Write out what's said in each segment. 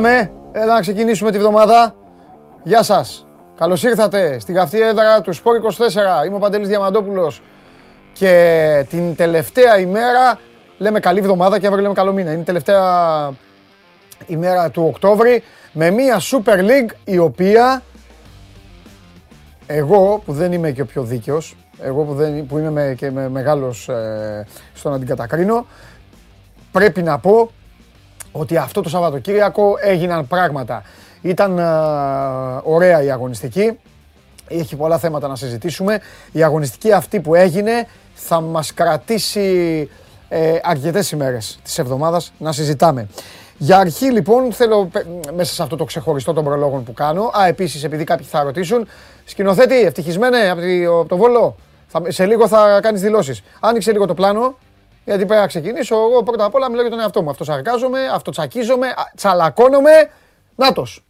Πάμε, έλα να ξεκινήσουμε τη βδομάδα. Γεια σας. Καλώς ήρθατε στη καυτή έδρα του Σπόρ 24. Είμαι ο Παντελής Διαμαντόπουλος και την τελευταία ημέρα λέμε καλή βδομάδα και αύριο λέμε καλό μήνα. Είναι η τελευταία ημέρα του Οκτώβρη με μια Super League η οποία εγώ που δεν είμαι και ο πιο δίκαιος, εγώ που, δεν, που είμαι με, και με μεγάλος ε, στο να την κατακρίνω, πρέπει να πω ότι αυτό το Σαββατοκύριακο έγιναν πράγματα. Ήταν ε, ωραία η αγωνιστική, έχει πολλά θέματα να συζητήσουμε. Η αγωνιστική αυτή που έγινε θα μας κρατήσει ε, αρκετές ημέρες της εβδομάδας να συζητάμε. Για αρχή λοιπόν θέλω μέσα σε αυτό το ξεχωριστό των προλόγων που κάνω, α επίσης επειδή κάποιοι θα ρωτήσουν, σκηνοθέτη ευτυχισμένε από το Βόλο, θα, σε λίγο θα κάνεις δηλώσεις. Άνοιξε λίγο το πλάνο, γιατί πρέπει να ξεκινήσω. Εγώ πρώτα απ' όλα μιλάω για τον εαυτό μου. Αυτοσαρκάζομαι, αυτοτσακίζομαι, τσαλακώνομαι. Νάτος.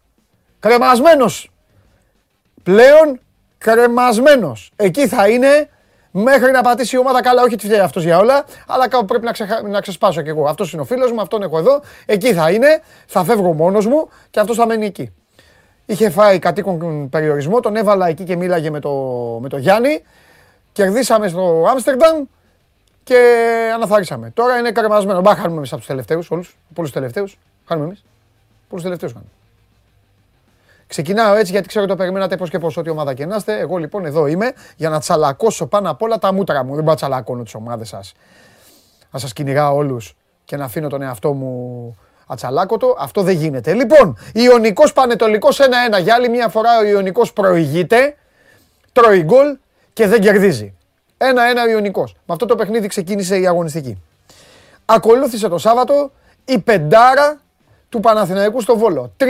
Κρεμασμένος. Πλέον κρεμασμένος. Εκεί θα είναι μέχρι να πατήσει η ομάδα καλά. Όχι τη φταίει αυτός για όλα, αλλά κάπου πρέπει να, ξεχα... να ξεσπάσω κι εγώ. Αυτός είναι ο φίλος μου, αυτόν έχω εδώ. Εκεί θα είναι. Θα φεύγω μόνος μου και αυτός θα μένει εκεί. Είχε φάει κατοίκον περιορισμό, τον έβαλα εκεί και μίλαγε με το, με το Γιάννη. Κερδίσαμε στο Άμστερνταμ και αναθαρίσαμε. Τώρα είναι καρμασμένο. Μπα χάνουμε εμείς από τους τελευταίους, όλους. Πολλού τελευταίους. Χάνουμε εμείς. Πολλού τελευταίους χάνουμε. Ξεκινάω έτσι γιατί ξέρω ότι το περιμένατε πώς και πώς, ό,τι ομάδα και να είστε. Εγώ λοιπόν εδώ είμαι για να τσαλακώσω πάνω απ' όλα τα μούτρα μου. Δεν μπορώ να τσαλακώνω τις ομάδες σας. Να σας κυνηγάω όλους και να αφήνω τον εαυτό μου ατσαλάκωτο. Αυτό δεν γίνεται. Λοιπόν, Ιωνικός Πανετολικός 1-1. Για άλλη μια φορά ο Ιωνικός προηγείται, τρώει γκολ και δεν κερδίζει. 1-1 ο Ιωνικός. Με αυτό το παιχνίδι ξεκίνησε η αγωνιστική. Ακολούθησε το Σάββατο η πεντάρα του Παναθηναϊκού στο Βόλο. 3-10-30.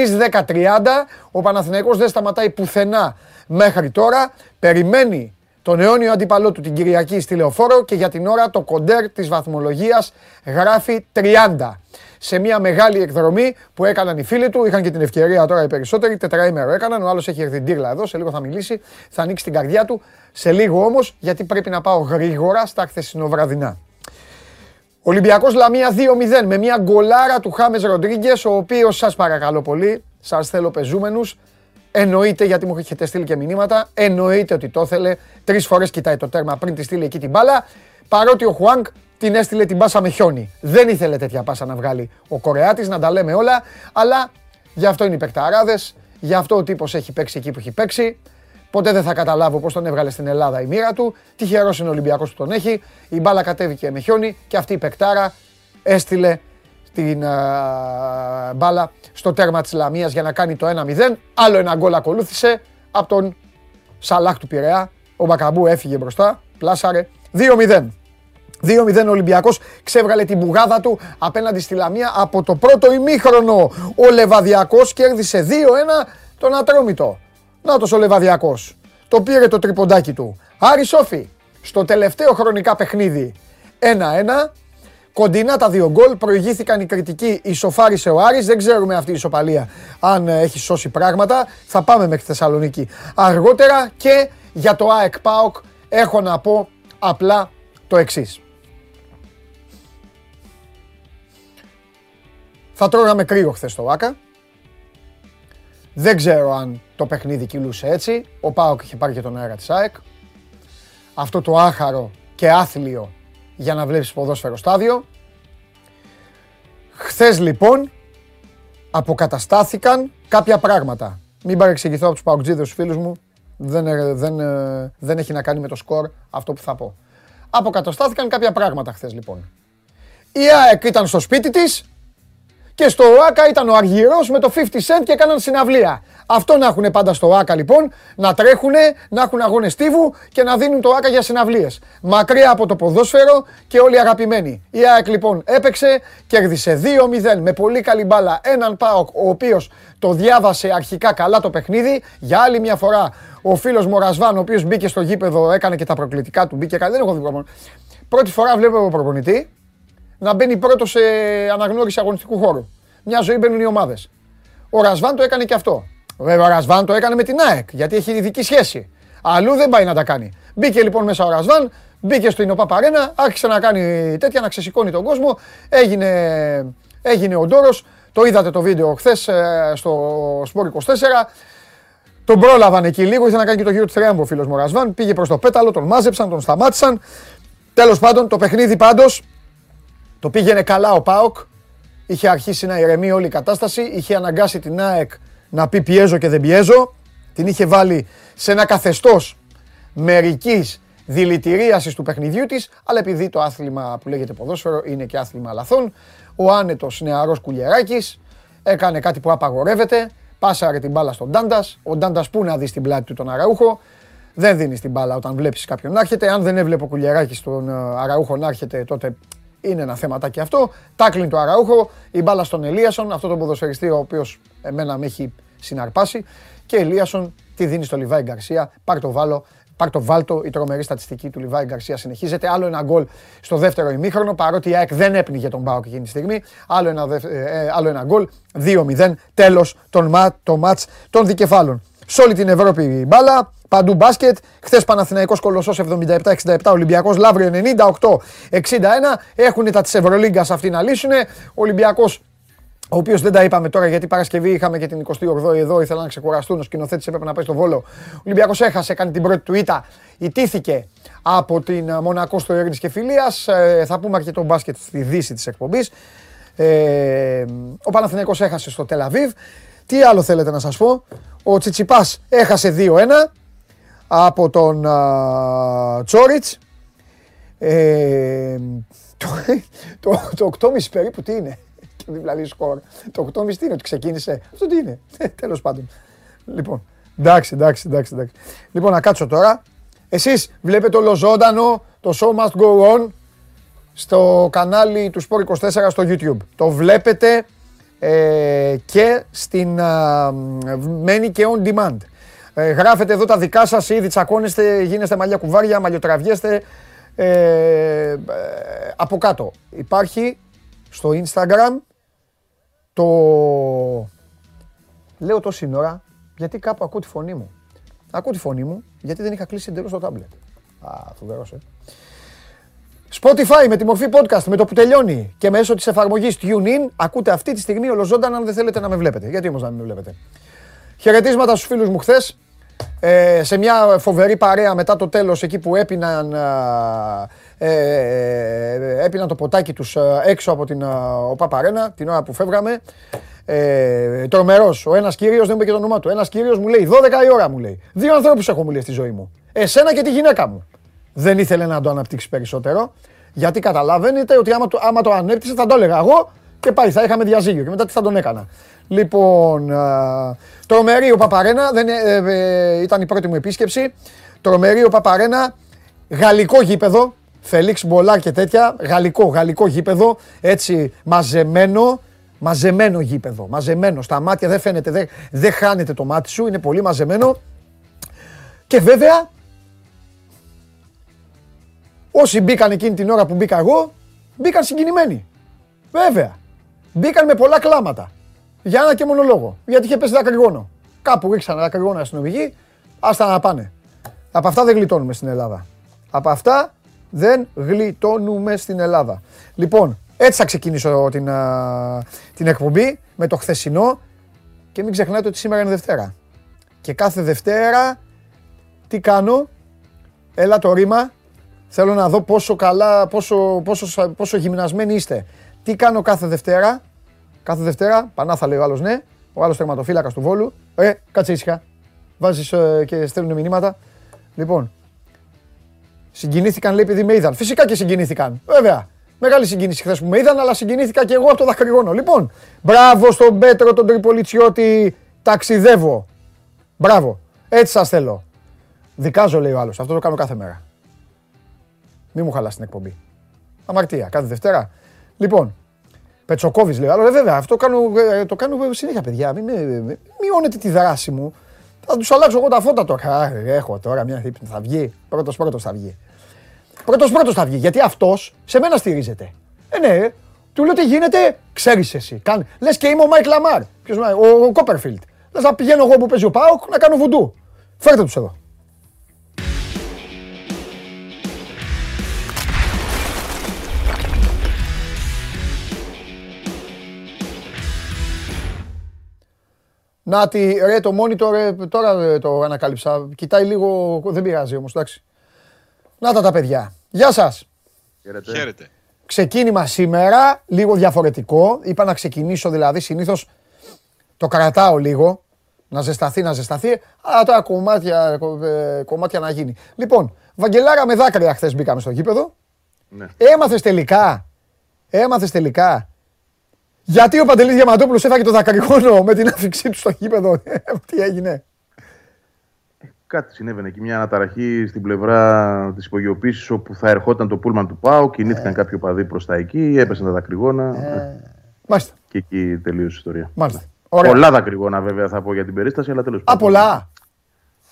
Ο Παναθηναϊκός δεν σταματάει πουθενά μέχρι τώρα. Περιμένει τον αιώνιο αντίπαλό του την Κυριακή στη Λεωφόρο και για την ώρα το κοντέρ της βαθμολογίας γράφει 30. Σε μια μεγάλη εκδρομή που έκαναν οι φίλοι του, είχαν και την ευκαιρία τώρα οι περισσότεροι, τετραήμερο έκαναν, ο άλλος έχει έρθει ντύρλα εδώ, σε λίγο θα μιλήσει, θα ανοίξει την καρδιά του, σε λίγο όμως γιατί πρέπει να πάω γρήγορα στα χθεσινοβραδινά. Ολυμπιακός Λαμία 2-0 με μια γκολάρα του Χάμες Ροντρίγκες, ο οποίος σας παρακαλώ πολύ, σας θέλω πεζούμενους, εννοείται γιατί μου έχετε στείλει και μηνύματα, εννοείται ότι το ήθελε, τρεις φορές κοιτάει το τέρμα πριν τη στείλει εκεί την μπάλα, παρότι ο Χουάνκ την έστειλε την πάσα με χιόνι. Δεν ήθελε τέτοια πάσα να βγάλει ο Κορεάτης, να τα λέμε όλα, αλλά γι' αυτό είναι οι παικταράδες, γι' αυτό ο τύπος έχει παίξει εκεί που έχει παίξει, Ποτέ δεν θα καταλάβω πώς τον έβγαλε στην Ελλάδα η μοίρα του. Τυχερό είναι ο Ολυμπιακός που τον έχει. Η μπάλα κατέβηκε με χιόνι και αυτή η πεκτάρα έστειλε την μπάλα στο τέρμα της Λαμίας για να κάνει το 1-0. Άλλο ένα γκολ ακολούθησε από τον Σαλάχ του Πειραιά. Ο Μπακαμπού έφυγε μπροστά, πλάσαρε. 2-0. 2-0 ο Ολυμπιακός ξέβγαλε την μπουγάδα του απέναντι στη Λαμία από το πρώτο ημίχρονο. Ο Λεβαδιακός κέρδισε 2-1 τον Ατρόμητο. Να ο Λεβαδιακός. Το πήρε το τριποντάκι του. Άρη Σόφι, στο τελευταίο χρονικά παιχνίδι 1-1. Κοντινά τα δύο γκολ, προηγήθηκαν οι κριτικοί, ισοφάρισε ο Άρης, δεν ξέρουμε αυτή η ισοπαλία αν ε, έχει σώσει πράγματα, θα πάμε μέχρι Θεσσαλονίκη αργότερα και για το ΑΕΚ ΠΑΟΚ έχω να πω απλά το εξής. Θα τρώγαμε κρύο χθες το ΆΚΑ, δεν ξέρω αν το παιχνίδι κυλούσε έτσι. Ο Πάοκ είχε πάρει και τον αέρα της ΑΕΚ. Αυτό το άχαρο και άθλιο για να βλέπεις ποδόσφαιρο στάδιο. Χθες λοιπόν αποκαταστάθηκαν κάποια πράγματα. Μην παρεξηγηθώ από τους Παοκτζίδες τους φίλους μου. Δεν, ε, δεν, ε, δεν έχει να κάνει με το σκορ αυτό που θα πω. Αποκαταστάθηκαν κάποια πράγματα χθες λοιπόν. Η ΑΕΚ ήταν στο σπίτι της και στο ΟΑΚΑ ήταν ο Αργυρός με το 50 Cent και έκαναν συναυλία. Αυτό να έχουν πάντα στο ΟΑΚΑ λοιπόν, να τρέχουν, να έχουν αγώνες στίβου και να δίνουν το ΟΑΚΑ για συναυλίες. Μακριά από το ποδόσφαιρο και όλοι αγαπημένοι. Η ΑΕΚ λοιπόν έπαιξε, κέρδισε 2-0 με πολύ καλή μπάλα έναν ΠΑΟΚ ο οποίος το διάβασε αρχικά καλά το παιχνίδι. Για άλλη μια φορά ο φίλος Μορασβάν ο οποίος μπήκε στο γήπεδο, έκανε και τα προκλητικά του, μπήκε καλά, δεν έχω δει Πρώτη φορά βλέπω προπονητή να μπαίνει πρώτο σε αναγνώριση αγωνιστικού χώρου. Μια ζωή μπαίνουν οι ομάδες. Ο Ρασβάν το έκανε και αυτό. Βέβαια, ο Ρασβάν το έκανε με την ΑΕΚ γιατί έχει ειδική σχέση. Αλλού δεν πάει να τα κάνει. Μπήκε λοιπόν μέσα ο Ρασβάν, μπήκε στο Ινωπά Παρένα, άρχισε να κάνει τέτοια, να ξεσηκώνει τον κόσμο. Έγινε, έγινε ο Ντόρος. Το είδατε το βίντεο χθες στο Σπόρ 24. Τον πρόλαβαν εκεί λίγο, ήθελε να κάνει και το γύρο του Τριάμβου ο φίλος Μορασβάν. Πήγε προς το πέταλο, τον μάζεψαν, τον σταμάτησαν. Τέλος πάντων, το παιχνίδι πάντως το πήγαινε καλά ο Πάοκ. Είχε αρχίσει να ηρεμεί όλη η κατάσταση. Είχε αναγκάσει την ΑΕΚ να πει πιέζω και δεν πιέζω. Την είχε βάλει σε ένα καθεστώς μερικής δηλητηρίασης του παιχνιδιού της. Αλλά επειδή το άθλημα που λέγεται ποδόσφαιρο είναι και άθλημα λαθών, ο άνετος νεαρός κουλιεράκη έκανε κάτι που απαγορεύεται. Πάσαρε την μπάλα στον Ντάντα. Ο Ντάντα πού να δεις την πλάτη του τον Αραούχο. Δεν δίνεις την μπάλα όταν βλέπεις κάποιον να έρχεται. Αν δεν έβλεπε ο κουλιεράκι στον ε, Αραούχο να έρχεται, τότε είναι ένα θέματάκι αυτό. Τάκλιν το Αραούχο, η μπάλα στον Ελίασον, αυτό το ποδοσφαιριστή ο οποίος εμένα με έχει συναρπάσει. Και Ελίασον τη δίνει στο Λιβάη Γκαρσία. Πάρ το βάλω, Πάρ το βάλτο, η τρομερή στατιστική του Λιβάη Γκαρσία συνεχίζεται. Άλλο ένα γκολ στο δεύτερο ημίχρονο, παρότι η ΑΕΚ δεν έπνιγε τον Μπάουκ εκείνη τη στιγμή. Άλλο ένα, ε, ε, άλλο ένα γκολ, 2-0, τέλος το μάτς των δικεφάλων. Σε όλη την Ευρώπη η μπάλα, παντού μπάσκετ. Χθες Παναθηναϊκός Κολοσσός 77-67, Ολυμπιακός Λαύριο 98-61. Έχουν τα της Ευρωλίγκας αυτοί να λύσουν. Ολυμπιακός ο οποίος δεν τα είπαμε τώρα γιατί Παρασκευή είχαμε και την 28η εδώ, ήθελα να ξεκουραστούν. Ο σκηνοθέτης έπρεπε να πάει στο βόλο. Ο Ολυμπιακός έχασε, κάνει την πρώτη του ήττα. Ιτήθηκε από την Μονακό στο Ειρήνης και Φιλίας. Ε, θα πούμε αρκετό μπάσκετ στη δύση της εκπομπής. Ε, ο Παναθηναϊκός έχασε στο Τελαβίβ. Τι άλλο θέλετε να σας πω; Ο Τσιτσιπάς έχασε 2-1 από τον Τσόριτς. Ε, το, το, το, το 8,5 περίπου τι είναι; Δηλαδή σκορ. Το 8,5 τι είναι, ότι ξεκίνησε. Αυτό τι είναι; Ε, Τέλος πάντων. Λοιπόν, εντάξει, εντάξει, εντάξει, εντάξει. Λοιπόν, να κάτσω τώρα. Εσείς βλέπετε όλο ζωντανό το show must go on στο κανάλι του Sport 24 στο YouTube. Το βλέπετε ε, και στην uh, μένει και on demand. Ε, γράφετε εδώ τα δικά σας, ήδη τσακώνεστε, γίνεστε μαλλιά κουβάρια, μαλλιοτραβιέστε. Ε, ε, από κάτω υπάρχει στο Instagram το... Λέω τόση ώρα γιατί κάπου ακούω τη φωνή μου. Ακούω τη φωνή μου γιατί δεν είχα κλείσει εντελώς το τάμπλετ. Α, φοβερός, ε. Spotify με τη μορφή podcast με το που τελειώνει και μέσω της εφαρμογής TuneIn ακούτε αυτή τη στιγμή ολοζώντανα αν δεν θέλετε να με βλέπετε. Γιατί όμως να μην με βλέπετε. Χαιρετίσματα στους φίλους μου χθες. Ε, σε μια φοβερή παρέα μετά το τέλος εκεί που έπιναν, ε, ε, έπιναν το ποτάκι τους ε, έξω από την Παπαρένα την ώρα που φεύγαμε. Ε, Τρομερός. Ο ένας κύριος, δεν μου και το όνομά του. Ένας κύριος μου λέει 12 η ώρα μου λέει. Δύο ανθρώπους έχω μου λέει στη ζωή μου. Εσένα και τη γυναίκα μου. Δεν ήθελε να το αναπτύξει περισσότερο. Γιατί καταλαβαίνετε ότι άμα το, άμα το ανέπτυσε θα το έλεγα εγώ και πάει, θα είχαμε διαζύγιο και μετά τι θα τον έκανα. Λοιπόν, τρομερή OPAP Arena, δεν, ε, ε, ήταν η πρώτη μου επίσκεψη. Τρομερή OPAP Arena, γαλλικό γήπεδο, Φελίξ Μπολάερ και τέτοια, γαλλικό, γαλλικό γήπεδο, έτσι μαζεμένο, μαζεμένο γήπεδο, μαζεμένο, στα μάτια δεν φαίνεται, δεν, δεν χάνεται το μάτι σου, είναι πολύ μαζεμένο. Και βέβαια, όσοι μπήκαν εκείνη την ώρα που μπήκα εγώ, μπήκαν συγκινημένοι. Βέβαια. Μπήκαν με πολλά κλάματα. Για ένα και μόνο λόγο. Γιατί είχε πέσει δακρυγόνο. Κάπου ρίξαν δακρυγόνα αστυνομικοί, άστα να πάνε. Από αυτά δεν γλιτώνουμε στην Ελλάδα. Από αυτά δεν γλιτώνουμε στην Ελλάδα. Λοιπόν, έτσι θα ξεκινήσω την, την εκπομπή με το χθεσινό και μην ξεχνάτε ότι σήμερα είναι Δευτέρα. Και κάθε Δευτέρα τι κάνω, έλα το ρήμα, θέλω να δω πόσο καλά, πόσο, πόσο, πόσο γυμνασμένοι είστε. Τι κάνω κάθε Δευτέρα, Κάθε Δευτέρα, Πανάθα λέει ο άλλος ναι, ο άλλος τερματοφύλακας του Βόλου. Ε, κάτσε ήσυχα. Βάζεις ε, και στέλνουν μηνύματα. Λοιπόν, συγκινήθηκαν λέει επειδή με είδαν. Φυσικά και συγκινήθηκαν. Βέβαια. Μεγάλη συγκίνηση χθες που με είδαν, αλλά συγκινήθηκα και εγώ από το δακρυγόνο. Λοιπόν, μπράβο στον Πέτρο τον Τριπολιτσιώτη. Ταξιδεύω. Μπράβο. Έτσι σας θέλω. Δικάζω λέει ο άλλος. Αυτό το κάνω κάθε μέρα. Μη μου χαλάς την εκπομπή. Αμαρτία. Κάθε Δευτέρα. Λοιπόν, Πετσοκόβης λέει. Αλλά βέβαια αυτό κάνω, ε, το κάνω συνέχεια, παιδιά. Μην μειώνετε τη δράση μου. Θα τους αλλάξω εγώ τα φώτα τώρα. Έχω τώρα μια θύψη. Θα βγει. Πρώτος πρώτος θα βγει. Πρώτος πρώτος θα βγει. Γιατί αυτός σε μένα στηρίζεται. Ε, ναι. Του λέω τι γίνεται, ξέρεις εσύ. Λες και είμαι ο Μάικ Λαμάρ. Ποιος ο, ο Κόπερφιλντ. Λες να πηγαίνω εγώ που παίζει ο Πάοκ να κάνω βουντού. Φέρτε τους εδώ. Να τη, ρε το monitor, ρε, τώρα ρε, το ανακάλυψα. Κοιτάει λίγο, δεν πειράζει όμως, εντάξει. Να τα τα παιδιά. Γεια σας. Χαίρετε. Χαίρετε. Ξεκίνημα σήμερα, λίγο διαφορετικό. Είπα να ξεκινήσω δηλαδή, συνήθως το κρατάω λίγο. Να ζεσταθεί, να ζεσταθεί. Αλλά τώρα κομμάτια, ε, κομμάτια να γίνει. Λοιπόν, Βαγγελάρα με δάκρυα χθες μπήκαμε στο γήπεδο. Ναι. Έμαθες τελικά, έμαθες τελικά γιατί ο Παντελής Διαμαντόπουλος έφαγε το δακρυγόνο με την άφηξή του στο γήπεδο; Τι έγινε; Κάτι συνέβαινε εκεί, μια αναταραχή στην πλευρά της υπογειοποίησης όπου θα ερχόταν το πούλμαν του Πάου. Κινήθηκαν κάποιοι οπαδοί προς τα εκεί, έπεσαν τα δακρυγόνα. Μάλιστα, Και εκεί τελείωσε η ιστορία. μάλιστα. Ωραία. Πολλά δακρυγόνα βέβαια θα πω για την περίσταση, αλλά τέλος Α, πολλά.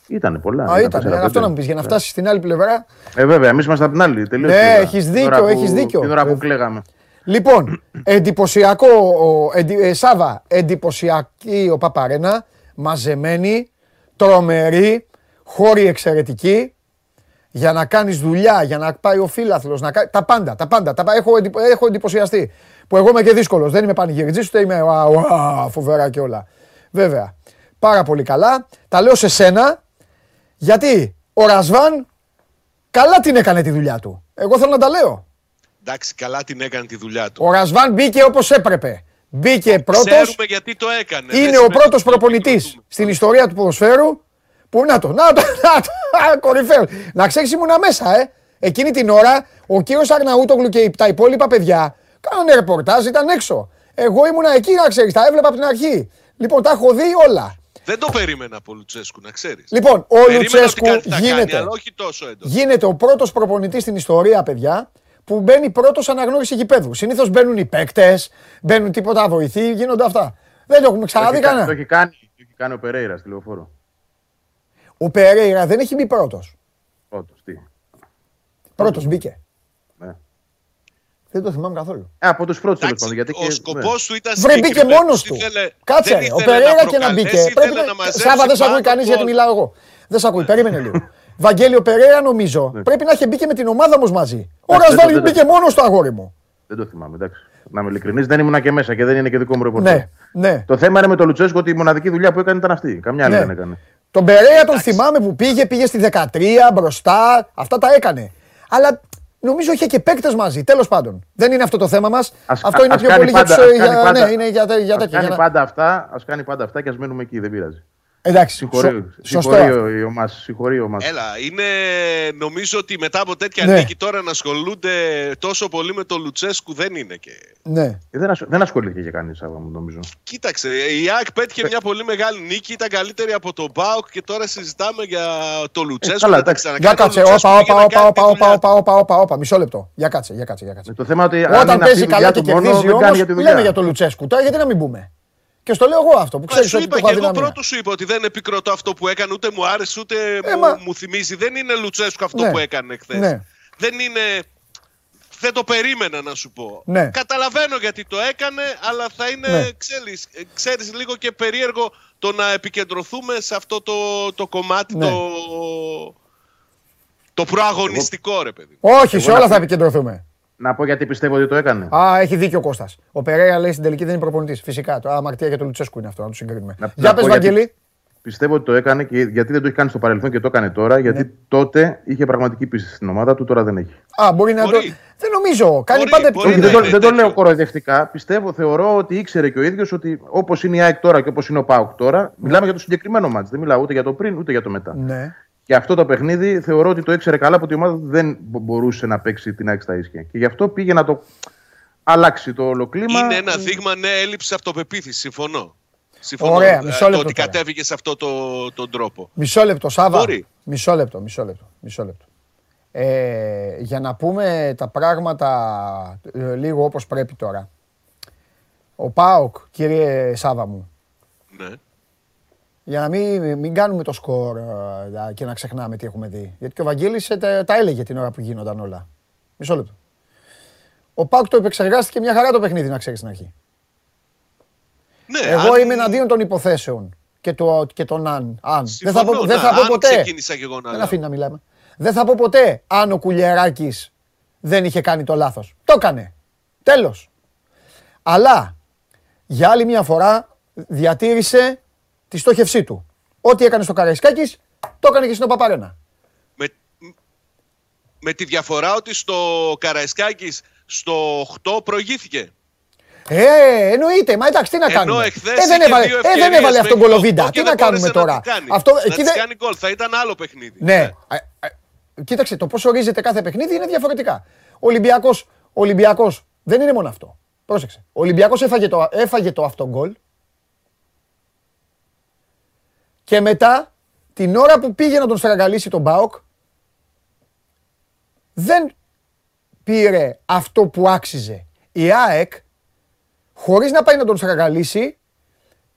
Ήτανε πολλά. Α, ήταν. τέσσερα, Αυτό πέντε. να μου πεις, για να φτάσεις στην άλλη πλευρά. Ε, βέβαια, εμείς ήμασταν από την άλλη. Τελείωσε. Ναι, η ώρα. έχεις Την δίκιο, ώρα που- έχεις δίκιο. Την ώρα που Βέβαια. κλαίγαμε. Λοιπόν, εντυπωσιακό, ο- εντι- ε, Σάβα, εντυπωσιακή ο Παπαρένα, μαζεμένη, τρομερή, χώροι εξαιρετικοί, για να κάνεις δουλειά, για να πάει ο φίλαθλος, να κάνει, τα πάντα, τα πάντα, τα, πα- έχω, εντυπω- έχω εντυπωσιαστεί. Που εγώ είμαι και δύσκολος, δεν είμαι πανηγυριτζής, ούτε είμαι ουα, ουα, φοβερά και όλα. Βέβαια, πάρα πολύ καλά. Τα λέω σε σένα, γιατί ο Ρασβάν καλά την έκανε τη δουλειά του. Εγώ θέλω να τα λέω. Εντάξει, καλά την έκανε τη δουλειά του. Ο Ρασβάν μπήκε όπως έπρεπε. Μπήκε πρώτος. Ξέρουμε γιατί το έκανε. Δεν Είναι ο σημαίνει πρώτος ότι το προπονητής επικροτούμε. στην ιστορία του ποδοσφαίρου που να το, να το, να το, α, κορυφαίο. Να ξέρεις ήμουνα μέσα, ε. Εκείνη την ώρα ο κύριος Αρναούτογλου και τα υπόλοιπα παιδιά κάνανε ρεπορτάζ, ήταν έξω. Εγώ ήμουνα εκεί, να ξέρεις, τα έβλεπα από την αρχή. Λοιπόν, τα έχω δει όλα. Δεν το περίμενα από Λουτσέσκου, να ξέρεις. Λοιπόν, ο Λουτσέσκου γίνεται, Κάνει, αλλά όχι τόσο έντονο. γίνεται ο πρώτος προπονητής στην ιστορία, παιδιά, που μπαίνει πρώτος αναγνώριση γηπέδου. Συνήθως μπαίνουν οι παίκτες, μπαίνουν τίποτα βοηθοί, γίνονται αυτά. Δεν το έχουμε Το ξαναδεί έχει κα- κανένα. Το έχει κάνει, το έχει κάνει ο Περέιρας στη λεωφόρο. Ο Περέιρα δεν έχει μπει πρώτος. Πρώτος, τι; Πρώτος μπήκε. Ναι. Δεν το θυμάμαι καθόλου. Ε, από τους πρώτους τέλο Εντάξει, πάντων. Γιατί ο και- σκοπός του ήταν Βρε μπήκε συγκεκριμένος. μόνος του. Ήθελε- Κάτσε, δεν ρε, ο ήθελε Περέιρα και να προκαλέσει, μπήκε. ήθελε Πρέπει να να... μαζέψει Σάβα δεν σε ακούει πάνω κανείς γιατί γκολ. μιλάω εγώ. Δεν σε ακούει, περίμενε λίγο. Βαγγέλιο Περέιρα νομίζω. Πρέπει να είχε μπει και με την ομάδα όμως μαζί. Ο Εντάξει, δεν το- Ρασβάλη δεν το- μπήκε μόνος στο αγόρι μου. Δεν το θυμάμαι, εντάξει. Να είμαι ειλικρινής, δεν ήμουν και μέσα και δεν είναι και δικό μου ρεπορτάζ. Ναι, ναι. Το θέμα είναι με τον Λουτσέσκο ότι η μοναδική δουλειά που έκανε ήταν αυτή. Καμιά άλλη Ναι. δεν έκανε. Τον Περέα τον θυμάμαι που πήγε, πήγε στη 13 μπροστά, αυτά τα έκανε. Αλλά νομίζω είχε και παίκτες μαζί. Τέλος πάντων. Δεν είναι αυτό το θέμα μας. Ας- Αυτό είναι ας πιο κάνει πολύ πάντα- για τους. ας κάνει πάντα- Ναι, είναι για, τε- για Ας τέτοια. κάνει για να- πάντα αυτά, ας κάνει πάντα αυτά και ας μένουμε εκεί, δεν πειράζει. Εντάξει. Συγχωρεί, σω- Σωστό. συγχωρεί αυτό. ο- η ομάδα. Συγχωρεί ο ομάδα. Έλα, είναι. Νομίζω ότι μετά από τέτοια Ναι. νίκη τώρα να ασχολούνται τόσο πολύ με τον Λουτσέσκου δεν είναι και. Ναι. Ε, δεν, ασ- δεν ασχολήθηκε και κανείς, Σάβα μου, νομίζω. Κοίταξε, η ΑΕΚ πέτυχε μια πολύ μεγάλη νίκη, ήταν καλύτερη από τον Μπάουκ και τώρα συζητάμε για το Λουτσέσκου. καλά, να τα εντάξει. ξανακάνει Για τον κάτσε. Λουτσέσκου Όπα, για όπα, να όπα, κάνει όπα, τη όπα, δουλειά όπα, όπα, όπα, όπα. Μισό λεπτό. Για κάτσε, για κάτσε, για κάτσε. Ε, Το θέμα ότι αν Όταν είναι παίζει αυτή η καλά δουλειά και του μόνο, κερδίζει δεν όμως, κάνει για τη δουλειά. λέμε για τον Λουτσέσκου. Τώρα γιατί να μην πούμε. Και στο λέω εγώ αυτό που Μα ξέρεις σου ότι είπα το και έχω εγώ αδυναμία. πρώτος σου είπα ότι δεν επικροτώ αυτό που έκανε, ούτε μου άρεσε, ούτε Ε, μου, μα- μου θυμίζει. Δεν είναι Λουτσέσκου αυτό Ναι. που έκανε χθες. Ναι. Δεν είναι. Δεν το περίμενα να σου πω. Ναι. Καταλαβαίνω γιατί το έκανε, αλλά θα είναι, Ναι. ξέρεις, ε, ξέρεις, λίγο και περίεργο το να επικεντρωθούμε σε αυτό το, το κομμάτι Ναι. το, το προαγωνιστικό, ρε παιδί. Όχι, σε Εγώ όλα να θα πω- επικεντρωθούμε. Να πω γιατί πιστεύω ότι το έκανε. Α, έχει δίκιο ο Κώστας. Ο Περέα λέει στην τελική δεν είναι προπονητής. Φυσικά. Το αμαρτία για τον Λουτσέσκου είναι αυτό, να το συγκρίνουμε. Να- Για να πες, πω γιατί- Βαγγελή. Πιστεύω ότι το έκανε και γιατί δεν το έχει κάνει στο παρελθόν και το έκανε τώρα, γιατί Ναι. τότε είχε πραγματική πίστη στην ομάδα του, τώρα δεν έχει. Α, μπορεί να το. Μπορεί. Δεν νομίζω. Κάνει Μπορεί, πάντα μπορεί Όχι, να δεν, το, είναι δεν το τέτοιο. λέω κοροϊδευτικά. Πιστεύω, θεωρώ ότι ήξερε και ο ίδιος ότι όπως είναι η ΑΕΚ τώρα και όπως είναι ο ΠΑΟΚ τώρα, μιλάμε για το συγκεκριμένο μάτς. Δεν μιλάω ούτε για το πριν ούτε για το μετά. Ναι. Και αυτό το παιχνίδι θεωρώ ότι το ήξερε καλά που η ομάδα του δεν μπο- μπορούσε να παίξει την ΑΕΚ στα ίσια. Και γι' αυτό πήγε να το αλλάξει το όλο κλίμα. Είναι ένα δείγμα ναι, έλλειψη αυτοπεποίθησης. Συμφωνώ. Συμφωνώ. Ωραία, Ε, μισό το λεπτό ότι τώρα. κατέβηκε σε αυτό το, τον τρόπο. Μισό λεπτό, Σάβα. Μπορεί. Μισό λεπτό, μισό λεπτό. Μισό λεπτό. Ε, για να πούμε τα πράγματα ε, λίγο όπως πρέπει τώρα. Ο ΠΑΟΚ, κύριε Σάβα μου, Ναι. Για να μην, μην κάνουμε το σκορ ε, και να ξεχνάμε τι έχουμε δει. Γιατί και ο Βαγγέλης ε, τα, τα έλεγε την ώρα που γίνονταν όλα. Μισό λεπτό. Ο ΠΑΟΚ το επεξεργάστηκε μια χαρά το παιχνίδι, να ξέρεις στην αρχή. Ναι, Εγώ αν- είμαι εναντίον των υποθέσεων και, το, και των αν. αν. Δεν θα Συμφωνώ, πω, δεν ναι, θα πω αν ποτέ. ξεκίνησα κι εγώ να Δεν λέω. αφήνει να μιλάμε. Δεν θα πω ποτέ αν ο Κουλιεράκης δεν είχε κάνει το λάθος. Το έκανε. Τέλος. Αλλά για άλλη μια φορά διατήρησε τη τη στόχευσή του. Ό,τι έκανε στο Καραϊσκάκης, το έκανε και στην Παπαρένα. Με, με τη διαφορά ότι στο Καραϊσκάκης στο 8 προηγήθηκε. Ε, εννοείται. Μα εντάξει, τι να κάνουμε; εχθές ε, δεν είχε έβαλε, δύο ε, δεν ευκαιρίες έβαλε με αυτόν γκολ Κολοβίντα. και Τι δεν να κάνουμε μπόρεσε τώρα; Να, τη κάνει. Αυτό, να εκεί της δεν- κάνει γκολ. Θα ήταν άλλο παιχνίδι. Ναι. Ε, ε, Κοίταξε, το πώ ορίζεται κάθε παιχνίδι είναι διαφορετικά. Ο Ολυμπιακό Ολυμπιακός, δεν είναι μόνο αυτό. Πρόσεξε. Ο Ολυμπιακός έφαγε το, έφαγε το αυτογκολ και μετά την ώρα που πήγε να τον στραγγαλίσει τον Μπάοκ δεν πήρε αυτό που άξιζε. Η ΑΕΚ χωρίς να πάει να τον στραγγαλίσει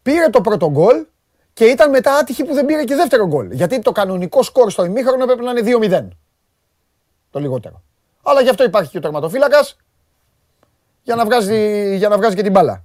πήρε το πρώτο γκολ και ήταν μετά άτυχη που δεν πήρε και δεύτερο γκολ. Γιατί το κανονικό σκορ στο ημίχρονο έπρεπε να είναι 2-0. Το λιγότερο. Αλλά γι' αυτό υπάρχει και ο τερματοφύλακας για, να βγάζει, για να βγάζει και την μπάλα.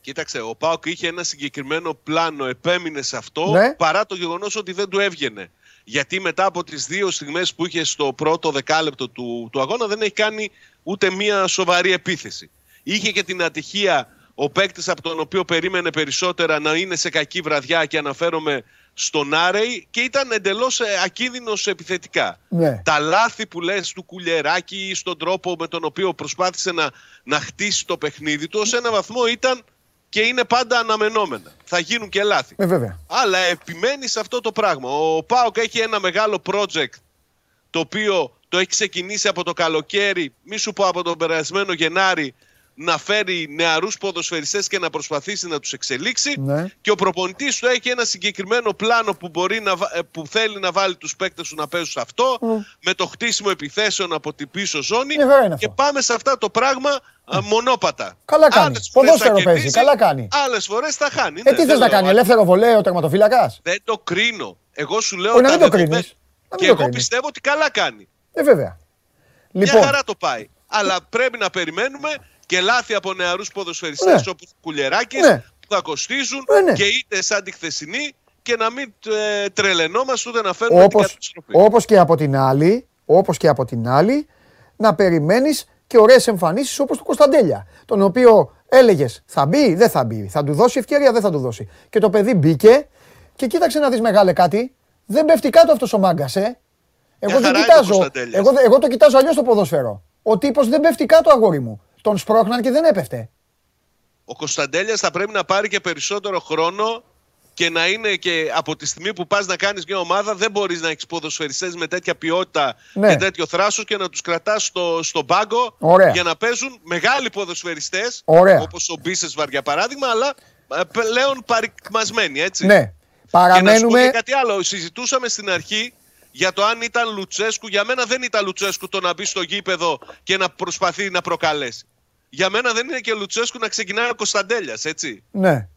Κοίταξε, ο Πάοκ είχε ένα συγκεκριμένο πλάνο, επέμεινε σε αυτό, Ναι. παρά το γεγονός ότι δεν του έβγαινε. Γιατί μετά από τις δύο στιγμές που είχε στο πρώτο δεκάλεπτο του, του αγώνα δεν έχει κάνει ούτε μία σοβαρή επίθεση. Είχε και την ατυχία ο παίκτης από τον οποίο περίμενε περισσότερα να είναι σε κακή βραδιά και αναφέρομαι στον Άρεϊ και ήταν εντελώς ακίνδυνος επιθετικά. Ναι. Τα λάθη που λες του Κουλεράκη στον τρόπο με τον οποίο προσπάθησε να, να χτίσει το παιχνίδι του ως ένα βαθμό ήταν και είναι πάντα αναμενόμενα. Θα γίνουν και λάθη. Ε, βέβαια. Αλλά επιμένει σε αυτό το πράγμα. Ο Πάοκ έχει ένα μεγάλο project το οποίο το έχει ξεκινήσει από το καλοκαίρι, μη σου πω από τον περασμένο Γενάρη, να φέρει νεαρούς ποδοσφαιριστές και να προσπαθήσει να τους εξελίξει Ναι. και ο προπονητής του έχει ένα συγκεκριμένο πλάνο που, μπορεί να, βα- ε, που θέλει να βάλει τους παίκτες του να παίζουν σε αυτό με το χτίσιμο επιθέσεων από την πίσω ζώνη Μια χαρά είναι και αυτό. πάμε σε αυτά το πράγμα α, μονόπατα. Καλά κάνει. Άλλες φορές Ποδόσφαιρο θα παίζεις. κερδίσει, Καλά κάνει. Άλλες φορές θα χάνει. Ε, Ναι, τι δεν θε να λέω κάνει, άλλο. ελεύθερο βολέο ο τερματοφύλακα. Δεν το κρίνω. Εγώ σου λέω Όχι, να τα μην το δεδομένα. κρίνεις. Να μην Και το εγώ κρίνεις. πιστεύω ότι καλά κάνει. Ε, βέβαια. Μια Λοιπόν, χαρά το πάει. Αλλά πρέπει να περιμένουμε και λάθη από νεαρούς ποδοσφαιριστές Ναι. όπως ο Κουλεράκη Ναι. που θα κοστίζουν Ναι, ναι. και είτε σαν τη χθεσινή και να μην ε, τρελαινόμαστε ούτε να φέρνουμε την όπως, καταστροφή. όπως και από την άλλη, όπως και από την άλλη, να περιμένεις και ωραίες εμφανίσεις όπως του Κωνσταντέλια, τον οποίο έλεγες θα μπει, δεν θα μπει, θα του δώσει ευκαιρία, δεν θα του δώσει. Και το παιδί μπήκε και κοίταξε να δεις μεγάλε κάτι, δεν πέφτει κάτω αυτός ο μάγκας, ε. Εγώ Μια δεν χαρά είναι ο κοιτάζω, Κωνσταντέλιας. εγώ, εγώ το κοιτάζω αλλιώς το ποδόσφαιρο. Ο τύπος δεν πέφτει κάτω αγόρι μου. Τον σπρώχναν και δεν έπεφτε. Ο Κωνσταντέλιας θα πρέπει να πάρει και περισσότερο χρόνο και να είναι και από τη στιγμή που πας να κάνεις μια ομάδα δεν μπορείς να έχεις ποδοσφαιριστές με τέτοια ποιότητα Ναι. και τέτοιο θράσος και να τους κρατάς στο, στον πάγκο Ωραία. για να παίζουν μεγάλοι ποδοσφαιριστές Ωραία. όπως ο Μπίσεσβαρ για παράδειγμα αλλά ε, πλέον παρικμασμένοι έτσι. Ναι. Και να σου πω Παραμένουμε... και κάτι άλλο. Συζητούσαμε στην αρχή για το αν ήταν Λουτσέσκου. Για μένα δεν ήταν Λουτσέσκου το να μπει στο γήπεδο και να προσπαθεί να προκαλέσει. Για μένα δεν είναι και Λουτσέσκου να ξεκινάει ο Κωνσταντέλιας, έτσι. Ναι.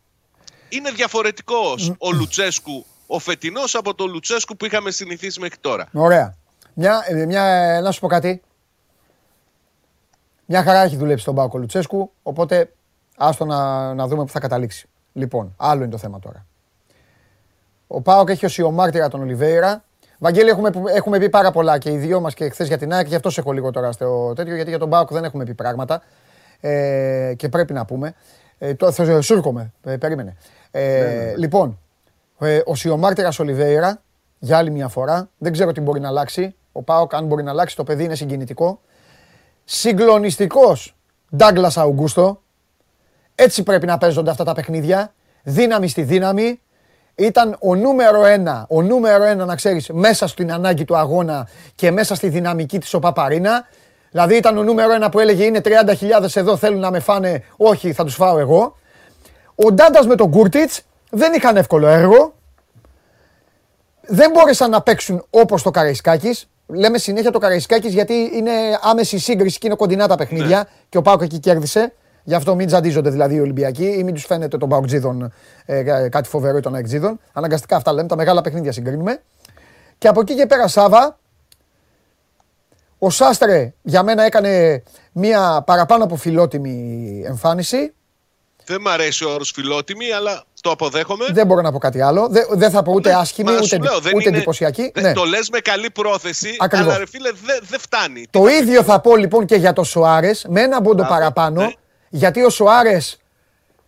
Είναι διαφορετικός ο Λουτσέσκου ο φετινός από το Λουτσέσκου που είχαμε συνηθίσει μέχρι τώρα. Ωραία. Μια, ε, μια, ε, να σου πω κάτι. Μια χαρά έχει δουλέψει τον Πάκο Λουτσέσκου, οπότε άστο να, να δούμε που θα καταλήξει. Λοιπόν, άλλο είναι το θέμα τώρα. Ο Πάοκ έχει οσιομάρτυρα τον Ολιβέηρα. Βαγγέλη, έχουμε, έχουμε πει πάρα πολλά και οι δυο μας και χθες για την ΑΕΚ, γι' αυτό σε έχω λίγο τώρα στο τέτοιο, γιατί για τον Πάοκ δεν έχουμε πει πράγματα. Ε, και πρέπει να πούμε. Ε, το, θα, σου έρχομαι, ε, περίμενε. Ε, Λοιπόν, ε, ο Σιωμάρτυρας Ολιβέηρα, για άλλη μια φορά, δεν ξέρω τι μπορεί να αλλάξει. Ο Πάοκ, αν μπορεί να αλλάξει, το παιδί είναι συγκινητικό. Συγκλονιστικός Ντάγκλας Αουγκούστο. Έτσι πρέπει να παίζονται αυτά τα παιχνίδια. Δύναμη στη δύναμη. Ήταν ο νούμερο ένα, ο νούμερο ένα να ξέρεις, μέσα στην ανάγκη του αγώνα και μέσα στη δυναμική της ο Παπαρίνα. Δηλαδή ήταν ο νούμερο ένα που έλεγε είναι 30.000 εδώ θέλουν να με φάνε, όχι θα τους φάω εγώ. Ο Ντάντας με τον Κούρτιτς δεν είχαν εύκολο έργο. Δεν μπόρεσαν να παίξουν όπως το Καραϊσκάκης. Λέμε συνέχεια το Καραϊσκάκης γιατί είναι άμεση σύγκριση και είναι κοντινά τα παιχνίδια και ο Πάοκ εκεί κέρδισε. Γι' αυτό μην τζαντίζονται δηλαδή οι Ολυμπιακοί ή μην τους φαίνεται τον Παουτζίδων ε, κάτι φοβερό ή των Αεκτζίδων. Αναγκαστικά αυτά λέμε, τα μεγάλα παιχνίδια συγκρίνουμε. Και από εκεί και πέρα Σάβα, ο Σάστρε για μένα έκανε μια παραπάνω από φιλότιμη εμφάνιση. Δεν μ' αρέσει ο όρος φιλότιμη, αλλά το αποδέχομαι. Δεν μπορώ να πω κάτι άλλο. Δεν, δεν θα πω ούτε Ναι, άσχημη, μα ούτε, σου λέω, δεν ούτε είναι- εντυπωσιακή. δεν- Ναι. Το λες με καλή πρόθεση, Ακριβώς. αλλά ρε φίλε δεν δεν φτάνει. Το ίδιο θα πω λοιπόν και για το Σοάρε, με ένα πόντο Μπράβο, παραπάνω, ναι. Γιατί ο Σοάρε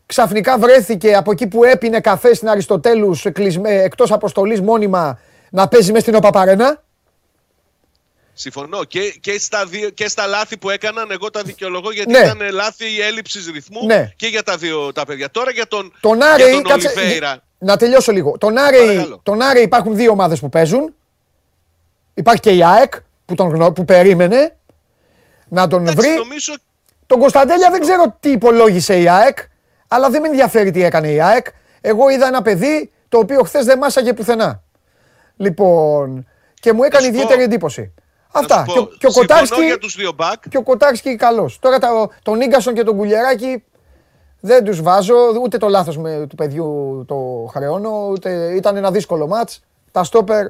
ξαφνικά βρέθηκε από εκεί που έπινε καφέ στην Αριστοτέλους εκτός αποστολής μόνιμα να παίζει μέσα στην Οπαπαρένα; Συμφωνώ. Και, και, στα δύο, και στα λάθη που έκαναν, εγώ τα δικαιολογώ γιατί ναι. ήταν λάθη έλλειψης ρυθμού ναι. και για τα δύο τα παιδιά. Τώρα για τον, τον, Άρη, για τον κάτσε, Ολιβέηρα. Να τελειώσω λίγο. Τον Άρη, τον Άρη υπάρχουν δύο ομάδες που παίζουν. Υπάρχει και η ΑΕΚ που, τον, που περίμενε να τον βρει. Νομίζω... Τον Κωνσταντέλια δεν ξέρω τι υπολόγισε η ΑΕΚ, αλλά δεν με ενδιαφέρει τι έκανε η ΑΕΚ. Εγώ είδα ένα παιδί το οποίο χθες δεν μάσαγε πουθενά. Λοιπόν, και μου έκανε ιδιαίτερη εντύπωση. Αυτά. Και, και, ο Κοτάρσκι, για τους δύο μπακ. και ο Κοτάρσκι καλός. Τώρα τα, τον Ίγκασον και τον Κουλιεράκη δεν τους βάζω. Ούτε το λάθος με, του παιδιού το χρεώνω. Ούτε, ήταν ένα δύσκολο μάτς. Τα στόπερ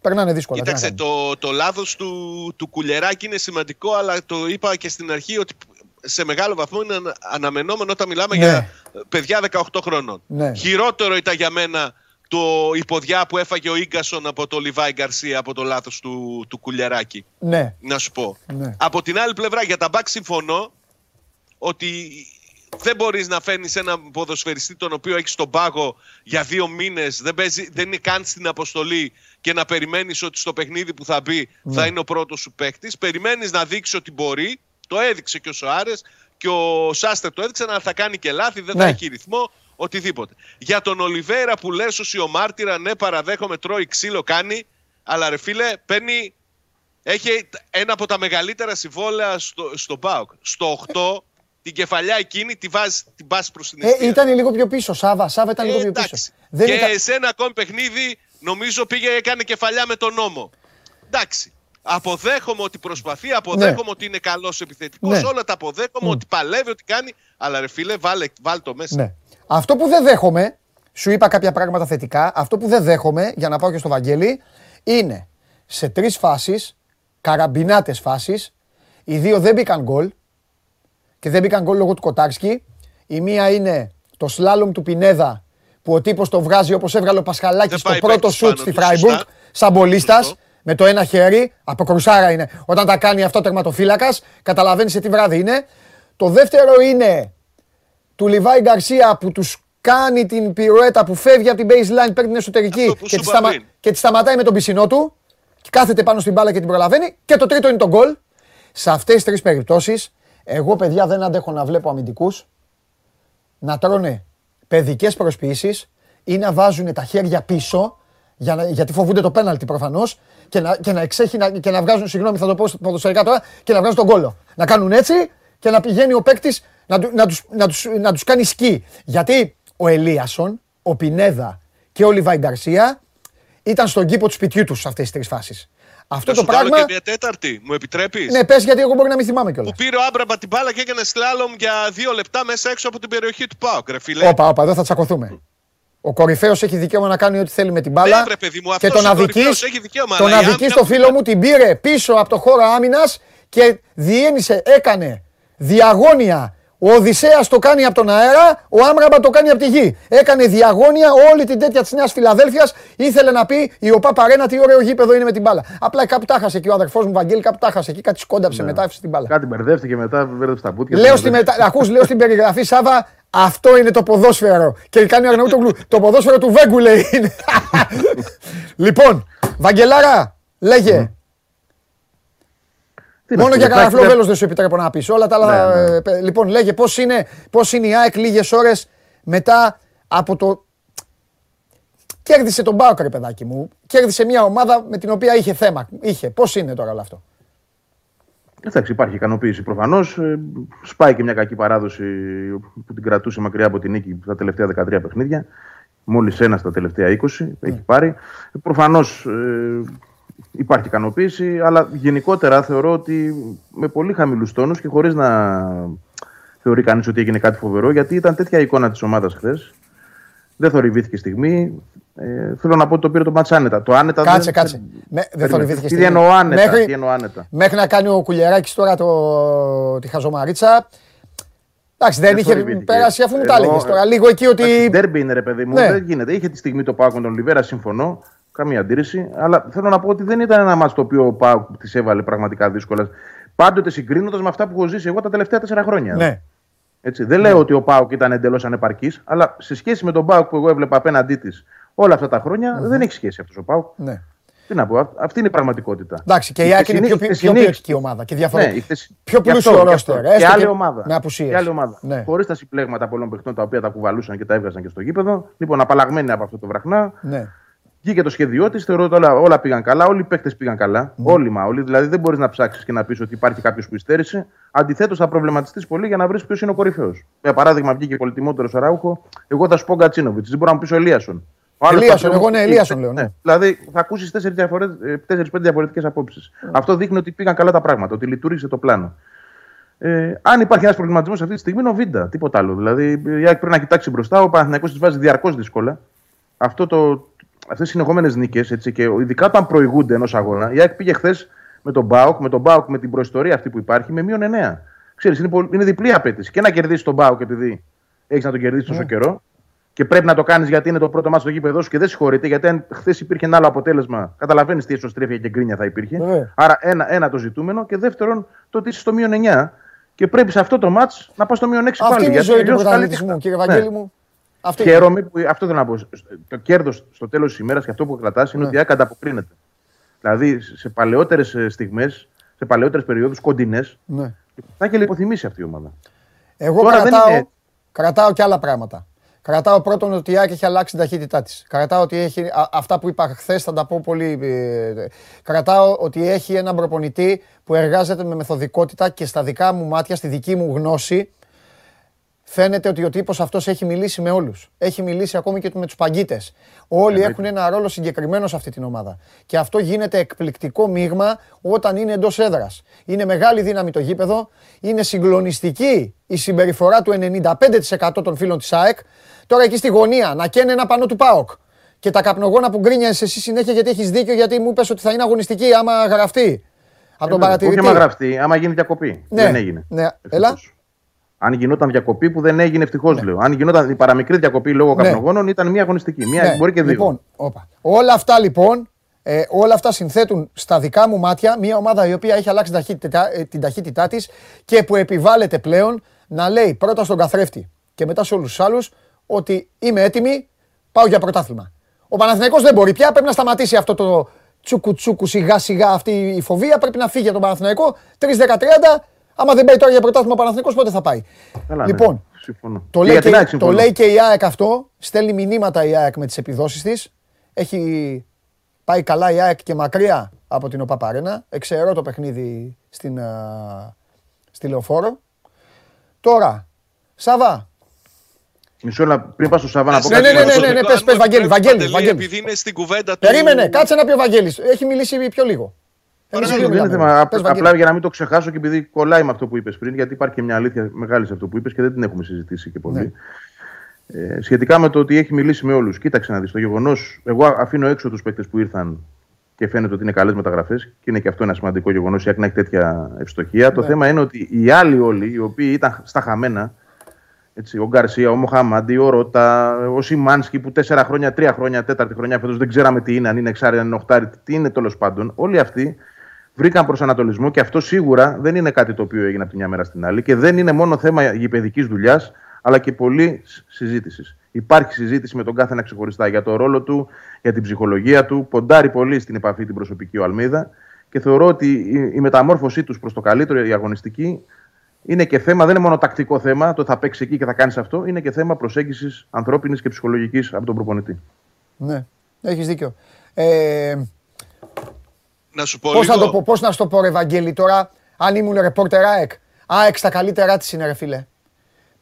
περνάνε δύσκολα. Κοίταξε, το, το λάθος του, του Κουλιεράκη είναι σημαντικό, αλλά το είπα και στην αρχή ότι σε μεγάλο βαθμό είναι αναμενόμενο όταν μιλάμε ναι. για παιδιά 18 χρόνων. Ναι. Χειρότερο ήταν για μένα το υποδιά που έφαγε ο Ίγκασον από το Λιβάη Γκαρσία από το λάθος του, του Κουλιαράκη. Ναι. Να σου πω. Ναι. Από την άλλη πλευρά για τα μπακ συμφωνώ ότι δεν μπορείς να φέρνεις ένα ποδοσφαιριστή τον οποίο έχεις στον πάγο για δύο μήνες, δεν, δεν είναι καν στην αποστολή και να περιμένεις ότι στο παιχνίδι που θα μπει ναι. θα είναι ο πρώτος σου παίκτης. Περιμένεις να δείξεις ότι μπορεί, το έδειξε και ο Σοάρες και ο Σάστερ το έδειξε, αλλά θα κάνει και λάθη, δεν ναι. θα έχει ρυθμό οτιδήποτε. Για τον Ολιβέρα που λες ως ο Μάρτυρα, ναι παραδέχομαι, τρώει ξύλο, κάνει, αλλά ρε φίλε, παίρνει, έχει ένα από τα μεγαλύτερα συμβόλαια στο, στο ΠΑΟΚ. Στο 8, την κεφαλιά εκείνη τη βάζει, την πας προς την ε, Ήταν λίγο πιο πίσω, Σάβα, Σάβα ήταν λίγο πιο πίσω. Δεν και ήταν... σε ένα ακόμη παιχνίδι, νομίζω πήγε, έκανε κεφαλιά με τον νόμο. Εντάξει. Αποδέχομαι ότι προσπαθεί, αποδέχομαι ναι. ότι είναι καλός επιθετικός. Ναι. Όλα τα αποδέχομαι, ότι παλεύει, ότι κάνει. Αλλά ρε φίλε, βάλε, βάλε το μέσα. Ναι. Αυτό που δεν δέχομαι, σου είπα κάποια πράγματα θετικά, αυτό που δεν δέχομαι, για να πάω και στο Βαγγέλη, είναι σε τρεις φάσεις, καραμπινάτες φάσεις, οι δύο δεν μπήκαν γκολ και δεν μπήκαν γκολ λόγω του Κοτάρσκι. Η μία είναι το σλάλομ του Πινέδα που ο τύπος το βγάζει όπως έβγαλε ο Πασχαλάκης στο πρώτο σουτ στη Φράιμπουργκ, σαν μπολίστας, με το ένα χέρι, από κρουσάρα είναι. Όταν τα κάνει αυτό τερματοφύλακας, καταλαβαίνεις σε τι βράδυ είναι. Το δεύτερο είναι του Λιβάη Γκαρσία που τους κάνει την πυροέτα που φεύγει από την baseline, παίρνει την εσωτερική και τη, σταμα... και σταματάει με τον πισινό του. Και κάθεται πάνω στην μπάλα και την προλαβαίνει. Και το τρίτο είναι το γκολ. Σε αυτές τις τρεις περιπτώσεις, εγώ παιδιά δεν αντέχω να βλέπω αμυντικούς να τρώνε παιδικές προσποιήσεις ή να βάζουν τα χέρια πίσω για να, γιατί φοβούνται το πέναλτι προφανώς και να, και να, εξέχει, να, και να βγάζουν, συγγνώμη θα το πω ποδοσφαιρικά τώρα, και να βγάζουν τον κόλλο. Να κάνουν έτσι και να πηγαίνει ο παίκτης να, να, τους, να, τους, να τους κάνει σκι. Γιατί ο Ελίασον, ο Πινέδα και ο Λιβάη Γκαρσία ήταν στον κήπο του σπιτιού τους σε αυτές τις τρεις φάσεις. Αυτό το πράγμα. και μια τέταρτη, μου επιτρέπεις; Ναι, πες γιατί εγώ μπορεί να μην θυμάμαι κιόλας. Που πήρε ο Άμπραμπα την μπάλα και έκανε σλάλομ για δύο λεπτά μέσα έξω από την περιοχή του Πάου, ρε φίλε. Όπα, όπα, εδώ θα τσακωθούμε. Ο κορυφαίος έχει δικαίωμα να κάνει ό,τι θέλει με την μπάλα. Ναι, παιδί μου, και τον αδική, τον αδική στο φίλο μου την πήρε πίσω από το χώρο άμυνας και διένυσε, έκανε διαγώνια ο Οδυσσέας το κάνει από τον αέρα, ο Άμραμπα το κάνει από τη γη. Έκανε διαγώνια όλη την τέτοια της Νέας Φιλαδέλφιας. Ήθελε να πει η ΟΠΑ Παρένα τι ωραίο γήπεδο είναι με την μπάλα. Απλά κάπου τα χάσε εκεί ο αδερφός μου Βαγγέλη, κάπου τα χάσε εκεί, κάτι σκόνταψε ναι. μετά, έφυγε την μπάλα. Κάτι μπερδεύτηκε μετά, μπερδεύτηκε τα πούτια. Λέω, στη μετα... Ακούς, λέω στην περιγραφή Σάβα, αυτό είναι το ποδόσφαιρο. Και κάνει ο Αγναούτογλου, το ποδόσφαιρο του Βέγκου λέει είναι. λοιπόν, Βαγγελάρα, λέγε. Μόνο για κανένα βέλο δεν σου επιτρέπω να πεις. Όλα τα άλλα. Ναι, ναι. Ε, λοιπόν, λέγε πώς είναι, πώς είναι η ΑΕΚ λίγες ώρες μετά από το. Κέρδισε τον Μπάουκ, παιδάκι μου. Κέρδισε μια ομάδα με την οποία είχε θέμα. Είχε. Πώς είναι τώρα όλο αυτό; Εντάξει, υπάρχει ικανοποίηση προφανώς. Ε, σπάει και μια κακή παράδοση που την κρατούσε μακριά από την νίκη τα τελευταία 13 παιχνίδια. Μόλις ένα στα τελευταία 20 έχει ναι. πάρει. Ε, προφανώς υπάρχει ικανοποίηση, αλλά γενικότερα θεωρώ ότι με πολύ χαμηλούς τόνους και χωρίς να θεωρεί κανείς ότι έγινε κάτι φοβερό, γιατί ήταν τέτοια εικόνα της ομάδας χθες. Δεν θορυβήθηκε στιγμή. Ε, θέλω να πω ότι το πήρε το μάτς άνετα. Το άνετα κάτσε, δεν, κάτσε. Με, δεν θορυβήθηκε στιγμή. Τι εννοώ άνετα. Μέχρι, τι εννοώ άνετα. μέχρι να κάνει ο Κουλιαράκης τώρα το, τη χαζομαρίτσα. Εντάξει, δεν, είχε πέρασει αφού μου τα έλεγες τώρα. Λίγο εκεί ότι. Ντέρμπι είναι ρε παιδί μου. Ναι. Δεν γίνεται. Είχε τη στιγμή το πάω με τον Λιβέρα, συμφωνώ. Καμία αντίρρηση. Αλλά θέλω να πω ότι δεν ήταν ένα μάτσο το οποίο ο Πάουκ τη έβαλε πραγματικά δύσκολα. Πάντοτε συγκρίνοντας με αυτά που έχω ζήσει εγώ τα τελευταία τέσσερα χρόνια. Ναι. Έτσι. Δεν λέω ότι ο Πάουκ ήταν εντελώς ανεπαρκής, αλλά σε σχέση με τον Πάουκ που εγώ έβλεπα απέναντί της όλα αυτά τα χρονια δεν έχει σχέση αυτός ο Πάουκ. Ναι. Τι να πω, αυ- αυτή είναι η πραγματικότητα. Εντάξει, και η Η ΑΕΚ είναι χθεσινή- πιο, η πιο χθεσινή- ποιοτική ομάδα και διαφορετική. Ναι, η χθεσι- Πιο γι' αυτό, πλούσιο γι' ρόστερ. αυτό. έστω Και άλλη και ομάδα. Με απουσίες. Και άλλη ομάδα. Ναι. Χωρίς τα συμπλέγματα πολλών παιχτών τα οποία τα κουβαλούσαν και τα έβγαζαν και στο γήπεδο. Λοιπόν, απαλλαγμένοι από αυτό το βραχνά. Ναι. Βγήκε το σχέδιό της, θεωρώ ότι όλα, όλα πήγαν καλά. Όλοι οι παίκτες πήγαν καλά. Ναι. Όλοι μα όλοι. Δηλαδή δεν μπορείς να ψάξεις και να πεις ότι υπάρχει κάποιος που υστέρησε. Αντιθέτως, θα προβληματιστείς πολύ για να βρεις ποιος είναι ο κορυφαίος. Για παράδειγμα, βγήκε πολυτιμότερο ο Ράουχο. Εγώ θα σου πω Γκατσίνοβιτ. Δεν μπορώ να μου πει ο Ελίασον. Ο άλλος Ελίασον, θα πει, εγώ ναι, Ελίασον λέω, ναι. Δηλαδή θα ακούσεις 4-5 διαφορετικές απόψεις. Αυτό δείχνει ότι πήγαν καλά τα πράγματα, ότι λειτουργήσε το πλάνο. Ε, αν υπάρχει ένας προβληματισμός αυτή τη στιγμή, είναι ο Βίντα. Τίποτα άλλο. Δηλαδή η ΑΕΚ πρέπει να κοιτάξει μπροστά. Ο Παναθηναϊκός τη βάζει διαρκώς δύσκολα. Αυτό το, αυτές οι συνεχόμενες νίκες, έτσι, και ειδικά όταν προηγούνται ενός αγώνα, η ΑΕΚ πήγε χθες με τον Μπάουκ, με τον Μπάουκ με την προϊστορία αυτή που υπάρχει, με μείον 9. Ξέρεις, είναι, πολύ- είναι διπλή απέτηση. Και να κερδίσει τον Μπάουκ επειδή έχεις να τον κερδίσεις τόσο καιρό. Και πρέπει να το κάνεις γιατί είναι το πρώτο μάτι στο γήπεδο σου και δεν συγχωρείται. Γιατί αν χθες υπήρχε ένα άλλο αποτέλεσμα, καταλαβαίνεις τι εσωστρέφεια και γκρίνια θα υπήρχε. Βέβαια. Άρα, ένα, ένα το ζητούμενο. Και δεύτερον, το ότι είσαι στο μείον 9 και πρέπει σε αυτό το μάτς να πας στο μείον 6 Αυτή πάλι. είναι η γιατί ζωή του αλλιώς πρωταθλητισμού, καλή κύριε νύχτα. Βαγγέλη Ναι. Μου. Αυτό είναι. Χαίρομαι που αυτό θέλω να πω. Το κέρδος στο τέλος της ημέρας και αυτό που κρατάς Ναι. είναι ότι η ΑΕΚ ανταποκρίνεται. Δηλαδή σε παλαιότερες στιγμές, σε παλαιότερες περιόδους κοντινές, Ναι. θα είχε λιποθυμήσει αυτή η ομάδα. Εγώ Τώρα δεν κρατάω, είναι- κρατάω και άλλα πράγματα. Κρατάω πρώτον ότι η ΑΕΚ έχει αλλάξει την ταχύτητά της. Κρατάω ότι έχει. α- αυτά που είπα χθες θα τα πω πολύ. ε, κρατάω ότι έχει έναν προπονητή που εργάζεται με μεθοδικότητα και στα δικά μου μάτια, στη δική μου γνώση, φαίνεται ότι ο τύπος αυτός έχει μιλήσει με όλους. Έχει μιλήσει ακόμη και με τους παγκίτες. Όλοι έχουν ένα ρόλο συγκεκριμένο σε αυτή την ομάδα. Και αυτό γίνεται εκπληκτικό μείγμα όταν είναι εντός έδρας. Είναι μεγάλη δύναμη το γήπεδο, είναι συγκλονιστική η συμπεριφορά του 95% των φίλων της ΑΕΚ. Τώρα εκεί στη γωνία να καίνε ένα πανό του ΠΑΟΚ. Και τα καπνογόνα που γκρίνιασες εσύ συνέχεια γιατί έχεις δίκιο, γιατί μου είπες ότι θα είναι αγωνιστική άμα γραφτεί. Από τον Ε, βέβαια. παρατηρητή. Όχι άμα γραφτεί, άμα γίνει διακοπή. Ναι, Δεν έγινε. ναι. Ευτυχώς. Έλα. Αν γινόταν διακοπή που δεν έγινε, ευτυχώς λέω. Αν γινόταν η παραμικρή διακοπή λόγω Ναι. καπνογόνων, ήταν μία αγωνιστική. Μία Ναι, μπορεί και δύο. Λοιπόν, όπα. όλα αυτά λοιπόν, ε, όλα αυτά συνθέτουν στα δικά μου μάτια μια ομάδα η οποία έχει αλλάξει ταχύτητα, ε, την ταχύτητά της και που επιβάλλεται πλέον να λέει πρώτα στον καθρέφτη και μετά σε όλους τους άλλους ότι είμαι έτοιμη, πάω για πρωτάθλημα. Ο Παναθηναϊκός δεν μπορεί πια, πρέπει να σταματήσει αυτό το τσούκου τσούκου σιγά σιγά αυτή η φοβία, πρέπει να φύγει από τον Παναθηναϊκό 3-10-30, άμα δεν πάει τώρα για πρωτάθλημα ο Παναθηναϊκός πότε θα πάει; Καλά, ναι. λοιπόν, Συμφωνώ. το Και λέει, για την και, ΑΕΚ το συμφωνώ. λέει και η ΑΕΚ αυτό, στέλνει μηνύματα η ΑΕΚ με τις επιδόσεις της. Έχει πάει καλά η ΑΕΚ και μακριά από την ΟΠΑΠΑΡΕΝΑ. Εξαιρώ το παιχνίδι στην, α, στη Λεωφόρο. Τώρα, Σαβά. Μισό λεπτό πριν πάω στο Σαββά να πω Ναι, κάτι. ναι, ναι, σημαντικό. ναι, ναι, Το πες, αν πες, μου Βαγγέλη, επιτρέπεις, Βαγγέλη, Παντελή, Βαγγέλη. Επειδή είναι στην κουβέντα του. Περίμενε, κάτσε να πει ο Βαγγέλης. Έχει μιλήσει πιο λίγο. Απλά για να μην το ξεχάσω και επειδή κολλάει με αυτό που είπες πριν, γιατί υπάρχει και μια αλήθεια μεγάλη σε αυτό που είπες και δεν την έχουμε συζητήσει και πολύ. Ε, σχετικά με το ότι έχει μιλήσει με όλους. Κοίταξε να δεις το γεγονός. Εγώ αφήνω έξω τους παίκτες που ήρθαν και φαίνεται ότι είναι καλές μεταγραφές και είναι και αυτό ένα σημαντικό γεγονός. Η ΑΕΚ να έχει τέτοια ευστοχία. Το θέμα είναι ότι οι άλλοι όλοι, οι οποίοι ήταν στα χαμένα, έτσι, ο Γκαρσία, ο Μοχάμαντι, ο Ρώτα, ο Σιμάνσκι που τέσσερα χρόνια, τρία χρόνια, τέταρτη χρονιά φέτος δεν ξέραμε τι είναι, αν είναι εξάρι, αν είναι οχτάρι, τι είναι τέλος πάντων. Όλοι αυτοί βρήκαν προσανατολισμό και αυτό σίγουρα δεν είναι κάτι το οποίο έγινε από τη μια μέρα στην άλλη και δεν είναι μόνο θέμα γηπαιδικής δουλειάς, αλλά και πολλής συζήτησης. Υπάρχει συζήτηση με τον κάθε ένα ξεχωριστά για το ρόλο του, για την ψυχολογία του. Ποντάρει πολύ στην επαφή την προσωπική ο Αλμίδα και θεωρώ ότι η, η μεταμόρφωσή τους προς το καλύτερο, η αγωνιστική, είναι και θέμα, δεν είναι μόνο τακτικό θέμα, το θα παίξεις εκεί και θα κάνεις αυτό, είναι και θέμα προσέγγισης ανθρώπινης και ψυχολογικής από τον προπονητή. Ναι, έχεις δίκιο. Ε, Να σου πω Πώς να, λίγο. το πω, πώς να σου το πω, ρε Βαγγέλη, τώρα, αν ήμουν ρεπόρτερ ΑΕΚ. ΑΕΚ στα καλύτερά της είναι, ρε φίλε.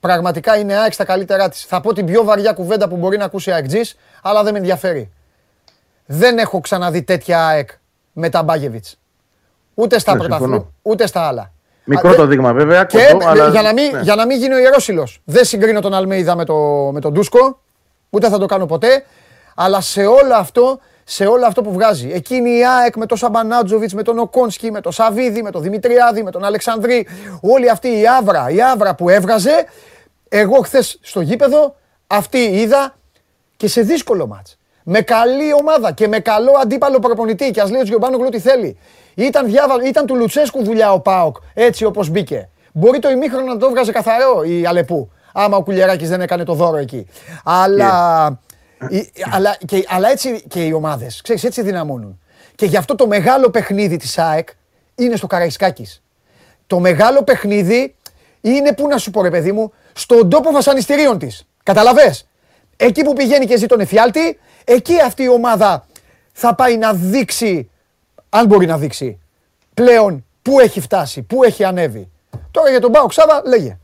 Πραγματικά είναι ΑΕΚ στα καλύτερά της. Θα πω την πιο βαριά κουβέντα που μπορεί να ακούσει ΑΕΚ αλλά δεν με ενδιαφέρει. Δεν έχω ξαναδεί τέτοια ΑΕΚ με τα Μπάγεβιτς. Ούτε στα Ναι, πρωταθλήματα, συμφωνώ. ούτε στα άλλα. Μικρό Α, το δεν- δείγμα βέβαια. Και κοντό, αλλά... για, να μην, ναι. για να μην γίνω ιερόσιλος. Δεν συγκρίνω τον Αλμέιδα με, το, με τον Ντούσκο, ούτε θα το κάνω ποτέ, αλλά σε όλο αυτό, σε όλο αυτό που βγάζει. Εκείνη η ΑΕΚ με τον Σαμπανάτζοβιτς, με τον Οκόνσκι, με τον Σαβίδη, με τον Δημητριάδη, με τον Αλεξανδρή, όλη αυτή η άβρα, η άβρα που έβγαζε, εγώ χθες στο γήπεδο αυτή είδα και σε δύσκολο μάτς. Με καλή ομάδα και με καλό αντίπαλο προπονητή. Και ας λέει ο Τζιομπάνογλου τι θέλει. Ήταν, διάβα... ήταν του Λουτσέσκου δουλειά ο Πάοκ έτσι όπως μπήκε. Μπορεί το ημίχρονο να το βγάζει καθαρό η Αλεπού. Άμα ο Κουλιεράκης δεν έκανε το δώρο εκεί. Αλλά, η- αλλά, και, αλλά έτσι και οι ομάδες, ξέρεις, έτσι δυναμώνουν. Και γι' αυτό το μεγάλο παιχνίδι της ΑΕΚ είναι στο Καραϊσκάκης. Το μεγάλο παιχνίδι είναι, πού να σου πω ρε παιδί μου, στον τόπο βασανιστήριων της. Καταλαβες; Εκεί που πηγαίνει και ζει τον εφιάλτη, εκεί αυτή η ομάδα θα πάει να δείξει, αν μπορεί να δείξει, πλέον πού έχει φτάσει, πού έχει ανέβει. Τώρα για τον Πάο Ξάβα, λέγε.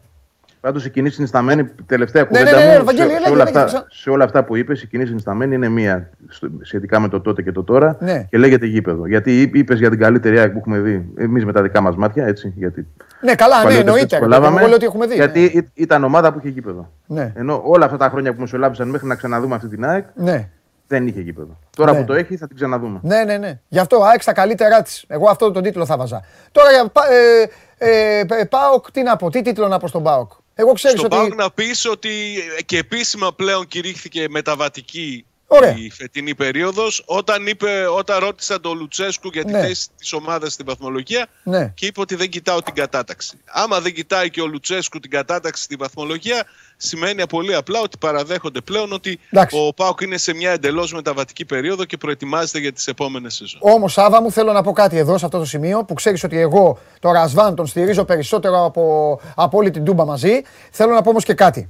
Πάντως η κοινή συνισταμένη, τελευταία Ναι, κουβέντα ναι, ναι, ναι, μου, Βαγγέλη, σε, λέγε, σε όλα λέγε, αυτά, ξα- σε όλα αυτά που είπες, η κοινή συνισταμένη είναι μία στο- σχετικά με το τότε και το τώρα Ναι. και λέγεται γήπεδο. Γιατί είπες για την καλύτερη ΑΕΚ που έχουμε δει εμείς με τα δικά μας μάτια, έτσι. Γιατί Ναι, καλά, ναι, παλιότερα εννοείται. τις ρε, προλάβαμε, Εγώ λέω ότι έχουμε δει. Γιατί ναι. ή- ήταν ομάδα που είχε γήπεδο. Ναι. Ενώ όλα αυτά τα χρόνια που μεσολάβησαν μέχρι να ξαναδούμε αυτή την ΑΕΚ Ναι. δεν είχε γήπεδο. Τώρα Ναι. που το έχει θα την ξαναδούμε. Ναι, ναι, ναι. Γι' αυτό ΑΕΚ στα καλύτερά της. Εγώ αυτό τον τίτλο θα βάζα. Τώρα για Πα- ε, ε, ε, ΠΑΟΚ, τι να πω, τι τίτλο να πω στον ΠΑΟΚ. Εγώ ξέρω Στον ότι. ΠΑΟΚ να πεις ότι και επίσημα πλέον κηρύχθηκε μεταβατική Ωραία. η φετινή περίοδος όταν, είπε, όταν ρώτησα τον Λουτσέσκου για τη Ναι. θέση της ομάδας στην βαθμολογία Ναι. και είπε ότι δεν κοιτάω την κατάταξη. Άμα δεν κοιτάει και ο Λουτσέσκου την κατάταξη στη βαθμολογία σημαίνει πολύ απλά ότι παραδέχονται πλέον ότι Εντάξει. ο ΠΑΟΚ είναι σε μια εντελώς μεταβατική περίοδο και προετοιμάζεται για τις επόμενες σεζόν. Όμως, Σάβα μου, θέλω να πω κάτι εδώ σε αυτό το σημείο που ξέρεις ότι εγώ το Ρασβάν τον στηρίζω περισσότερο από, από όλη την Τούμπα μαζί. Θέλω να πω όμως και κάτι.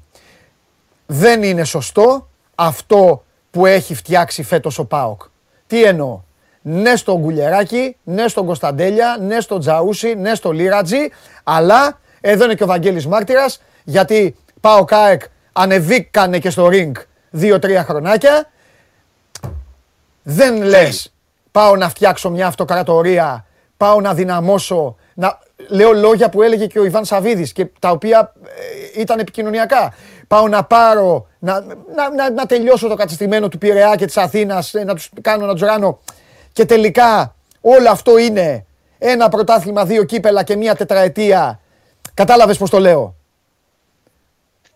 Δεν είναι σωστό αυτό που έχει φτιάξει φέτος ο Πάοκ. Τι εννοώ; Ναι στον Γκουλιεράκη, ναι στον Κωνσταντέλια, ναι στον Τζαούσι, ναι στον Λίρατζι, αλλά εδώ είναι και ο Βαγγέλης Μάρτυρας, γιατί Πάο ΚΑΕΚ ανεβήκανε και στο ring δύο-τρία χρονάκια δεν λες πάω να φτιάξω μια αυτοκρατορία, πάω να δυναμώσω, να... λέω λόγια που έλεγε και ο Ιβάν Σαββίδης και τα οποία ε, ήταν επικοινωνιακά. Πάω να πάρω, να, να, να, να τελειώσω το κατεστημένο του Πειραιά και της Αθήνας, ε, να τους κάνω, να τους ράνω. Και τελικά όλο αυτό είναι ένα πρωτάθλημα, δύο κύπελα και μια τετραετία. Κατάλαβες πώς το λέω;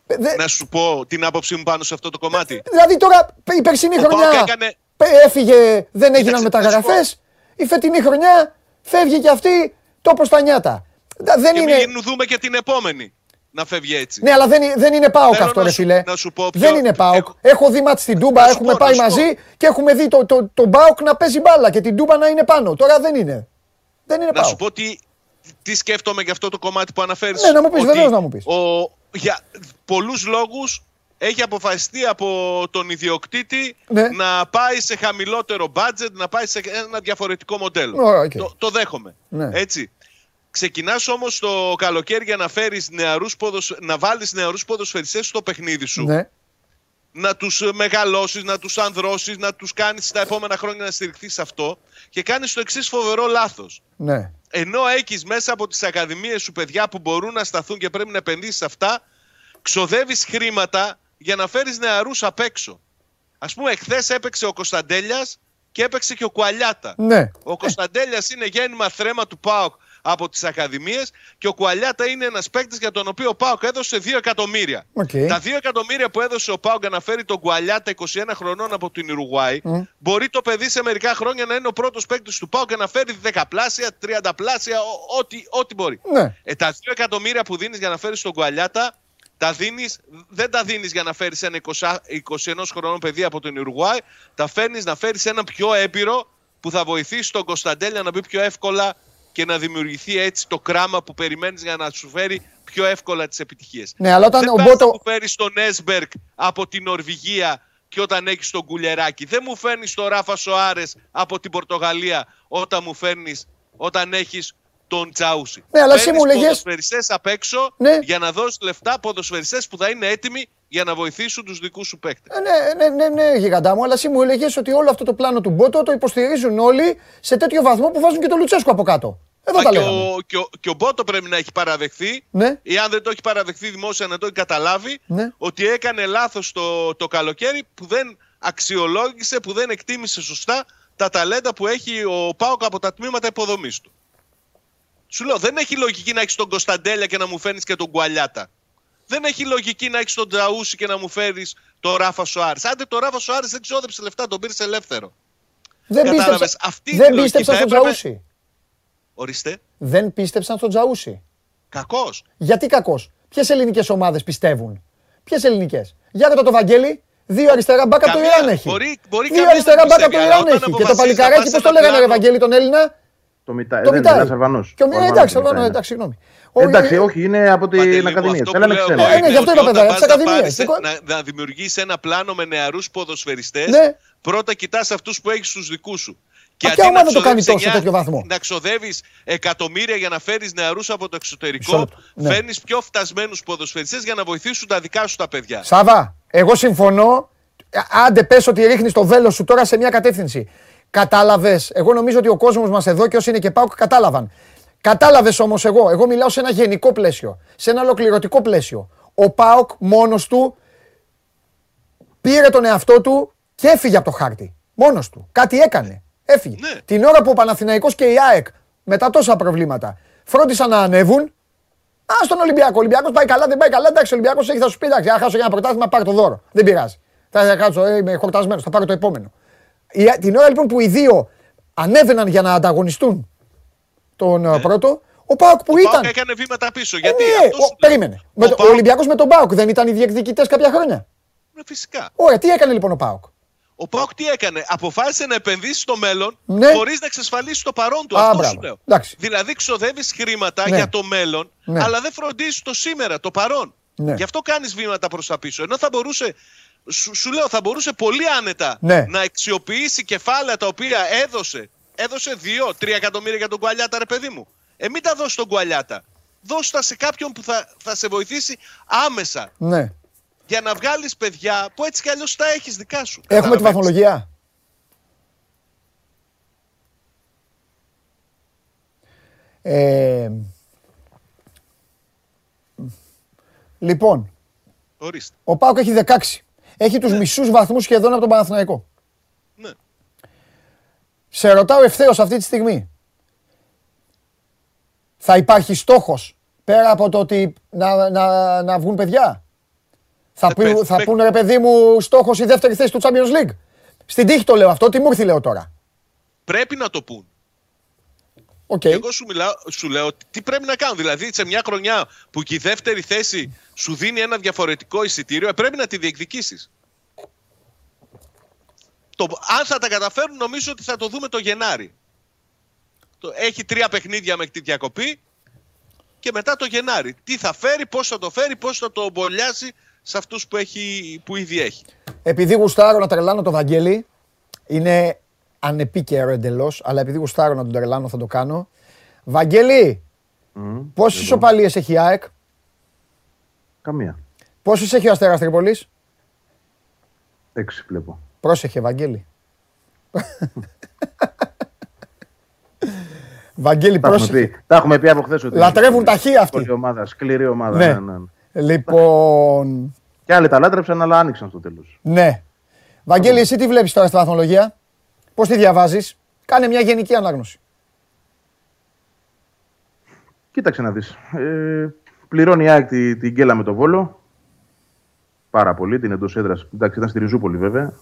Ε, δε- Να σου πω την άποψή μου πάνω σε αυτό το κομμάτι. Δηλαδή τώρα η περσινή Ο χρονιά Πάοκ έκανε- πε- έφυγε, δεν έγιναν Κοίταξε, μεταγραφές. Η φετινή χρονιά φεύγει και αυτή τόπος στα νιάτα. Δα- Δεν Και είναι. μην δούμε και την επόμενη να φεύγει έτσι. Ναι, αλλά δεν, είναι- δεν είναι πάοκ Θέλω αυτό, να ρε σου- φίλε. να σου πω ποιο- Δεν είναι πάοκ. έχω- Έχω δει μάτς στην Τούμπα, Να σου έχουμε πω, πάει να σου μαζί και έχουμε δει τον το, το πάοκ να παίζει μπάλα και την Τούμπα να είναι πάνω. Τώρα δεν είναι. Δεν είναι Να σου πάοκ. πω τι, τι σκέφτομαι για αυτό το κομμάτι που αναφέρεις. Ναι, να μου πεις, ότι βεβαίως να μου πεις. Ο, για πολλούς λόγους έχει αποφασιστεί από τον ιδιοκτήτη Ναι. να πάει σε χαμηλότερο budget, να πάει σε ένα διαφορετικό μοντέλο. Ωραία, οκ. το, το δέχομαι. Ναι. Έτσι. Ξεκινάς όμως το καλοκαίρι για να, φέρεις νεαρούς ποδοσ... να βάλεις νεαρούς ποδοσφαιριστές στο παιχνίδι σου. Ναι. να τους ε, μεγαλώσεις, να τους ανδρώσεις, να τους κάνεις τα επόμενα χρόνια να στηριχθείς σε αυτό και κάνεις το εξής φοβερό λάθος. ναι. Ενώ έχεις μέσα από τις ακαδημίες σου παιδιά που μπορούν να σταθούν και πρέπει να επενδύσεις σε αυτά, ξοδεύεις χρήματα για να φέρεις νεαρούς απ' έξω. Ας πούμε, εχθές έπαιξε ο Κωνσταντέλιας και έπαιξε και ο Κουαλιάτα. Ναι. Ο Κωνσταντέλιας είναι γέννημα θρέμα του ΠΑΟΚ από τις ακαδημίες και ο Κουαλιάτα είναι ένας παίκτης για τον οποίο ο ΠΑΟΚ έδωσε 2 εκατομμύρια. Οκ. Τα 2 εκατομμύρια που έδωσε ο ΠΑΟΚ για να φέρει τον Κουαλιάτα 21 χρονών από την Ιρουγουάη μπορεί το παιδί σε μερικά χρόνια να είναι ο πρώτος παίκτης του ΠΑΟΚ και να φέρει 10 πλάσια, 30 πλάσια, ό- ό,τι, ό,τι μπορεί. Ναι. Ε, τα 2 εκατομμύρια που δίνεις για να φέρεις τον Κουαλιάτα τα δίνεις, δεν τα δίνεις για να φέρεις ένα 20, 21 χρονών παιδί από την Ιρουγουάη, τα φέρνεις να φέρεις ένα πιο έμπειρο που θα βοηθήσει τον Κωνσταντέλια να μπει πιο εύκολα και να δημιουργηθεί έτσι το κράμα που περιμένεις για να σου φέρει πιο εύκολα τις επιτυχίες. Ναι, αλλά όταν δεν ο πας Μπότο- να μου φέρεις τον Έσμπερκ από την Νορβηγία και όταν έχεις τον Κουλεράκι. Δεν μου φέρνεις τον Ράφα Σοάρες από την Πορτογαλία όταν μου φέρνεις όταν έχεις τον Τζάουσι. Ναι, αλλά εσύ Φέρνεις μου λέγες- ποδοσφαιριστές απ' έξω Ναι. για να δώσεις λεφτά ποδοσφαιριστές που θα είναι έτοιμοι για να βοηθήσουν τους δικούς σου παίκτες. Ε, Ναι, ναι, ναι, ναι, γιγαντά μου, αλλά εσύ μου έλεγες ότι όλο αυτό το πλάνο του Μπότο το υποστηρίζουν όλοι σε τέτοιο βαθμό που βάζουν και τον Λουτσέσκο από κάτω. Εδώ Μα τα και, λέγαμε. ο, και, ο, και ο Μπότο πρέπει να έχει παραδεχθεί, Ναι. ή αν δεν το έχει παραδεχθεί δημόσια να το έχει καταλάβει, Ναι. ότι έκανε λάθος το, το καλοκαίρι που δεν αξιολόγησε, που δεν εκτίμησε σωστά τα ταλέντα που έχει ο Πάοκ από τα τμήματα υποδομής του. Σου λέω, δεν έχει λογική να έχεις τον Κωνσταντέλια και να μου φέρνεις και τον Κουαλιάτα. Δεν έχει λογική να έχεις τον Τζαούσι και να μου φέρεις τον Ράφα Σοάρες. Άντε τον Ράφα Σοάρες δεν ξόδεψε λεφτά, τον πήρε ελεύθερο. Δεν Κατάλαβες, πίστεψα, αυτή είναι δεν η λογική. πίστεψαν Θα στον έπρεπε- Τζαούσι. Ορίστε. Δεν πίστεψαν στον Τζαούσι. Κακός. Γιατί κακός; Ποιες ελληνικές ομάδες πιστεύουν; Ποιες ελληνικές; Για ρωτά το Βαγγέλη, δύο αριστερά μπάκα το Ιράν έχει. Μπορεί, μπορεί δύο αριστερά μπάκα το Ιράν έχει. Και το παλικαράκι, πώς το λέγανε, ρε Βαγγέλη, τον Έλληνα; Το Μιτάι. Το Μιτάι. Και ο εντάξει, Αλβανό, εντάξει, συγγνώμη. Εντάξει, όχι, είναι από την Ακαδημία. Θέλαμε ξένα. Ναι, γι' αυτό είπα παιδιά, τη Ακαδημία. Να δημιουργήσει ένα πλάνο με νεαρούς ποδοσφαιριστές. Ναι. Πρώτα κοιτάς αυτούς που έχεις στους δικούς σου. Και αντί ομάδα να το κάνει τόσο σε τέτοιο βαθμό. Να ξοδεύεις εκατομμύρια για να φέρεις νεαρούς από το εξωτερικό, ναι. φέρνεις πιο φτασμένους ποδοσφαιριστές για να βοηθήσουν τα δικά σου τα παιδιά. Σάβα, εγώ συμφωνώ. Άντε, πες ότι ρίχνεις το βέλος σου τώρα σε μια κατεύθυνση. Κατάλαβες. Εγώ νομίζω ότι ο κόσμος μας εδώ και όσοι είναι και πάω κατάλαβαν. Κατάλαβες όμως εγώ. Εγώ μιλάω σε ένα γενικό πλαίσιο. Σε ένα ολοκληρωτικό πλαίσιο. Ο Πάοκ μόνος του πήρε τον εαυτό του και έφυγε από το χάρτη. Μόνος του. Κάτι έκανε. Έφυγε. Ναι. Την ώρα που ο Παναθηναϊκός και η ΑΕΚ μετά τόσα προβλήματα φρόντισαν να ανέβουν, Α στον Ολυμπιακό. Ο Ολυμπιακός πάει καλά, δεν πάει καλά. Εντάξει, ο Ολυμπιακός έχει θα σου πει: Εντάξει, αν χάσω για ένα πρωτάθλημα, πάρει το δώρο. Δεν πειράζει. Θα κάτσω, ε, είμαι χορτασμένος, θα πάρω το επόμενο. την ώρα λοιπόν που οι δύο ανέβαιναν για να ανταγωνιστούν τον ναι. πρώτο, ο Πάουκ που ο ήταν. Πάουκ έκανε βήματα πίσω. Γιατί ε, αυτός... ο, περίμενε. Ο, ο, ο Ολυμπιακός με τον Πάουκ δεν ήταν οι διεκδικητές κάποια χρόνια; Ναι, φυσικά. Ωραία, τι έκανε λοιπόν ο Πάουκ. Ο Πάουκ τι έκανε, αποφάσισε να επενδύσει στο μέλλον ναι. χωρίς να εξασφαλίσει το παρόν του. Α, Αυτό μπράβο. σου λέω. Εντάξει. Δηλαδή ξοδεύεις χρήματα ναι. για το μέλλον, ναι. αλλά δεν φροντίζεις το σήμερα, το παρόν. Ναι. Γι' αυτό κάνεις βήματα προς τα πίσω. Ενώ θα μπορούσε, σου, σου λέω, θα μπορούσε πολύ άνετα ναι. να αξιοποιήσει κεφάλαια τα οποία έδωσε. Έδωσε 2-3 εκατομμύρια για τον Κουαλιάτα, ρε παιδί μου. Ε, μην τα δώσει τον Κουαλιάτα. Δώσ' τα σε κάποιον που θα, θα σε βοηθήσει άμεσα. Ναι για να βγάλεις παιδιά που έτσι κι αλλιώς τα έχεις δικά σου. Έχουμε τη βαθμολογία. Ε, λοιπόν, Ορίστε. ο Πάοκ έχει 16. Έχει τους ναι. μισούς βαθμούς σχεδόν από τον Παναθηναϊκό. Ναι. Σε ρωτάω ευθέως αυτή τη στιγμή. Θα υπάρχει στόχος πέρα από το ότι να, να, να βγουν παιδιά; Θα, πει, θα πούνε ρε παιδί μου στόχος η δεύτερη θέση του Champions League. Στην τύχη το λέω αυτό, τι μου ήρθε λέω τώρα. Πρέπει να το πούν. Okay. εγώ σου, μιλάω, σου λέω τι πρέπει να κάνουν. Δηλαδή σε μια χρονιά που και η δεύτερη θέση σου δίνει ένα διαφορετικό εισιτήριο, ε, πρέπει να τη διεκδικήσεις. Το, αν θα τα καταφέρουν νομίζω ότι θα το δούμε το Γενάρη. Το, έχει τρία παιχνίδια μέχρι τη διακοπή και μετά το Γενάρη. Τι θα φέρει, πώς θα το φέρει, πώς θα το μπολιάσει σε αυτούς που, έχει, που ήδη έχει. Επειδή γουστάρω να τρελάνω το Βαγγέλη, είναι ανεπίκαιρο εντελώς, αλλά επειδή γουστάρω να τον τρελάνω θα το κάνω. Βαγγέλη, mm, πόσες ισοπαλίες έχει η ΑΕΚ, Καμία. Πόσες έχει ο Αστέρας Τρίπολης, Έξι βλέπω. Πρόσεχε, Βαγγέλη. Βαγγέλη, πρόσεχε. Τα έχουμε πει από χθες ότι. Λατρεύουν τα χεία αυτοί. ομάδα, σκληρή ομάδα. Ναι. Ναι, ναι. ναι. Λοιπόν. Και άλλοι τα λάτρεψαν, αλλά άνοιξαν στο τέλος. Ναι. Βαγγέλη, εσύ τι βλέπεις τώρα στη βαθμολογία, πώς τη διαβάζεις, κάνε μια γενική ανάγνωση. Κοίταξε να δεις. Ε, πληρώνει η ΑΕΚ την, την γκέλα με το Βόλο. Πάρα πολύ, την εντός έδρας. Εντάξει, ήταν στη Ριζούπολη βέβαια.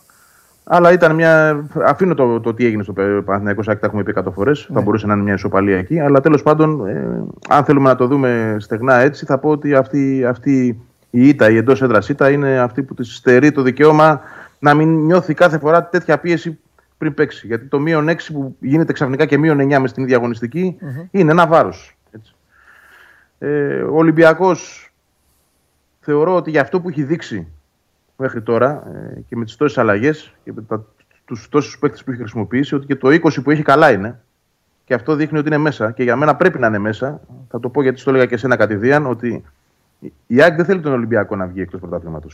Αλλά ήταν μια. Αφήνω το, το τι έγινε στο Παναθηναϊκός Σάκη, τα έχουμε πει 100 φορές. Ναι. Θα μπορούσε να είναι μια ισοπαλία εκεί. Αλλά τέλος πάντων, ε, αν θέλουμε να το δούμε στεγνά έτσι, θα πω ότι αυτή, αυτή η ήττα, η εντός έδρας ήττα, είναι αυτή που της στερεί το δικαίωμα να μην νιώθει κάθε φορά τέτοια πίεση πριν παίξει. Γιατί το μείον 6 που γίνεται ξαφνικά και μείον 9 μες στην ίδια αγωνιστική mm-hmm. είναι ένα βάρος. Ε, ο Ολυμπιακός θεωρώ ότι για αυτό που έχει δείξει μέχρι τώρα ε, και με τις τόσες αλλαγές και με τους τόσους παίκτες που έχει χρησιμοποιήσει, ότι και το 20 που έχει καλά είναι. Και αυτό δείχνει ότι είναι μέσα. Και για μένα πρέπει να είναι μέσα. Θα το πω γιατί το έλεγα και εσένα κατηδίαν, ότι η ΑΕΚ δεν θέλει τον Ολυμπιακό να βγει εκτός πρωτάθληματο.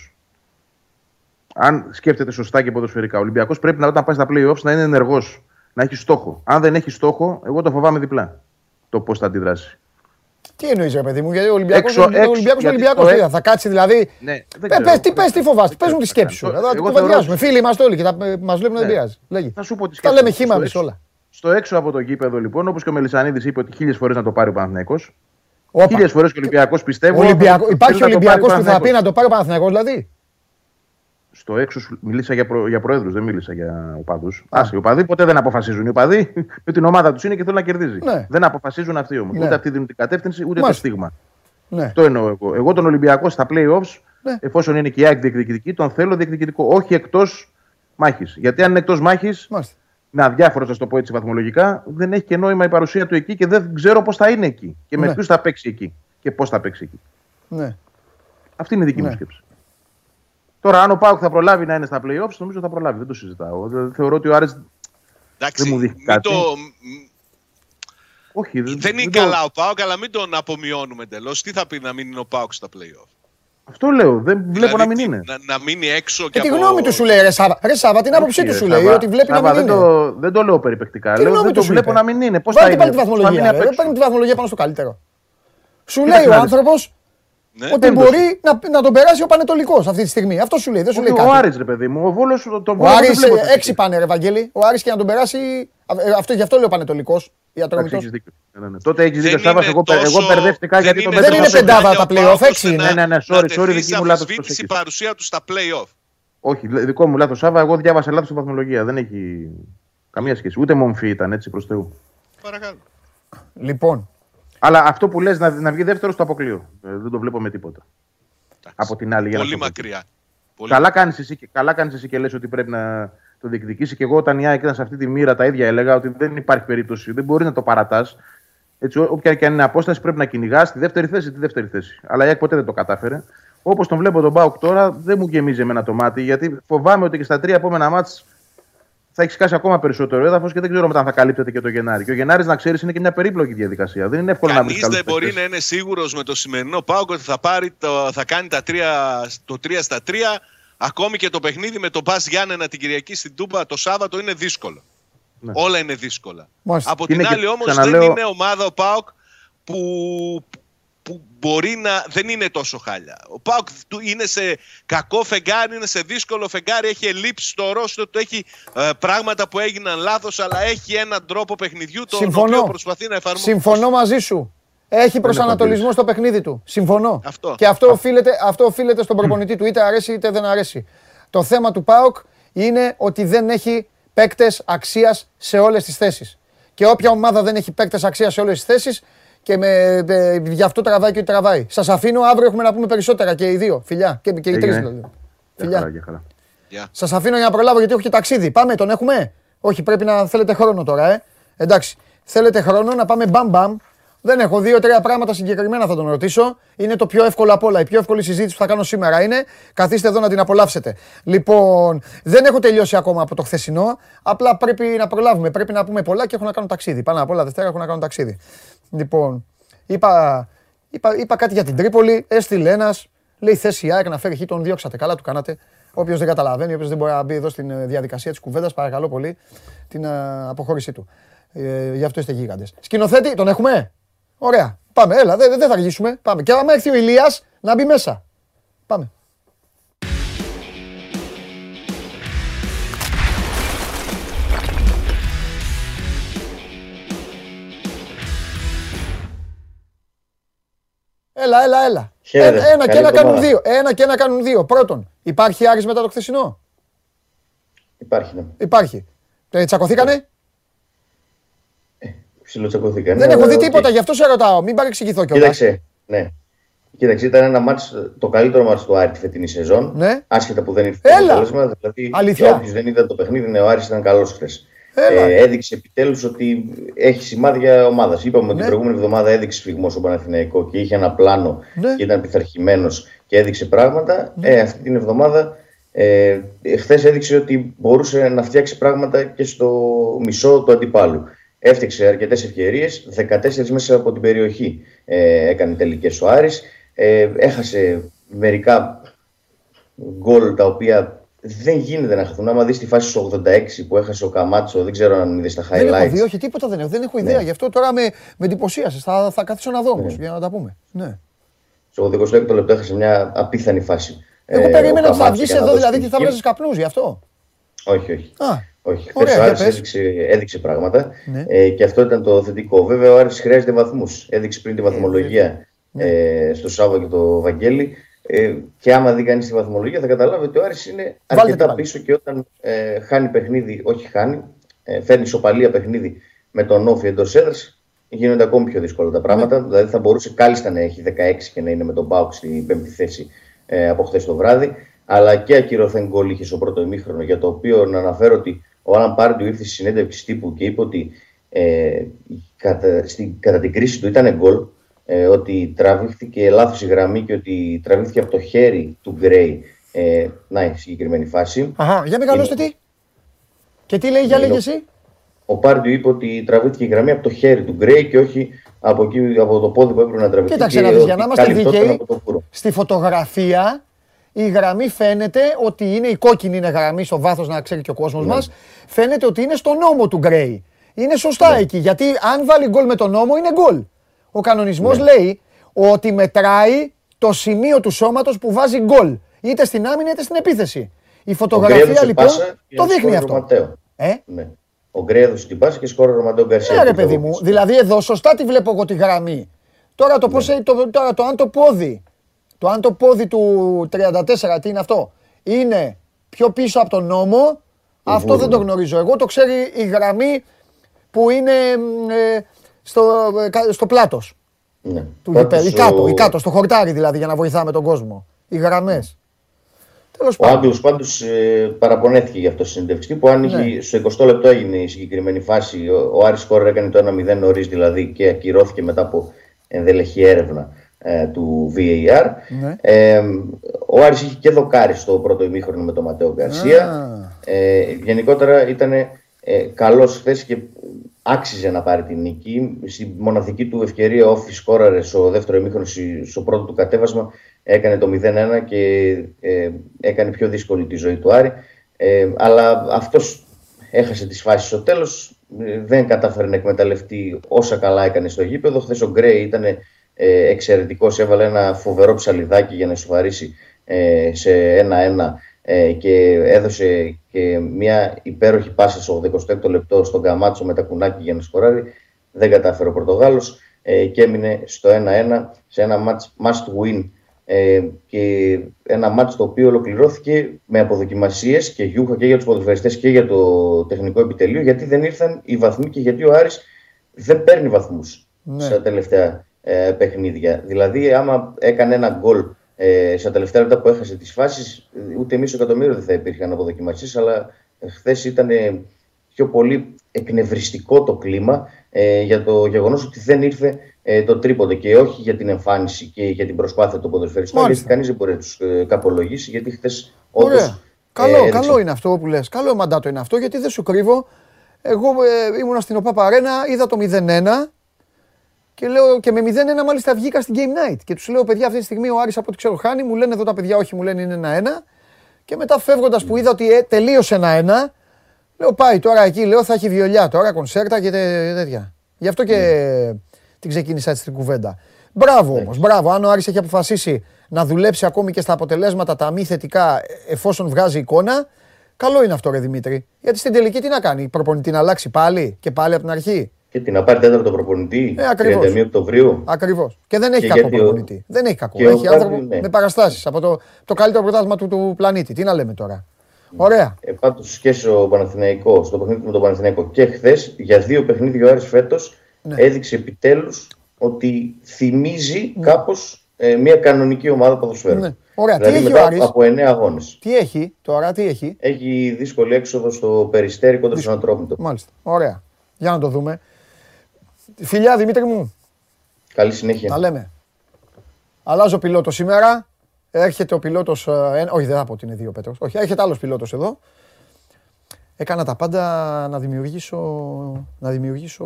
Αν σκέφτεται σωστά και ποδοσφαιρικά, ο Ολυμπιακός πρέπει να όταν πάει στα playoffs να είναι ενεργός, να έχει στόχο. Αν δεν έχει στόχο, εγώ το φοβάμαι διπλά το πώς θα αντιδράσει. Τι εννοείς, ρε παιδί μου, γιατί ο Ολυμπιακός είναι Ολυμπιακό. Θα κάτσει δηλαδή. Ναι, τι πες, τι φοβάσαι, παίζουν τη σκέψη σου. Εδώ κουβεντιάζουμε. Φίλοι είμαστε όλοι και μας βλέπουν δεν πειράζει. Θα σου πω Τα λέμε χήμα όλα. Στο έξω από το γήπεδο λοιπόν, όπως και ο Μελισανίδης είπε ότι χίλιες φορές να το πάρει ο Παναθυναϊκό. Χίλιες φορές και ο Ολυμπιακός πιστεύω. Υπάρχει Ολυμπιακός που θα πει να το πάρει ο Παναθυναϊκό δηλαδή στο έξω μίλησα για, προ, για προέδρους, δεν μίλησα για οπαδούς. Άσε, οι οπαδοί ποτέ δεν αποφασίζουν. Οι οπαδοί με την ομάδα τους είναι και θέλουν να κερδίζει. Ναι. Δεν αποφασίζουν αυτοί όμως. Ναι. Ούτε αυτοί δίνουν την κατεύθυνση, ούτε Μάλιστα. το στίγμα. Ναι. Αυτό εννοώ εγώ. Εγώ τον Ολυμπιακό στα playoffs, Ναι. εφόσον είναι και η ΑΕΚ διεκδικητική, τον θέλω διεκδικητικό. Όχι εκτός μάχης. Γιατί αν είναι εκτός μάχης, Μάλιστα. είναι αδιάφορο, να το πω έτσι βαθμολογικά, δεν έχει και νόημα η παρουσία του εκεί και δεν ξέρω πώς θα είναι εκεί. Και με Ναι. ποιους θα παίξει εκεί. Και πώς θα παίξει εκεί. Ναι. Αυτή είναι η δική Ναι. μου σκέψη. Τώρα, αν ο Πάουκ θα προλάβει να είναι στα playoffs, νομίζω θα προλάβει. Δεν το συζητάω. Δηλαδή, θεωρώ ότι ο Άρης Εντάξει, Δεν μου δείχνει μην κάτι. το, Όχι, δεν είναι το- καλά ο Πάοκ, αλλά μην τον απομειώνουμε εντελώ. Τι θα πει να μην είναι ο Πάοκ στα playoff. Αυτό λέω. Δεν βλέπω Δηλαδή, να μην τι- είναι. Να, να μείνει έξω Και και τη από... γνώμη του σου λέει, ρε Σάβα. Ρε Σάβα, την άποψή Όχι, του ρε, σου λέει, Σάβα. ότι βλέπει να Σάβα, μην δεν είναι. το, δεν το λέω περιπεκτικά. Τι Λέω, γνώμη δεν του το σου βλέπω είπε. να μην είναι. Πώ θα Βάλτε είναι. πάλι τη πώς θα μείνει βαθμολογία. απ' ρε. έξω. Παίρνει τη βαθμολογία πάνω στο καλύτερο. Σου Κοίταξε λέει ο να δεις. άνθρωπο Ναι. ότι πέμπτος. μπορεί να, να τον περάσει ο Πανετολικός αυτή τη στιγμή. Αυτό σου λέει, δεν σου λέει Όχι, Ο κάτι. Άρης, ρε παιδί μου. Ο Βόλος, τον Ο Βόλος δεν Άρης βλέπω ε, τέτοιο. έξι πάνε, ρε Βαγγέλη. Ο Άρης και να τον περάσει. ε, Αυτό, γι' αυτό λέει ο Πανετολικός. Εντάξει, Ιατρομητός. έχεις δίκιο. Ναι, ναι. Τότε έχεις Δεν δίκιο, Σάβα. είναι Εγώ, πε- εγώ τόσο- μπερδεύτηκα δεν γιατί τον είναι Δεν είναι πέτρωσα τόσο στο- πεντάδα χάλια τα ο playoff, Πάοκ έξι ώστε είναι. να- Ναι, ναι, ναι, sorry, να sorry, τεθείς δική σε μου λάθος αμφισβήτηση προσέγγιση. η παρουσία του στα playoff. Όχι, δικό μου λάθος, Σάβα. Εγώ διάβασα λάθος τη βαθμολογία. Δεν έχει καμία σχέση. Ούτε μομφή ήταν έτσι προς Θεού. Παρακαλώ. Λοιπόν, Αλλά αυτό που λες να, να βγει δεύτερο το αποκλείω. Ε, δεν το βλέπω με τίποτα. Εντάξει. Από την άλλη. για να Πολύ το πω. μακριά. Πολύ Καλά κάνεις εσύ, και- καλά κάνεις εσύ και λες ότι πρέπει να το διεκδικήσεις. Και εγώ όταν η ΑΕΚ ήταν σε αυτή τη μοίρα τα ίδια έλεγα ότι δεν υπάρχει περίπτωση. Δεν μπορεί να το παρατάς. Έτσι, ό- όποια και αν είναι απόσταση, πρέπει να κυνηγάς τη δεύτερη θέση, τη δεύτερη θέση. Αλλά η ΑΕΚ ποτέ δεν το κατάφερε. Όπως τον βλέπω τον Μπάουκ τώρα, δεν μου γεμίζει εμένα το μάτι, γιατί φοβάμαι ότι και στα τρία επόμενα μάτς θα έχει σκάσει ακόμα περισσότερο έδαφος και δεν ξέρω μετά αν θα καλύπτεται και το Γενάρη. Και ο Γενάρης, να ξέρεις, είναι και μια περίπλοκη διαδικασία. Δεν είναι εύκολο να βρεις Κανείς δεν μπορεί να είναι σίγουρος με το σημερινό Πάοκ ότι θα, πάρει το, θα κάνει τα τρία, το 3 στα 3. Ακόμη και το παιχνίδι με τον Πας Γιάννενα την Κυριακή στην Τούμπα το Σάββατο είναι δύσκολο. Ναι. Όλα είναι δύσκολα. Μάλιστα. Από Είναι την και- άλλη όμως ξαναλέω- δεν είναι ομάδα ο Πάοκ που, που μπορεί να. δεν είναι τόσο χάλια. Ο Πάοκ του είναι σε κακό φεγγάρι, είναι σε δύσκολο φεγγάρι, έχει ελλείψει στο ρόστο του, έχει ε, πράγματα που έγιναν λάθος, αλλά έχει έναν τρόπο παιχνιδιού τον Συμφωνώ. οποίο προσπαθεί να εφαρμόσει. συμφωνώ μαζί σου. Έχει προσανατολισμό στο παιχνίδι του. Συμφωνώ. Αυτό. Και αυτό οφείλεται, αυτό οφείλεται στον προπονητή του, είτε αρέσει είτε δεν αρέσει. Το θέμα του ΠΑΟΚ είναι ότι δεν έχει παίκτες αξίας σε όλες τις θέσεις. Και όποια ομάδα δεν έχει παίκτες αξίας σε όλες τις θέσεις, και με, ε, γι' αυτό τραβάει και ό,τι τραβάει. Σας αφήνω, αύριο έχουμε να πούμε περισσότερα και οι δύο. Φιλιά. Και, και οι τρεις Έγινε. δηλαδή. Για Φιλιά. χαρά, για χαρά. Γεια. Σας αφήνω για να προλάβω γιατί έχω και ταξίδι. Πάμε, τον έχουμε; Όχι, πρέπει να θέλετε χρόνο τώρα, ε. Εντάξει. Θέλετε χρόνο να πάμε μπαμ μπαμ. Δεν έχω δύο-τρία πράγματα συγκεκριμένα θα τον ρωτήσω. Είναι το πιο εύκολο απ' όλα. Η πιο εύκολη συζήτηση που θα κάνω σήμερα είναι. Καθίστε εδώ να την απολαύσετε. Λοιπόν, δεν έχω τελειώσει ακόμα από το χθεσινό. Απλά πρέπει να προλάβουμε. Πρέπει να πούμε πολλά και έχω να κάνω ταξίδι. Πάνω απ' όλα Δευτέρα έχω να κάνω ταξίδι. Λοιπόν, είπα, είπα, είπα κάτι για την Τρίπολη. Έστειλε ένας. Λέει θέση ΑΕΚ να φέρει χ, τον διώξατε. Καλά του κάνατε. Όποιος δεν καταλαβαίνει, όποιος δεν μπορεί να μπει εδώ στην ε, διαδικασία της κουβέντας, παρακαλώ πολύ την ε, αποχώρησή του. Ε, γι' αυτό είστε γίγαντες. Σκηνοθέτη, τον έχουμε; Ωραία. Πάμε, έλα, δεν δεν θα αργήσουμε. Πάμε. Και άμα έρθει ο Ηλίας, να μπει μέσα. Πάμε. Έλα, έλα, έλα. Χαίρετε. Ένα, ένα και Καλή ένα κάνουν εβδομάδα. δύο. Ένα και ένα κάνουν δύο. Πρώτον, υπάρχει Άρης μετά το χθεσινό; Υπάρχει, ναι. Υπάρχει. Ε, τσακωθήκανε; Ψιλοτσακωθήκαν. Δεν έχω δει τίποτα, γι' αυτό σε ρωτάω. Μην παρεξηγηθώ κιόλας. Κοίταξε, ναι. Κοίταξε, ήταν ένα μάτς, το καλύτερο μάτς του Άρη τη φετινή σεζόν. Ναι. Άσχετα που δεν ήρθε Έλα. το αποτέλεσμα. Δηλαδή, Αλήθεια. όποιος δεν είδε το παιχνίδι, ναι, ο Άρης ήταν καλός χθες. Έλα. Ε, έδειξε επιτέλους ότι έχει σημάδια ομάδα. Είπαμε ότι Ναι. την προηγούμενη εβδομάδα έδειξε σφιγμό στον Παναθηναϊκό και είχε ένα πλάνο Ναι. και ήταν πειθαρχημένος και έδειξε πράγματα. Ε, αυτή την εβδομάδα ε, χθες έδειξε ότι μπορούσε να φτιάξει πράγματα και στο μισό του αντιπάλου. Έφτιαξε αρκετές ευκαιρίες, 14 μέσα από την περιοχή ε, έκανε τελικές ο Άρης. Ε, έχασε μερικά γκολ τα οποία δεν γίνεται να χαθούν. Άμα δεις τη φάση του 86 που έχασε ο Καμάτσο, δεν ξέρω αν είδες τα Δεν έχω highlights. δει, όχι τίποτα δεν έχω. Δεν έχω ιδέα. Ναι. Γι' αυτό τώρα με, με εντυπωσίασες. Θα, θα καθίσω να δω όμως για να τα πούμε. Ναι. Στο 26 λεπτό έχασε μια απίθανη φάση. Εγώ Ε, περίμενα ο ότι θα Καμάτσος βγεις για να εδώ δώσει δηλαδή την και θα νίκη. βγάζεις καπνούς γι' αυτό; Όχι, όχι. Α, Όχι, Ωραία, χθες ο για Άρης πες. έδειξε, έδειξε πράγματα Ναι. ε, και αυτό ήταν το θετικό. Βέβαια, ο Άρης χρειάζεται βαθμούς. Έδειξε πριν τη βαθμολογία Ναι. ε, στο Σάββα και το Βαγγέλη. Ε, και άμα δει κανείς τη βαθμολογία, θα καταλάβει ότι ο Άρης είναι Βάλτε αρκετά τα πίσω και όταν ε, χάνει παιχνίδι, όχι χάνει, ε, φέρνει ισοπαλία παιχνίδι με τον Όφη εντός έδρας, γίνονται ακόμη πιο δύσκολα τα πράγματα. Ναι. Δηλαδή θα μπορούσε κάλλιστα να έχει 16 και να είναι με τον Μπάουκ στην πέμπτη θέση ε, από χθες το βράδυ. Αλλά και ακυρωθέν γκολ είχε στο πρώτο ημίχρονο, για το οποίο να αναφέρω ότι ο Άλαν Πάρντιου ήρθε στη συνέντευξη τύπου και είπε ότι ε, κατά, στην, κατά την κρίση του ήταν γκολ. Ε, ότι τραβήχθηκε λάθος η γραμμή και ότι τραβήχθηκε από το χέρι του Γκρέι. Ε, να, η συγκεκριμένη φάση. Αχα, για μεγαλώστε τι; Και τι λέει, για λέγε εσύ; Ο Πάρντιου είπε ότι τραβήχθηκε η γραμμή από το χέρι του Γκρέι και όχι από, εκεί, από το πόδι που έπρεπε να τραβηχθεί. Κοίταξε και να δεις, ότι για να είμαστε καλυπτόταν δίκαιοι, από το κούρο. στη φωτογραφία η γραμμή φαίνεται ότι είναι η κόκκινη είναι γραμμή στο βάθος να ξέρει και ο κόσμος μας. Φαίνεται ότι είναι στον νόμο του Γκρέι. Είναι σωστά εκεί, γιατί αν βάλει γκολ με τον νόμο είναι γκολ. Ο κανονισμός λέει ότι μετράει το σημείο του σώματος που βάζει γκολ. Είτε στην άμυνα είτε στην επίθεση. Η Ο Γκρέι φωτογραφία έδωσε λοιπόν πάσα και το δείχνει σκόρε ο αυτό. Ματέο. Ε; Ναι. Ο Γκρέι έδωσε την πάσα και σκόρε ο Ρωμαντέο Γκαρσία. Ναι, ρε που παιδί θα μου. βοηθήσει. Δηλαδή εδώ σωστά τη βλέπω εγώ τη γραμμή. Τώρα το, πώς, το, τώρα, το αν το πόδι, το αν το πόδι του 34, τι είναι αυτό, είναι πιο πίσω από τον νόμο, αυτό δεν το γνωρίζω. Εγώ το ξέρει η γραμμή που είναι μ, ε, στο, ε, κα- στο πλάτος Ναι. του Πάντως, γηπέδου. Ή κάτω, ο- ή κάτω, στο χορτάρι δηλαδή για να βοηθάμε τον κόσμο. Οι γραμμές. Τέλος Ο πάντων. Άγγλος πάντως ε, παραπονέθηκε για αυτό στη συνέντευξη που αν Ναι. είχε, στο 20 λεπτό έγινε η συγκεκριμένη φάση. Ο, ο Άρης Κόρερ έκανε το 1-0 νωρίς δηλαδή και ακυρώθηκε μετά από ενδελεχή έρευνα ε, του VAR. Ναι. Ε, ο Άρης είχε και δοκάρι στο πρώτο ημίχρονο με τον Ματέο Γκαρσία. Α. Ε, γενικότερα ήταν ε, καλός χθες και άξιζε να πάρει την νίκη. Στη μοναδική του ευκαιρία όφης σκόραρε στο δεύτερο ημίχρονο, στη- στο πρώτο του κατέβασμα έκανε το 0-1 και ε, έκανε πιο δύσκολη τη ζωή του Άρη. Ε, αλλά αυτός έχασε τις φάσεις στο τέλος, ε, δεν κατάφερε να εκμεταλλευτεί όσα καλά έκανε στο γήπεδο. Χθες ο Γκρέι ήταν ε, εξαιρετικός, έβαλε ένα φοβερό ψαλιδάκι για να ισοφαρίσει ε, σε 1-1 ε, και έδωσε και μια υπέροχη πάσα στο 26ο λεπτό στον Καμάτσο με τα κουνάκι για να σκοράρει. Δεν κατάφερε ο Πορτογάλος ε, και έμεινε στο 1-1 σε ένα match must win ε, και ένα match το οποίο ολοκληρώθηκε με αποδοκιμασίες και γιούχα και για τους ποδοσφαιριστές και για το τεχνικό επιτελείο γιατί δεν ήρθαν οι βαθμοί και γιατί ο Άρης δεν παίρνει βαθμούς Ναι. στα τελευταία ε, παιχνίδια. Δηλαδή άμα έκανε ένα γκολ ε, στα τελευταία λεπτά που έχασε τις φάσεις ε, ούτε μισό εκατομμύριο δεν θα υπήρχαν αποδοκιμασίες αλλά χθες ήταν ε, πιο πολύ εκνευριστικό το κλίμα ε, για το γεγονός ότι δεν ήρθε ε, το τρίποντο και όχι για την εμφάνιση και για την προσπάθεια των ποδοσφαιριστών Μάλιστα. γιατί κανείς δεν μπορεί να τους ε, καπολογήσει γιατί χθες Ωραία. όντως Καλό, έδειξε- καλό είναι αυτό που λες. Καλό μαντάτο είναι αυτό γιατί δεν σου κρύβω. Εγώ ε, ήμουνα στην ΟΠΑ Παρένα, είδα το 0-1 και, λέω, και με 0-1 μάλιστα βγήκα στην Game Night. Και τους λέω: Παιδιά, αυτή τη στιγμή ο Άρης από ό,τι ξέρω χάνει. Μου λένε εδώ τα παιδιά, όχι, μου λένε είναι 1-1. Και μετά φεύγοντας που είδα ότι ε, τελείωσε 1-1, λέω: Πάει τώρα εκεί, λέω θα έχει βιολιά τώρα, κονσέρτα και τε- τέτοια. Γι' αυτό και την ξεκίνησα έτσι την κουβέντα. Μπράβο όμως, μπράβο. Αν ο Άρης έχει αποφασίσει να δουλέψει ακόμη και στα αποτελέσματα τα μη θετικά, ε, εφόσον βγάζει εικόνα, καλό είναι αυτό, ρε Δημήτρη. Γιατί στην τελική τι να κάνει, προπονητή να αλλάξει πάλι και πάλι από την αρχή; Και την να πάρει τέταρτο προπονητή Ε, ακριβώς. 31 Οκτωβρίου. Ακριβώς. Και δεν έχει Και κακό γιατί ο- προπονητή. Δεν έχει κακό. και ο Έχει άνθρωπο Πάρντιου, ναι. με παραστάσεις από το, το καλύτερο πρωτάθλημα του, του πλανήτη. Τι να λέμε τώρα. Ωραία. Ε, Πάντως και στο Παναθηναϊκός, στο παιχνίδι με τον Παναθηναϊκό και χθες, για δύο παιχνίδια ο Άρης φέτος Ναι. έδειξε επιτέλους ότι θυμίζει κάπως ε, μια κανονική ομάδα ποδοσφαίρου. Ναι. Ωραία. Τι Δηλαδή έχει ο μετά Άρης; από 9 αγώνες. Τι έχει τώρα, τι έχει; Έχει δύσκολη έξοδο στο περιστέρι κοντά στον Ατρόμητο. Μάλιστα. Ωραία. Για να το δούμε. Φιλιά Δημήτρη μου, Καλή συνέχεια. τα λέμε. Αλλάζω πιλότο σήμερα. Έρχεται ο πιλότος. όχι, δεν θα πω ότι είναι δύο Πέτρος. Όχι, έρχεται άλλος πιλότος εδώ. Έκανα τα πάντα να δημιουργήσω, να δημιουργήσω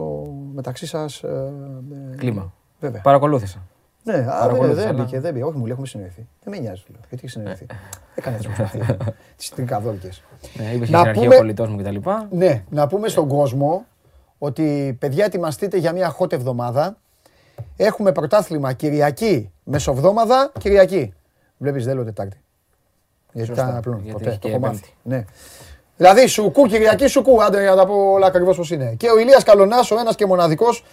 μεταξύ σας. Κλίμα. Βέβαια. Παρακολούθησα. Ναι, α, δεν, Παρακολούθησα, δεν αλλά- μπήκε, δεν μπήκε. Όχι, μου λέει έχουμε συνεννοηθεί. Δεν με νοιάζει, του λέω. Γιατί έχει συνεννοηθεί; Έκανε τι προσπαθίε. Τις τρικαδόρικε. Ναι, είπες Να στην αρχή πούμε- ο κολλητό μου κτλ. Ναι, να πούμε στον κόσμο ότι παιδιά ετοιμαστείτε για μια hot εβδομάδα. Έχουμε πρωτάθλημα Κυριακή, Μεσοβδόμαδα, Κυριακή. Βλέπεις δεν λέω Τετάρτη. Γιατί Σωστά, ήταν απλό. γιατί Ποτέ, έχει το και έχω μάθει. Πέμπτη. Ναι. Δηλαδή σουκού, Κυριακή σουκού, άντε για να τα πω όλα ακριβώς πώς είναι. Και ο Ηλίας Καλονάς, ο ένας και μοναδικός,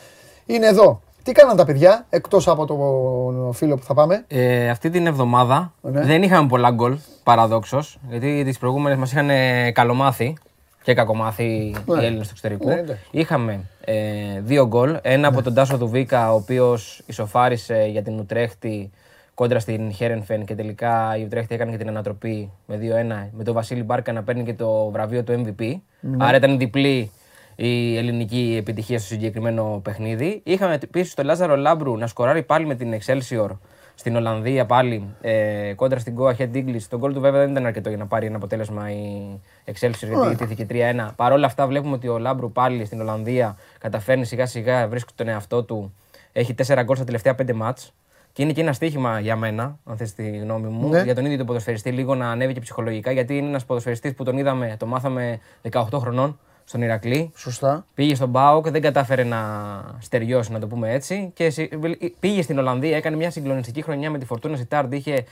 είναι εδώ. Τι κάναν τα παιδιά, εκτός από τον φίλο που θα πάμε; Ε, αυτή την εβδομάδα Ναι. δεν είχαμε πολλά γκολ, παραδόξως. Γιατί τις προηγούμενες μας είχαν ε, καλομάθει. Και κακομάθη Ναι. οι Έλληνες του εξωτερικού. Ναι, εντάξει. Είχαμε ε, δύο γκολ. Ένα από τον Τάσο Δουβίκα, ο οποίος ισοφάρισε για την Ουτρέχτη κόντρα στην Χέρενφεν και τελικά η Ουτρέχτη έκανε και την ανατροπή με 2-1 με τον Βασίλη Μπάρκα να παίρνει και το βραβείο του MVP. Άρα ήταν διπλή η ελληνική επιτυχία στο συγκεκριμένο παιχνίδι. Είχαμε επίσης τον Λάζαρο Λάμπρου να σκοράρει πάλι με την Excelsior στην Ολλανδία πάλι ε, κόντρα στην Go Ahead English. Το γκολ του βέβαια δεν ήταν αρκετό για να πάρει ένα αποτέλεσμα η Excelsior γιατί ιτήθηκε 3-1. Παρ' όλα αυτά βλέπουμε ότι ο Λάμπρου πάλι στην Ολλανδία καταφέρνει σιγά σιγά, βρίσκει τον εαυτό του. Έχει 4 γκολ στα τελευταία 5 μάτς. Και είναι και ένα στοίχημα για μένα, αν θες τη γνώμη μου, Ναι. για τον ίδιο τον ποδοσφαιριστή, λίγο να ανέβει και ψυχολογικά, γιατί είναι ένας ποδοσφαιριστής που τον είδαμε, το μάθαμε 18 χρονών στον Ηρακλή. Σωστά. Πήγε στον Μπάουκ, δεν κατάφερε να στεριώσει, να το πούμε έτσι. Και συ- πήγε στην Ολλανδία, έκανε μια συγκλονιστική χρονιά με τη Φορτούνα Σιτάρντ. Είχε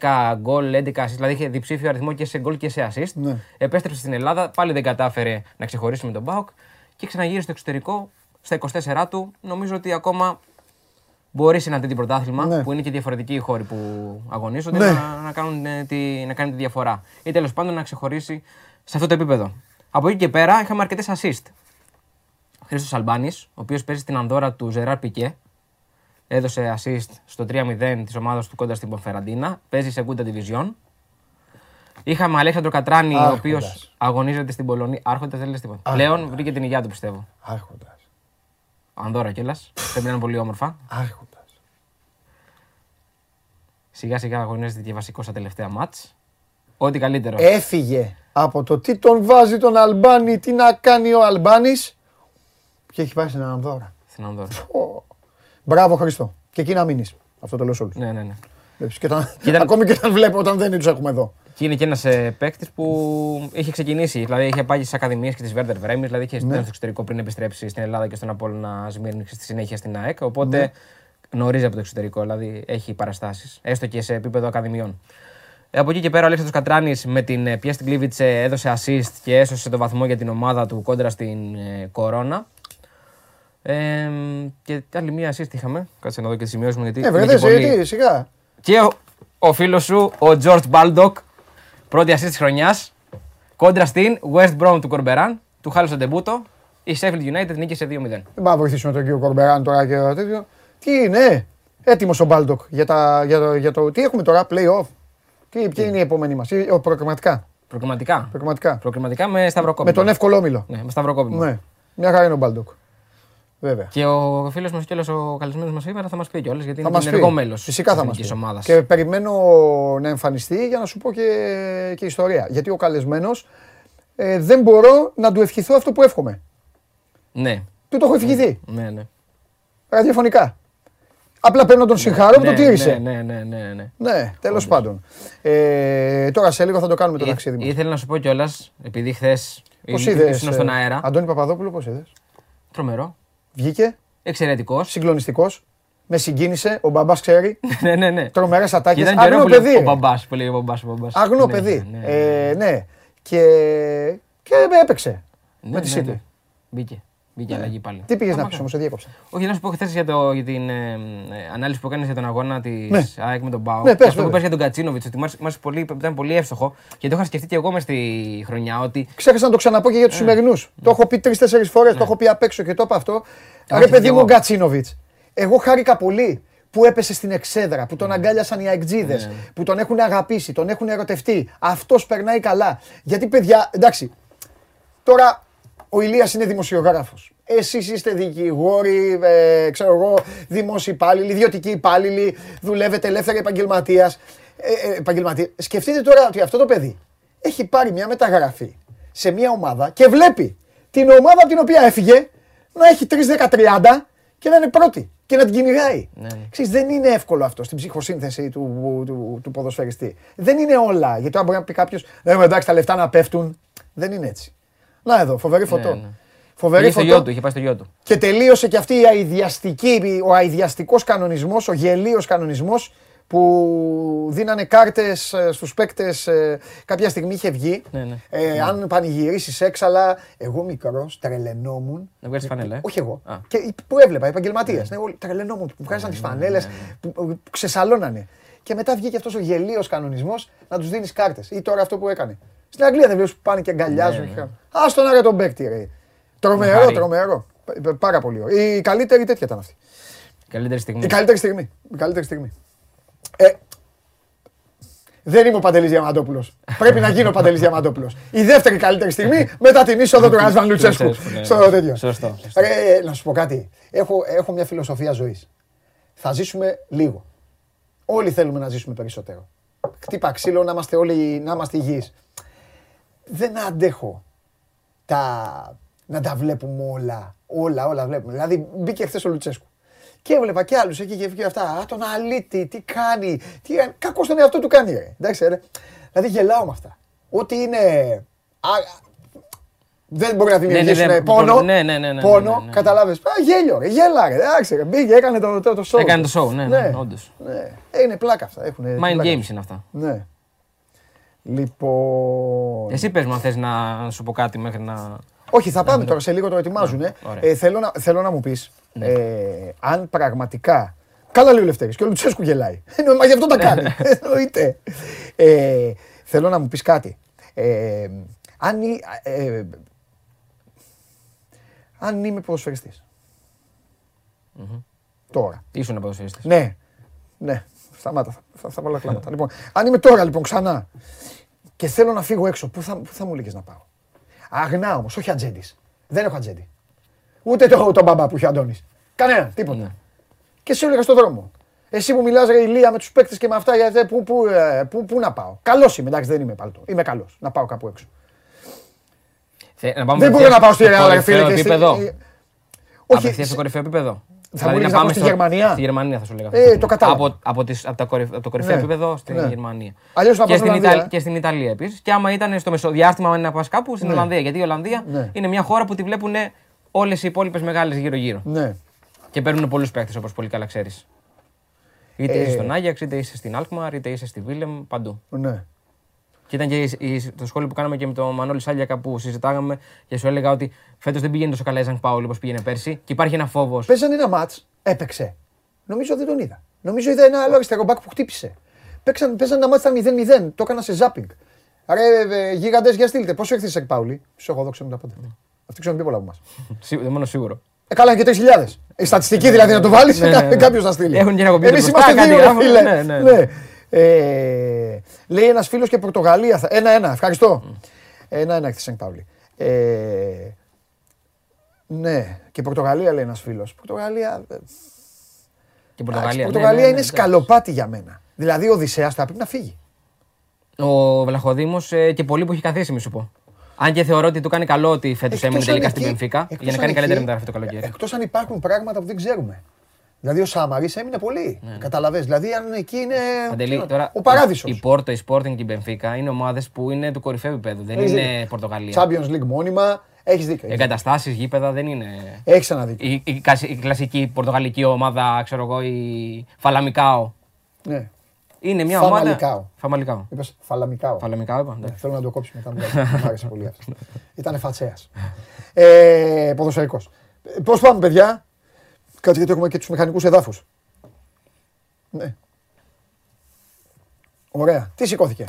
10 γκολ, 11 assist, δηλαδή είχε διψήφιο αριθμό και σε γκολ και σε assist. Ναι. Επέστρεψε στην Ελλάδα, πάλι δεν κατάφερε να ξεχωρίσει με τον Μπάουκ και ξαναγύρισε στο εξωτερικό στα 24 του. Νομίζω ότι ακόμα μπορεί σε ένα τέτοιο πρωτάθλημα Ναι. που είναι και διαφορετικοί οι χώροι που αγωνίζονται Ναι. να, να, κάνουν, ε, τη, να κάνει τη διαφορά. Ή τέλος πάντων να ξεχωρίσει σε αυτό το επίπεδο. Από εκεί και πέρα είχαμε αρκετές assist. Χρήστος Αλμπάνης, ο οποίος παίζει στην Ανδώρα του Ζεράρ Πικέ. Έδωσε assist στο 3-0 της ομάδας του κοντά στην Πονφεραντίνα. Παίζει σε Γκούντα Division. Είχαμε Αλέξανδρο Κατράνη, ο Άρχοντας. οποίος αγωνίζεται στην Πολωνία. Άρχοντας δεν λες τίποτα. Πλέον βρήκε την υγεία του πιστεύω. Άρχοντας. Ανδώρα κιόλας. Πρέπει να είναι πολύ όμορφα. Άρχοντας. Σιγά σιγά αγωνίζεται και βασικός στα τελευταία μάτς. Ό,τι καλύτερο. Έφυγε από το τι τον βάζει τον Αλμπάνη, τι να κάνει ο Αλμπάνης και έχει πάει στην Ανδώρα. Στην Ανδώρα. Ω. Μπράβο Χρήστο. Και εκεί να μείνεις. Αυτό το λέω σε όλους. ναι, ναι, ναι. Βλέπεις, και όταν- ήταν- Ακόμη και όταν βλέπω όταν δεν τους έχουμε εδώ. Και είναι και ένας παίκτης που είχε ξεκινήσει. Δηλαδή είχε πάει στις ακαδημίες και τη Βέρντερ Βρέμι, δηλαδή είχε ναι. στο εξωτερικό πριν επιστρέψει στην Ελλάδα και στον Απόλλωνα Σμύρνη και στη συνέχεια στην ΑΕΚ. Οπότε Ναι. γνωρίζει από το εξωτερικό, δηλαδή έχει παραστάσεις. Έστω και σε επίπεδο ακαδημιών. Ε, Από εκεί και πέρα ο Αλέξανδρος Κατράνης με την ε, πιέση στην Κλίβιτσε έδωσε assist και έσωσε το βαθμό για την ομάδα του κόντρα στην ε, Κορώνα. Ε, και άλλη μία assist είχαμε. Κάτσε να δω και τη σημειώσουμε γιατί. Ε, είναι βρε, και δεν πολύ. τι, σιγά. Και ο, ο φίλος σου, ο George Baldock, πρώτη assist της χρονιάς, κόντρα στην West Brom του Κορμπεράν, του χάλασε τον τεμπούτο. Η Sheffield United νίκησε 2-0. Δεν πάμε να βοηθήσουμε τον κύριο Κορμπεράν τώρα και τέτοιο. Τι είναι, έτοιμος ο Μπάλντοκ για, τα, για, το, για το. Τι έχουμε τώρα, play-off. Τι, ποια είναι η επόμενη μας, προκριματικά. Προκριματικά; προκριματικά. Προκριματικά με σταυροκόπημα. Με τον εύκολο όμιλο. Ναι, με σταυροκόπημα. Ναι, μια χαρά είναι ο Μπάλντοκ. Βέβαια. Και ο φίλος μας κιόλας, ο καλεσμένος μας σήμερα θα μας πει κιόλας γιατί Θα είναι μας ενεργό πει. μέλος Φυσικά θα μας τη πει. ομάδας. Και περιμένω να εμφανιστεί για να σου πω και, και ιστορία. Γιατί ο καλεσμένος ε, δεν μπορώ να του ευχηθώ αυτό που εύχομαι. Ναι, Του το έχω ευχηθεί. ναι, ναι. Ραδιοφωνικά. Απλά πρέπει να τον συγχαρώ που το Ναι, τήρησε. Ναι, ναι, ναι, ναι, ναι. Ναι, τέλος πάντων. Ε, τώρα σε λίγο θα το κάνουμε το Ή- ταξίδι μας. Ήθελα να σου πω κιόλας, επειδή χθες Πώς είδες. ήσουν στον αέρα. Αντώνη Παπαδόπουλο, πώς είδες; Τρομερό. Βγήκε, Εξαιρετικός. συγκλονιστικός. Με συγκίνησε, ο μπαμπάς ξέρει. ναι, ναι, ναι. Τρομερές Και ατάκες. ήταν και ωραίο Αγνό που λέει παιδί. ο μπαμπάς που λέει ο μπαμπάς. Ο μπαμπάς. Αγνό Ναι, παιδί. ναι, ναι. Ε, ναι. Και, και έπαιξε. Ναι, με τη ναι, City. ναι. Μπήκε. Μπήκε αλλαγή πάλι. Τι πήγες να Άμα πεις κάνει. όμως, σε διέκοψα. Όχι, να σου πω χθες για, το- για την ε, ε, ανάλυση που έκανες για τον αγώνα της Ναι. ΑΕΚ με τον Μπάου. Ναι, πες, αυτό που βέβαια. πες για τον Κατσίνοβιτς, ότι μου άρεσε- μου άρεσε πολύ, ήταν πολύ εύστοχο. Και το είχα σκεφτεί και εγώ μες στη χρονιά ότι. Ξέχασα να το ξαναπώ και για Ε. του σημερινού. Το έχω πει τρει-τέσσερι φορές, το έχω πει απ' έξω και το είπα αυτό. έχω Ρε σκεφτεί παιδί μου, ο εγώ. Γκατσίνοβιτς. Εγώ χάρηκα πολύ που έπεσε στην εξέδρα, που τον αγκάλιασαν οι αεκτζίδες, Ναι. που τον έχουν αγαπήσει, τον έχουν ερωτευτεί. Αυτός περνάει καλά. Γιατί παιδιά, εντάξει, τώρα ο Ηλίας είναι δημοσιογράφος. Εσείς είστε δικηγόροι, ε, ξέρω εγώ, δημόσιοι υπάλληλοι, ιδιωτικοί υπάλληλοι, δουλεύετε ελεύθερα επαγγελματίας. Ε, ε, επαγγελματία. Σκεφτείτε τώρα ότι αυτό το παιδί έχει πάρει μια μεταγραφή σε μια ομάδα και βλέπει την ομάδα από την οποία έφυγε να έχει 3-10-30 και να είναι πρώτη και να την κυνηγάει. Ναι, ναι. Ξέρεις, δεν είναι εύκολο αυτό στην ψυχοσύνθεση του, του, του ποδοσφαιριστή. Δεν είναι όλα. Γιατί τώρα μπορεί να πει κάποιος, ε, εντάξει, τα λεφτά να πέφτουν. Δεν είναι έτσι. Να εδώ, φοβερή φωτό. Ναι, ναι. Φοβερή Είχε στο φωτό. γιο του, είχε πάει στο γιο του. Και τελείωσε και αυτή η αειδιαστική, ο αειδιαστικός κανονισμός, ο γελίος κανονισμός που δίνανε κάρτες ε, στους παίκτες, ε, κάποια στιγμή είχε βγει. Ναι, ναι. Ε, Αν πανηγυρίσεις έξαλα, εγώ μικρός τρελαινόμουν. Να βγάλεις φανέλα. Ε. Όχι εγώ. Α. Και που έβλεπα, επαγγελματίες. Ναι. όλοι τρελαινόμουν που βγάζαν τις φανέλες, που, που ξεσαλώνανε. Και μετά βγήκε αυτός ο γελίος κανονισμός να τους δίνεις κάρτες. Ή τώρα αυτό που έκανε. Στην Αγγλία δεν βλέπει που πάνε και αγκαλιάζουν. Ναι, ναι. Α τον άρε τον παίκτη, ρε. Τρομερό, Μαχάρι. τρομερό. Πα- Πάρα πολύ ωραίο. Η καλύτερη τέτοια ήταν αυτή. Καλύτερη στιγμή. Η καλύτερη στιγμή. Η καλύτερη στιγμή. Ε, δεν είμαι ο Παντελής Διαμαντόπουλος. Πρέπει να γίνω ο Παντελής Διαμαντόπουλος. Η δεύτερη καλύτερη στιγμή μετά την είσοδο του Ράσβαν Λουτσέσκου. Λουτσέσκου, ναι. Στο τέτοιο. Σωστό, σωστό. Ρε, να σου πω κάτι. Έχω, έχω μια φιλοσοφία ζωής. Θα ζήσουμε λίγο. Όλοι θέλουμε να ζήσουμε περισσότερο. Χτύπα ξύλο να είμαστε όλοι να είμαστε υγιείς. Δεν αντέχω τα, να τα βλέπουμε όλα. Όλα, όλα βλέπουμε. Δηλαδή μπήκε χθες ο Λουτσέσκου. Και έβλεπα και άλλους εκεί και βγήκε αυτά. Α, τον αλήτη, τι κάνει. Τι... Κακό στον εαυτό του κάνει, ρε. Εντάξει, ρε. Δηλαδή γελάω με αυτά. Ό,τι είναι. Α, δεν μπορεί να δημιουργήσουν ναι, πόνο. ναι, ναι, ναι, ναι, πόνο, ναι, ναι, ναι. καταλάβες. Α, γέλιο, ρε, γέλα, ρε. Εντάξει, ρε. Μπήκε, έκανε το, το, το show. Έκανε το show, ναι, ναι, όντως. ναι. Ε, είναι πλάκα αυτά. Έχουνε Mind πλάκα. games είναι αυτά. Ναι. Λοιπόν. Εσύ πες μου αν θες να σου πω κάτι μέχρι να... Όχι, θα πάμε τώρα σε λίγο το ετοιμάζουν. Ναι, ωραία. Ε, θέλω, να, θέλω να μου πεις ε, αν πραγματικά. Καλά λέει ο Λευτέρης και ο Λουτσέσκου γελάει. Εννοώ, Μα γι' αυτό τα κάνει. Εννοείται. Ε, θέλω να μου πεις κάτι. Ε, αν, εί- ε, αν είμαι ποδοσφαιριστής. Τώρα. Ήσουν ποδοσφαιριστής. Ναι. Ναι. Σταμάτα. Θα, θα, θα βάλω κλάματα. λοιπόν, αν είμαι τώρα λοιπόν ξανά και θέλω να φύγω έξω, πού θα, πού θα μου έλεγες να πάω; Αγνά όμως, όχι ατζέντης. Δεν έχω ατζέντη. Ούτε το, τον μπαμπά που είχε ο Αντώνης. Κανένα, τίποτα. Ναι. Και σε έλεγα στον δρόμο. Εσύ που μιλάς ρε ηλία με τους παίκτες και με αυτά, γιατί, πού, πού, ε, πού, πού να πάω; Καλός είμαι, εντάξει δεν είμαι παλτό. Είμαι καλός να πάω κάπου έξω. Θε- να πάμε Δεν μπορώ να απευθείας πάω στη στο Real, ρε κορυφαίο φίλε. και στη- επίπεδο; ε, Απευθείας Όχι, στο κορυφαίο επίπεδο; Θα μου έλεγες να πάω στη στο- Γερμανία; Στη Γερμανία θα σου λέγα. Ε, το κατάλαβα. Από, από, τις, από, τα κορυφ- από το κορυφαίο Ναι, επίπεδο στην ναι. Γερμανία. Αλλιώς να και, πάω στην στην Ολλανδία, Ιταλ- ε. και στην Ιταλία επίσης. Και άμα ήταν στο μεσοδιάστημα να πας κάπου στην Ναι. Ολλανδία. Γιατί η Ολλανδία Ναι. είναι μια χώρα που τη βλέπουν όλες οι υπόλοιπες μεγάλες γύρω-γύρω. ναι. Και παίρνουν πολλούς παίκτες όπως πολύ καλά ξέρεις. Είτε Ε. είσαι στον Άγιαξ, είτε είσαι στην Αλκμαρ, είτε είσαι στη Βίλεμ, παντού. ναι. Και ήταν και η- η- το σχόλιο που κάναμε και με τον Μανώλη Σάλιακα που συζητάγαμε και σου έλεγα ότι φέτος δεν πηγαίνει τόσο καλά η Ζανκ Πάολη όπως πήγαινε πέρσι και υπάρχει ένα φόβος. Παίζαν ένα μάτς, έπαιξε. Νομίζω δεν τον είδα. Νομίζω είδα ένα άλλο αριστερό μπακ που χτύπησε. Παίξαν, παίζαν ένα μάτς ήταν 0-0, το έκανα σε ζάπινγκ. Ρε ε, γίγαντες, για στείλτε. Πόσο ήρθε η Σεκ Πάουλη; Σου έχω δόξει 75. Αυτοί ξέρουν πιο πολλά από εμάς. Σίγου- μόνο σίγουρο. Ε, καλά, είναι και 3.000. Η στατιστική δηλαδή να το βάλεις, Ναι, ναι, ναι. κάποιος να στείλει. Έχουν και ένα κομπιούτερ Εμείς μπροστά, είμαστε κάτι δύο, ρε γράφουν. φίλε. Ναι, ναι, ναι. Ναι. Ε, λέει ένας φίλος και Πορτογαλία. θα- Ένα-ένα, ευχαριστώ. Ένα-ένα έχεις τη Σεκ Πάουλη. Ε, ναι, και Πορτογαλία λέει ένας φίλος. Πορτογαλία. ε, Και η Εντάξει, Πορτογαλία. η ναι, Πορτογαλία ναι, είναι ναι, εντάξει. σκαλοπάτι για μένα. Δηλαδή ο Οδυσσέας θα πρέπει να φύγει. Ο Βλαχοδήμος και πολλοί που έχει καθίσει, μη σου πω. Αν και θεωρώ ότι του κάνει καλό ότι φέτος Εκτός έμεινε αν τελικά εκεί- στην Πενφύκα εκτός για να αν κάνει εκεί- καλύτερη μεταγραφή το καλοκαίρι. Εκτός αν υπάρχουν πράγματα που δεν ξέρουμε. Δηλαδή ο Σάμαρη έμεινε πολύ. Ναι, Καταλαβες. Δηλαδή αν εκεί είναι. Παντελή, τώρα, ο παράδεισος. Η η Πόρτο, η Sporting και η Μπενφίκα είναι ομάδες που είναι του κορυφαίου επίπεδου. Δεν Έχεις είναι δίκιο. Πορτογαλία. Champions League μόνιμα. Έχεις δίκιο. Εγκαταστάσεις, γήπεδα δεν είναι. Έχεις ένα δίκιο. Η, η, κλασι- η κλασική πορτογαλική ομάδα, ξέρω εγώ, η Φαλαμικάο. Ναι. Είναι μια Φαμαλικάο. ομάδα. Φαμαλικάο. Είπες Φαλαμικάω. Φαλαμικάο, είπα. Ναι, εντάξει. Θέλω να το κόψει μετά. Μου μου άρεσε πολύ αυτό. Ήταν φατσέας. Ε, Ποδοσφαιρικός. Πώς πάμε, παιδιά; Κάτσε γιατί έχουμε και τους μηχανικούς εδάφους. Ναι. Ωραία. Τι σηκώθηκε;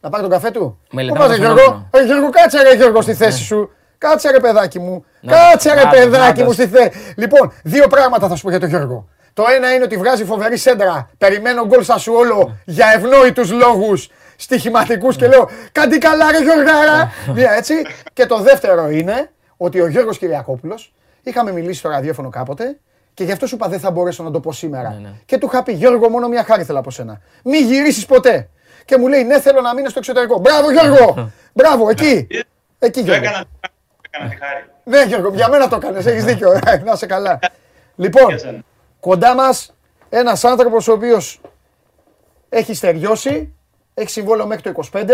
Να πάρει τον καφέ του; Μελετάμε Πού πας, το ρε, Γιώργο; φαινόμενο. Ε, Γιώργο, κάτσε ρε Γιώργο στη θέση σου. Κάτσε ρε παιδάκι μου. Να, Κάτσε ρε να, παιδάκι να, μου να. στη θέση. Λοιπόν, δύο πράγματα θα σου πω για τον Γιώργο. Το ένα είναι ότι βγάζει φοβερή σέντρα. Περιμένω γκολ στα σου όλο για ευνόητους λόγους στοιχηματικούς και λέω Κάντε καλά ρε Γιώργαρα. Μία έτσι. Και το δεύτερο είναι ότι ο Γιώργος Κυριακόπουλος είχαμε μιλήσει στο ραδιόφωνο κάποτε και γι' αυτό σου είπα δεν θα μπορέσω να το πω σήμερα. Ναι, ναι. Και του είχα πει Γιώργο μόνο μια χάρη θέλω από σένα. Μη γυρίσεις ποτέ. Και μου λέει ναι θέλω να μείνω στο εξωτερικό. Μπράβο Γιώργο. Μπράβο εκεί. Εκεί Το Γιώργο. έκανα, έκανα τη χάρη. Ναι, Γιώργο, για μένα το έκανες. Έχεις δίκιο. Ε, Να είσαι καλά. Λοιπόν, Για σένα. κοντά μας ένας άνθρωπος ο οποίος έχει στεριώσει, έχει συμβόλαιο μέχρι το 25.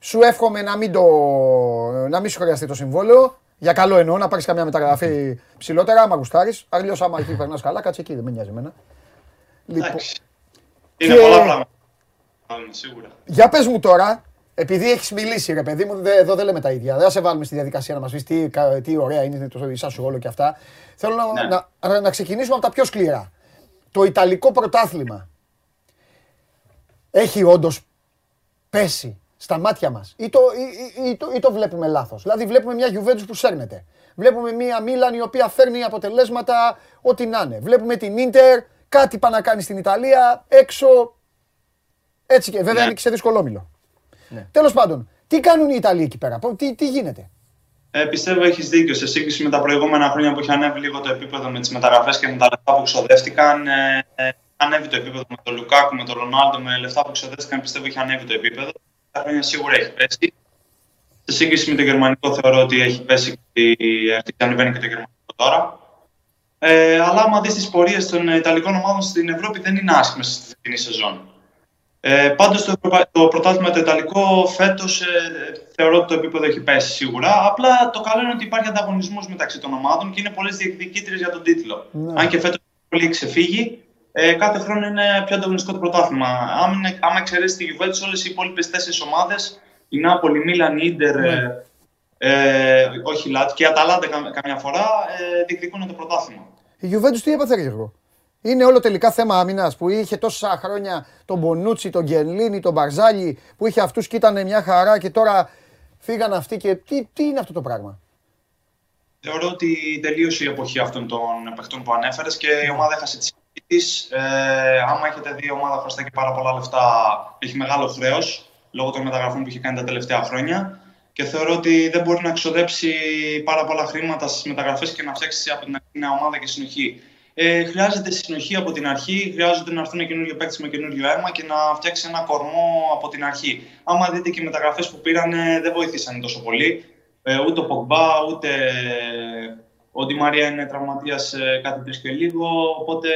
Σου εύχομαι να μην, το, να μην σου χρειαστεί το συμβόλαιο. Για καλό εννοώ, να πάρεις καμιά μεταγραφή ψηλότερα, άμα γουστάρεις. Αλλιώς, άμα εκεί περνάς καλά, κάτσε εκεί, δεν με νοιάζει εμένα. Λοιπόν, Εντάξει. Είναι Και- πολλά πράγματα. Μάλλον, Σίγουρα. για πες μου τώρα, επειδή έχεις μιλήσει, ρε παιδί μου, δε- εδώ δεν λέμε τα ίδια. Δεν θα σε βάλουμε στη διαδικασία να μας πεις τι, κα- τι ωραία είναι το ίσα σου όλο και αυτά. Θέλω να, Ναι. να, να ξεκινήσουμε από τα πιο σκληρά. Το Ιταλικό πρωτάθλημα έχει όντως πέσει στα μάτια μας. Ή, το, ή, ή- ή το, ή το βλέπουμε λάθος. Δηλαδή, βλέπουμε μια Juventus που σέρνεται. Βλέπουμε μια Μίλαν η οποία φέρνει αποτελέσματα ό,τι να είναι. Βλέπουμε την Ίντερ, κάτι πάει να κάνει στην Ιταλία, έξω. Έτσι και βέβαια Ναι. είναι και σε δύσκολο όμιλο. Ναι. Τέλος πάντων, τι κάνουν οι Ιταλοί εκεί πέρα, πο- τι, τι γίνεται; Ε, πιστεύω έχεις δίκιο. Σε σύγκριση με τα προηγούμενα χρόνια που είχε ανέβει λίγο το επίπεδο με τις μεταγραφές και με τα λεφτά που ξοδεύτηκαν, ε, ε, ανέβει το επίπεδο με τον Λουκάκου, με τον Ρονάλντο, με λεφτά που ξοδεύτηκαν, πιστεύω έχει ανέβει το επίπεδο. Τα χρόνια σίγουρα έχει πέσει. Σε σύγκριση με το γερμανικό, θεωρώ ότι έχει πέσει και αρχίζει να ανεβαίνει και το γερμανικό τώρα. Ε, αλλά άμα δεις τις πορείες των Ιταλικών ομάδων στην Ευρώπη, δεν είναι άσχημες στη φετινή σεζόν. Ε, Πάντως το, Ευρωπα- το πρωτάθλημα το Ιταλικό φέτος ε, θεωρώ ότι το επίπεδο έχει πέσει σίγουρα. Απλά το καλό είναι ότι υπάρχει ανταγωνισμός μεταξύ των ομάδων και είναι πολλές διεκδικήτριες για τον τίτλο. Ναι. Αν και φέτος πολύ έχει ξεφύγει, ε, κάθε χρόνο είναι πιο ανταγωνιστικό το πρωτάθλημα. Αν είναι- Άμα εξαιρέσεις τη Juventus, όλες οι υπόλοιπες τέσσερις ομάδες, η Νάπολη, η Μίλαν, η Ίντερ, Ναι. ε, ε, όχι η Λάτ, και η Αταλάντα κα- καμιά φορά ε, διεκδικούν το πρωτάθλημα. Η Juventus τι έπαθε, ρε Γιώργο; Είναι όλο τελικά θέμα άμυνας που είχε τόσα χρόνια τον Μπονούτσι, τον Γκερλίνη, τον Μπαρζάλη, που είχε αυτούς και ήταν μια χαρά και τώρα φύγαν αυτοί και. Τι, τι είναι αυτό το πράγμα; Θεωρώ ότι τελείωσε η εποχή αυτών των παιχτών που ανέφερες και η ομάδα έχασε τη σχέση τη. Ε, άμα έχετε δει, η ομάδα χρωστάει και πάρα πολλά λεφτά, έχει μεγάλο χρέος λόγω των μεταγραφών που έχει κάνει τα τελευταία χρόνια. Και θεωρώ ότι δεν μπορεί να ξοδέψει πάρα πολλά χρήματα στις μεταγραφές και να φτιάξει από την αρχή μια ομάδα και συνοχή. Ε, χρειάζεται συνοχή από την αρχή, χρειάζεται να έρθουν καινούριο παίκτη με καινούριο αίμα και να φτιάξει ένα κορμό από την αρχή. Άμα δείτε και οι μεταγραφές που πήραν, ε, δεν βοήθησαν τόσο πολύ. Ε, ούτε ο Πογμπά, ούτε ο Ντι Μαρία είναι τραυματίας κάθε τρει και λίγο. Οπότε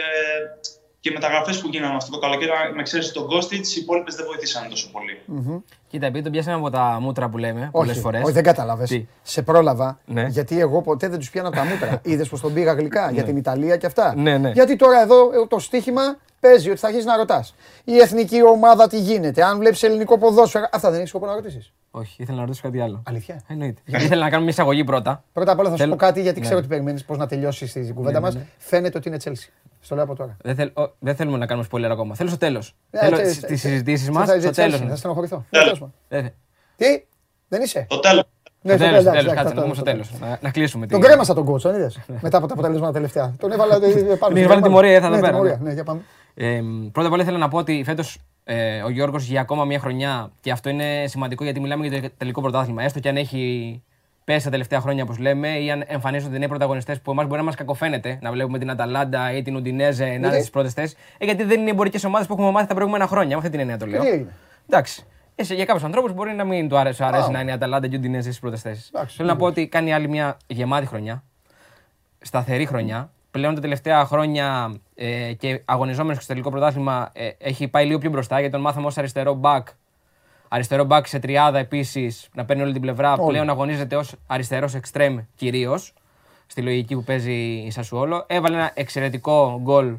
και οι μεταγραφές που γίνανε αυτό το καλοκαίρι, με εξαίρεση τον Κώστιτς, οι υπόλοιπες δεν βοήθησαν τόσο πολύ. Κοίτα, επειδή τον πιάσαμε από τα μούτρα που λέμε πολλές όχι, φορές. όχι, δεν κατάλαβες. Τι; Σε πρόλαβα. Ναι. Γιατί εγώ ποτέ δεν τους πιάνω τα μούτρα. Είδες πως τον πήγα γλυκά για την Ιταλία και αυτά. Ναι, ναι. Γιατί τώρα εδώ ε, το στοίχημα παίζει ότι θα αρχίσεις να ρωτάς. Η εθνική ομάδα τι γίνεται, αν βλέπεις ελληνικό ποδόσφαιρο. Αυτά δεν έχεις σκοπό να ρωτήσεις. Όχι, ήθελα να ρωτήσω κάτι άλλο. Αλήθεια; Εννοείται. ήθελα να κάνουμε μια εισαγωγή πρώτα. Πρώτα απ' όλα θα σου Θέλω- πω κάτι γιατί Ναι. ξέρω ότι περιμένεις πώς να τελειώσει την κουβέντα ναι, μας. ναι. Φαίνεται ότι είναι Chelsea. Στο λέω από τώρα. Δεν, θέλ, ο- δεν θέλουμε να κάνουμε spoiler ακόμα. Θέλω στο τέλος. Ε, Θέλω τε- στι τε- συζητήσεις τε- μας θα- στο Chelsea, τέλο. Θα στενοχωρηθώ. Τέλος. Τέλος πάντων. Ε, Τι, δεν είσαι; Το τέλος. Ναι, Στο στο τέλος, εντάξει, τέλος. εντάξει, Κάτσε να το πούμε στο τέλος. Να, να κλείσουμε. Τον τη- κρέμασα τον coach, τον είδες, Μετά από τα αποτελέσματα τελευταία. Τον έβαλα ε, πάνω. Τον στο είχε βάλει κεφάλι. τιμωρία, ήρθα εδώ Ναι, πέρα, τιμωρία, ναι. Ναι, για πάμε. Ε, πρώτα απ' όλα ήθελα να πω ότι φέτος ε, ο Γιώργος για ακόμα μια χρονιά και αυτό είναι σημαντικό γιατί μιλάμε για το τελικό πρωτάθλημα. Έστω και αν έχει πέσει τα τελευταία χρόνια, όπως λέμε, ή αν εμφανίζονται νέοι πρωταγωνιστές που εμάς μπορεί να μας κακοφαίνεται να βλέπουμε την Αταλάντα ή την Ουντινέζε να είναι στις πρώτες θέσεις. Ε, γιατί δεν είναι εμπορικές ομάδες που έχουμε μάθει τα προηγούμενα χρόνια. Με αυτή την έννοια το λέω. Τι έγινε; Εντάξει. Εσύ, για κάποιους ανθρώπους μπορεί να μην του αρέσει, αρέσει Α. να είναι η Αταλάντα και η Ουντινέζε στις πρώτες θέσεις. Εντάξει, Θέλω να πω ότι κάνει άλλη μια γεμάτη χρονιά σταθερή χρονιά. Πλέον τα τελευταία χρόνια ε, και αγωνιζόμενος στο τελικό πρωτάθλημα ε, έχει πάει λίγο πιο μπροστά γιατί τον μάθαμε ως αριστερό μπακ. Αριστερό μπακ σε τριάδα επίσης να παίρνει όλη την πλευρά. Όλοι. Πλέον αγωνίζεται ως αριστερός εξτρέμ κυρίως στη λογική που παίζει η Σασουόλο. Έβαλε ένα εξαιρετικό γκολ,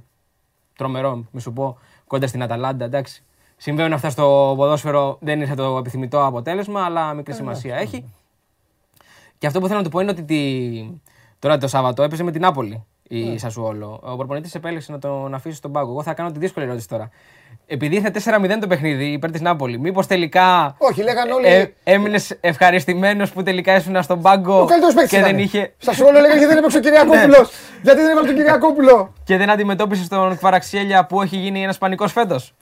τρομερό, μη σου πω, κοντά στην Αταλάντα. Εντάξει. Συμβαίνουν αυτά στο ποδόσφαιρο, δεν ήρθε το επιθυμητό αποτέλεσμα, αλλά μικρή σημασία έχει. Και αυτό που θέλω να του πω είναι ότι τη... τώρα το Σάββατο έπαιζε με την Νάπολη η Σασουόλο. Ο προπονητής επέλεξε να τον αφήσει στον πάγκο. Εγώ θα κάνω τη δύσκολη ερώτηση τώρα. Επειδή ήρθε 4-0 το παιχνίδι υπέρ της Νάπολη, μήπως τελικά. Όχι, λέγανε όλοι. Ε, Έμεινες ευχαριστημένος που τελικά ήσουν στον πάγκο Ο καλύτερος παίκτης. και, δεν είχε... Στα σου όλο λέγανε γιατί δεν έπαιξε ο Κυριακόπουλο. Γιατί δεν έβαλε τον Κυριακόπουλο. και δεν αντιμετώπισες τον Κβαραξιέλια που έχει γίνει ένας πανικός φέτος;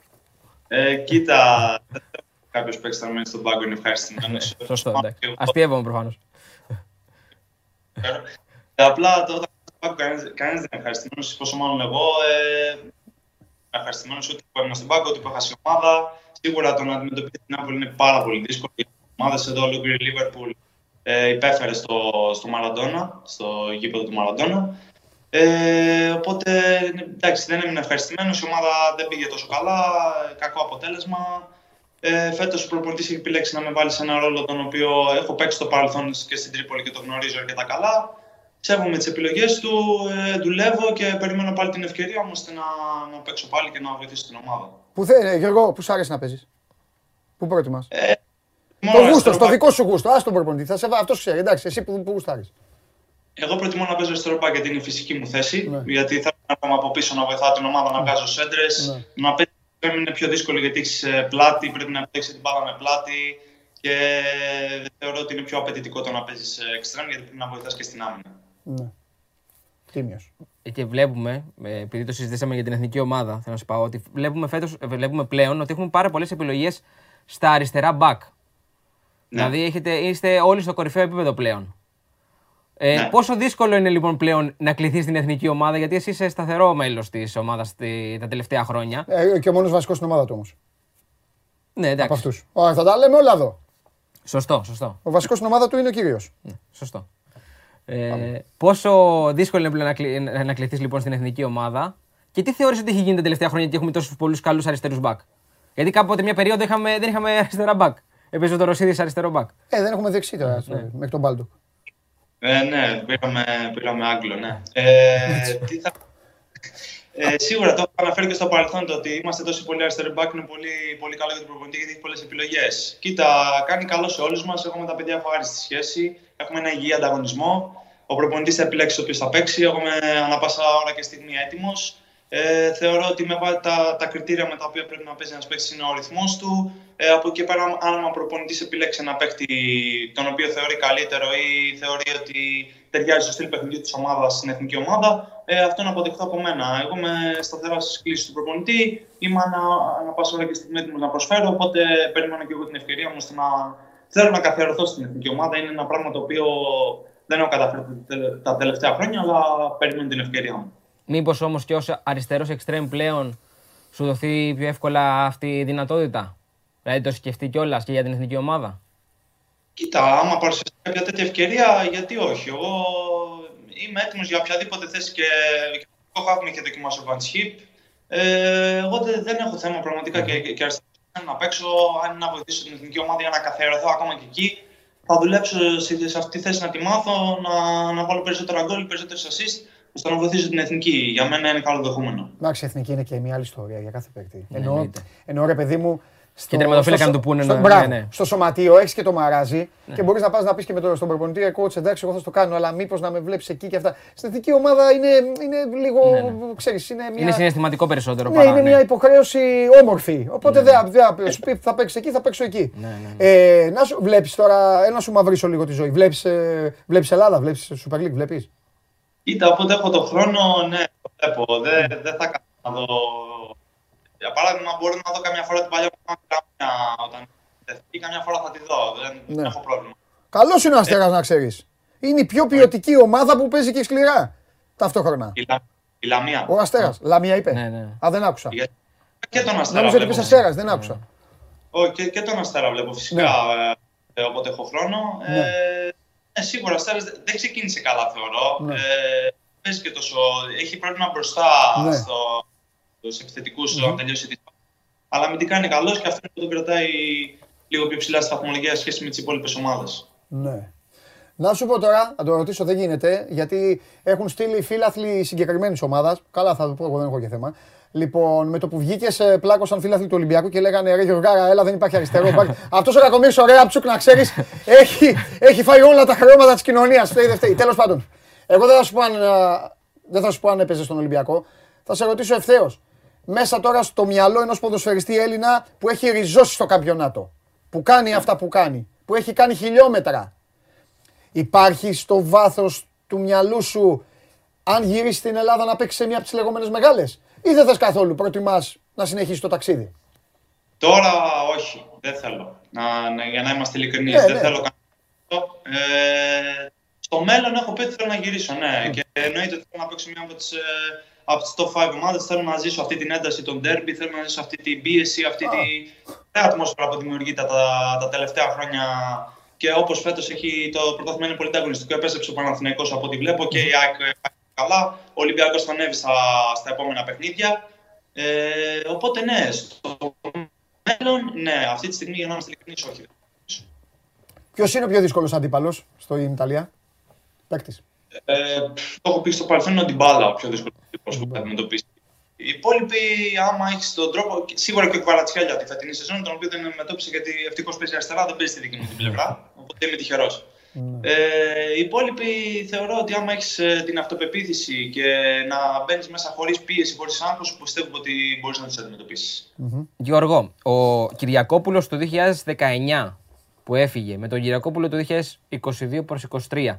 Ε, κοίτα, κάποιος παίκτης θα μένει στον πάγκο είναι ευχαριστημένος. Σωστό, εντάξει. Αστείευομαι προφανώς. Ε, απλά το- όταν στον πάγκο κανένας δεν είναι ευχαριστημένος, πόσο μάλλον εγώ. Ε, ευχαριστημένος ότι που έμεινα στον πάγκο, ότι που έχασε η ομάδα. Σίγουρα το να αντιμετωπίσει την Νάπολη είναι πάρα πολύ δύσκολο. Οι ομάδες εδώ, ολόκληρη η Λίβερπουλ, ε, υπέφερε στο, στο Μαραντόνα, στο γήπεδο του Μαραντόνα. Ε, οπότε εντάξει, δεν έμεινε ευχαριστημένος. Η ομάδα δεν πήγε τόσο καλά. Κακό αποτέλεσμα. Ε, Φέτος ο προπονητής έχει επιλέξει να με βάλει σε ένα ρόλο τον οποίο έχω παίξει στο παρελθόν και στην Τρίπολη και το γνωρίζω αρκετά καλά. Σέβομαι τις επιλογές του, ε, δουλεύω και περιμένω πάλι την ευκαιρία μου ώστε να, να παίξω πάλι και να βοηθήσω την ομάδα. Που θε, ε, Γιώργο, πού σ' άρεσε να παίζεις; Πού πρότιμα. Ε, Το μόνο γούστο, αριστερό το μπακ. δικό σου γούστο. Α τον προπονητή. Θα σε αυτός ξέρει. Εντάξει, εσύ που, που γουστάρεις. Εγώ προτιμώ να παίζω αριστερό μπακ γιατί είναι η φυσική μου θέση. Ναι. Γιατί θέλω να είμαι από πίσω να βοηθάω την ομάδα να βγάζω σέντρες. Ναι. Να παίζει πρέπει να είναι πιο δύσκολο γιατί έχεις πλάτη, πρέπει να παίξει την μπάλα με πλάτη. Και θεωρώ ότι είναι πιο απαιτητικό το να παίζεις εξτρέμ γιατί πρέπει να βοηθάς και στην άμυνα. Ναι. Τίμιος. Και βλέπουμε, ε, επειδή το συζητήσαμε για την εθνική ομάδα, θέλω να σου πω ότι βλέπουμε, φέτος, ε, βλέπουμε πλέον ότι έχουμε πάρα πολλές επιλογές στα αριστερά back. Ναι. Δηλαδή έχετε, είστε όλοι στο κορυφαίο επίπεδο πλέον. Ε, Ναι. Πόσο δύσκολο είναι λοιπόν πλέον να κληθείς στην εθνική ομάδα, γιατί εσύ είσαι σταθερό μέλος της ομάδας τα τελευταία χρόνια. Ε, και ο μόνος βασικός στην ομάδα του όμως. Ναι, Από εντάξει. αυτούς. Ωραία, θα τα λέμε όλα εδώ. Σωστό, σωστό. Ο βασικός στην ομάδα του είναι ο κύριος. Ναι, σωστό. Ε, πόσο δύσκολο είναι πλέον να, κλει, να- να κληθείς λοιπόν στην εθνική ομάδα και τι θεωρείς ότι έχει γίνει τα τελευταία χρόνια και έχουμε τόσους πολλούς καλούς αριστερούς back. Γιατί κάποτε μια περίοδο είχαμε, δεν είχαμε αριστερά back. Έπαιζε ο Ρωσίδης αριστερό back. Ε, δεν έχουμε δεξί τώρα, μέχρι τον Μπάλντοκ. Ε, ναι, πήραμε, πήραμε Άγγλο, ναι. Ε, τι θα... ε, σίγουρα το έχω αναφέρει και στο παρελθόν το ότι είμαστε τόσο πολύ αριστεροί back είναι πολύ, πολύ καλό για τον προπονητή γιατί έχει πολλές επιλογές. Κοίτα, κάνει καλό σε όλους μας. Έχουμε τα παιδιά ευχάριστη σχέση. Έχουμε ένα υγιή ανταγωνισμό. Ο προπονητής θα επιλέξει το οποίο θα παίξει. Εγώ είμαι ανά πάσα ώρα και στιγμή έτοιμος. Ε, θεωρώ ότι με βάση τα, τα κριτήρια με τα οποία πρέπει να παίζει ένας παίκτης είναι ο ρυθμός του. Ε, από εκεί πέρα, αν ο προπονητής επιλέξει ένα παίκτη τον οποίο θεωρεί καλύτερο ή θεωρεί ότι ταιριάζει στο στυλ παιχνιδιού της ομάδας στην εθνική ομάδα, ε, αυτό είναι αποδεικτό από μένα. Εγώ είμαι σταθερά στι κλήσει του προπονητή. Είμαι ανα, ανα πάσα ώρα και στιγμή έτοιμος να προσφέρω. Οπότε περιμένω και εγώ την ευκαιρία μου ώστε να θέλω να καθιερωθώ στην εθνική ομάδα. Είναι ένα πράγμα το οποίο δεν έχω καταφέρει τα τελευταία χρόνια, αλλά περιμένω την ευκαιρία μου. Μήπως όμως και ως αριστερός εξτρέμ πλέον σου δοθεί πιο εύκολα αυτή η δυνατότητα; Δηλαδή το σκεφτεί κιόλας και για την εθνική ομάδα; Κοίτα, άμα παρουσιαστεί κάποια τέτοια ευκαιρία, γιατί όχι. Εγώ είμαι έτοιμος για οποιαδήποτε θέση και το έχω με και δοκιμάσει ο Van Schip. Ε, εγώ δεν, δεν έχω θέμα πραγματικά και, και, και αριστερά να παίξω, αν είναι να βοηθήσω την εθνική ομάδα για να καθιερωθώ ακόμα και εκεί. Θα δουλέψω σε, σε αυτή τη θέση να τη μάθω, να, να βάλω περισσότερα γκολ, περισσότερες assist, ώστε να βοηθήσω την εθνική. Για μένα είναι καλό δεχόμενο. Εντάξει, η εθνική είναι και μια άλλη ιστορία για κάθε παίκτη. Ναι, Εννοώ, εννοείται. εννοώ ρε παιδί μου. Στο, τερματοφύλακα στο- να του πούνε στο, να- μπράβο, ναι, ναι. στο σωματείο έχεις και το μαράζι και μπορείς να πας να πεις και με τον, στον προπονητή, «Ε, coach, εντάξει, εγώ θα το κάνω, αλλά μήπως να με βλέπεις εκεί και αυτά. Στην εθνική ομάδα είναι, είναι λίγο. Ναι, ναι. Ξέρεις, είναι μια, Είναι συναισθηματικό περισσότερο ναι, παρά. είναι μια υποχρέωση όμορφη. Οπότε δεν δεν- σου πει θα παίξεις εκεί, θα παίξω εκεί. Ναι, Ε, να σου βλέπεις τώρα, ένα σου μαυρίσω λίγο τη ζωή. Βλέπεις βλέπεις Ελλάδα, βλέπεις Super League, βλέπεις; Κοίτα, όποτε έχω τον χρόνο, ναι, το βλέπω. Δεν, δεν θα κάνω να δω. Για παράδειγμα, μπορώ να δω καμιά φορά την παλιά Καμιά όταν τεθεί, καμιά φορά θα τη δω. Δεν, δεν Ναι. έχω πρόβλημα. Καλός είναι ο Αστέρας να ξέρεις. Είναι η πιο ποιοτική ομάδα που παίζει και σκληρά ταυτόχρονα. Η, Λα- η Λαμία. Ο Αστέρας. Λαμία είπε. Ναι, ναι. Α, δεν άκουσα. Για- Και τον Αστέρα Νόμιζα ότι βλέπω. είπες Αστέρας, δεν άκουσα. Όχι, και, και τον Αστέρα βλέπω φυσικά. Ε, όποτε έχω χρόνο. Ναι. Ε, ε, σίγουρα ο Αστέρας δεν δεν ξεκίνησε καλά, θεωρώ. Ναι. Ε, παίζει και τόσο. Έχει πρόβλημα μπροστά Ναι. στο, στους επιθετικούς όταν τελειώσει τη Αλλά αμυντικά είναι καλός και αυτό είναι που τον κρατάει λίγο πιο ψηλά στη βαθμολογία σε σχέση με τις υπόλοιπες ομάδες. Ναι. Να σου πω τώρα, να το ρωτήσω, δεν γίνεται, γιατί έχουν στείλει φίλαθλοι συγκεκριμένης ομάδας. Καλά, θα το πω, εγώ δεν έχω και θέμα. Λοιπόν, με το που βγήκε, πλάκωσαν φίλαθλοι του Ολυμπιακού και λέγανε Ρε Γιωργάρα, έλα, δεν υπάρχει αριστερό. Αυτός ο κακομίρι, ο Ρέαπτσουκ, να ξέρεις, έχει, έχει φάει όλα τα χρώματα της κοινωνίας. Φταίει, δεν φταίει. Τέλος πάντων, εγώ δεν θα σου πω αν, α, δεν θα σου πω αν έπαιζε στον Ολυμπιακό. Θα σε ρωτήσω ευθέως. Μέσα τώρα στο μυαλό ενός ποδοσφαιριστή Έλληνα που έχει ριζώσει στο καμπιονάτο. Που κάνει αυτά που κάνει. Που έχει κάνει χιλιόμετρα. Υπάρχει στο βάθος του μυαλού σου αν γυρίσεις στην Ελλάδα να παίξεις σε μία από τις λεγόμενες μεγάλες; Ή δεν θες καθόλου, προτιμάς να συνεχίσεις το ταξίδι; Τώρα όχι, δεν θέλω. Να, να- για να είμαστε ειλικρινείς, Ναι, δεν ναι. θέλω κανένα. Ε, στο μέλλον έχω πει ότι θέλω να γυρίσω, ναι. Και εννοείται ότι θέλω να παίξω μια από τις, ε, από τις top 5 ομάδες. Θέλω να ζήσω αυτή την ένταση των derby, θέλω να ζήσω αυτή την πίεση, αυτή Α. τη ωραία ατμόσφαιρα που δημιουργείται τα, τα τελευταία χρόνια. Και όπως φέτος έχει το πρωτάθλημα είναι πολύ ανταγωνιστικό, επέστρεψε ο Παναθηναϊκός από ό,τι βλέπω και η ΑΕΚ ε, πάει καλά. Ο Ολυμπιακός θα ανέβει στα, στα επόμενα παιχνίδια. Ε, οπότε ναι, στο μέλλον, ναι, αυτή τη στιγμή για να είμαστε ειλικρινείς, όχι. Ποιος είναι ο πιο δύσκολος αντίπαλος στην Ιταλία, παίκτης. Ε, το έχω πει στο παρελθόν είναι ο Ντιμπάλα ο πιο δύσκολος τύπος που θα αντιμετωπίσει. Οι υπόλοιποι, άμα έχεις τον τρόπο, σίγουρα και ο Κβαρατσχέλια τη φετινή σεζόν, τον οποίο δεν αντιμετώπισε γιατί ευτυχώς παίζει αριστερά, δεν παίζει στη δική μου την πλευρά. Οπότε είμαι τυχερός. Ε, οι υπόλοιποι θεωρώ ότι άμα έχεις την αυτοπεποίθηση και να μπαίνεις μέσα χωρίς πίεση, χωρίς άγχος, πιστεύω ότι μπορείς να του αντιμετωπίσεις. Γιώργο, ο Κυριακόπουλος το 2019 που έφυγε με τον Γυρακόπουλο το 2022 προς 23.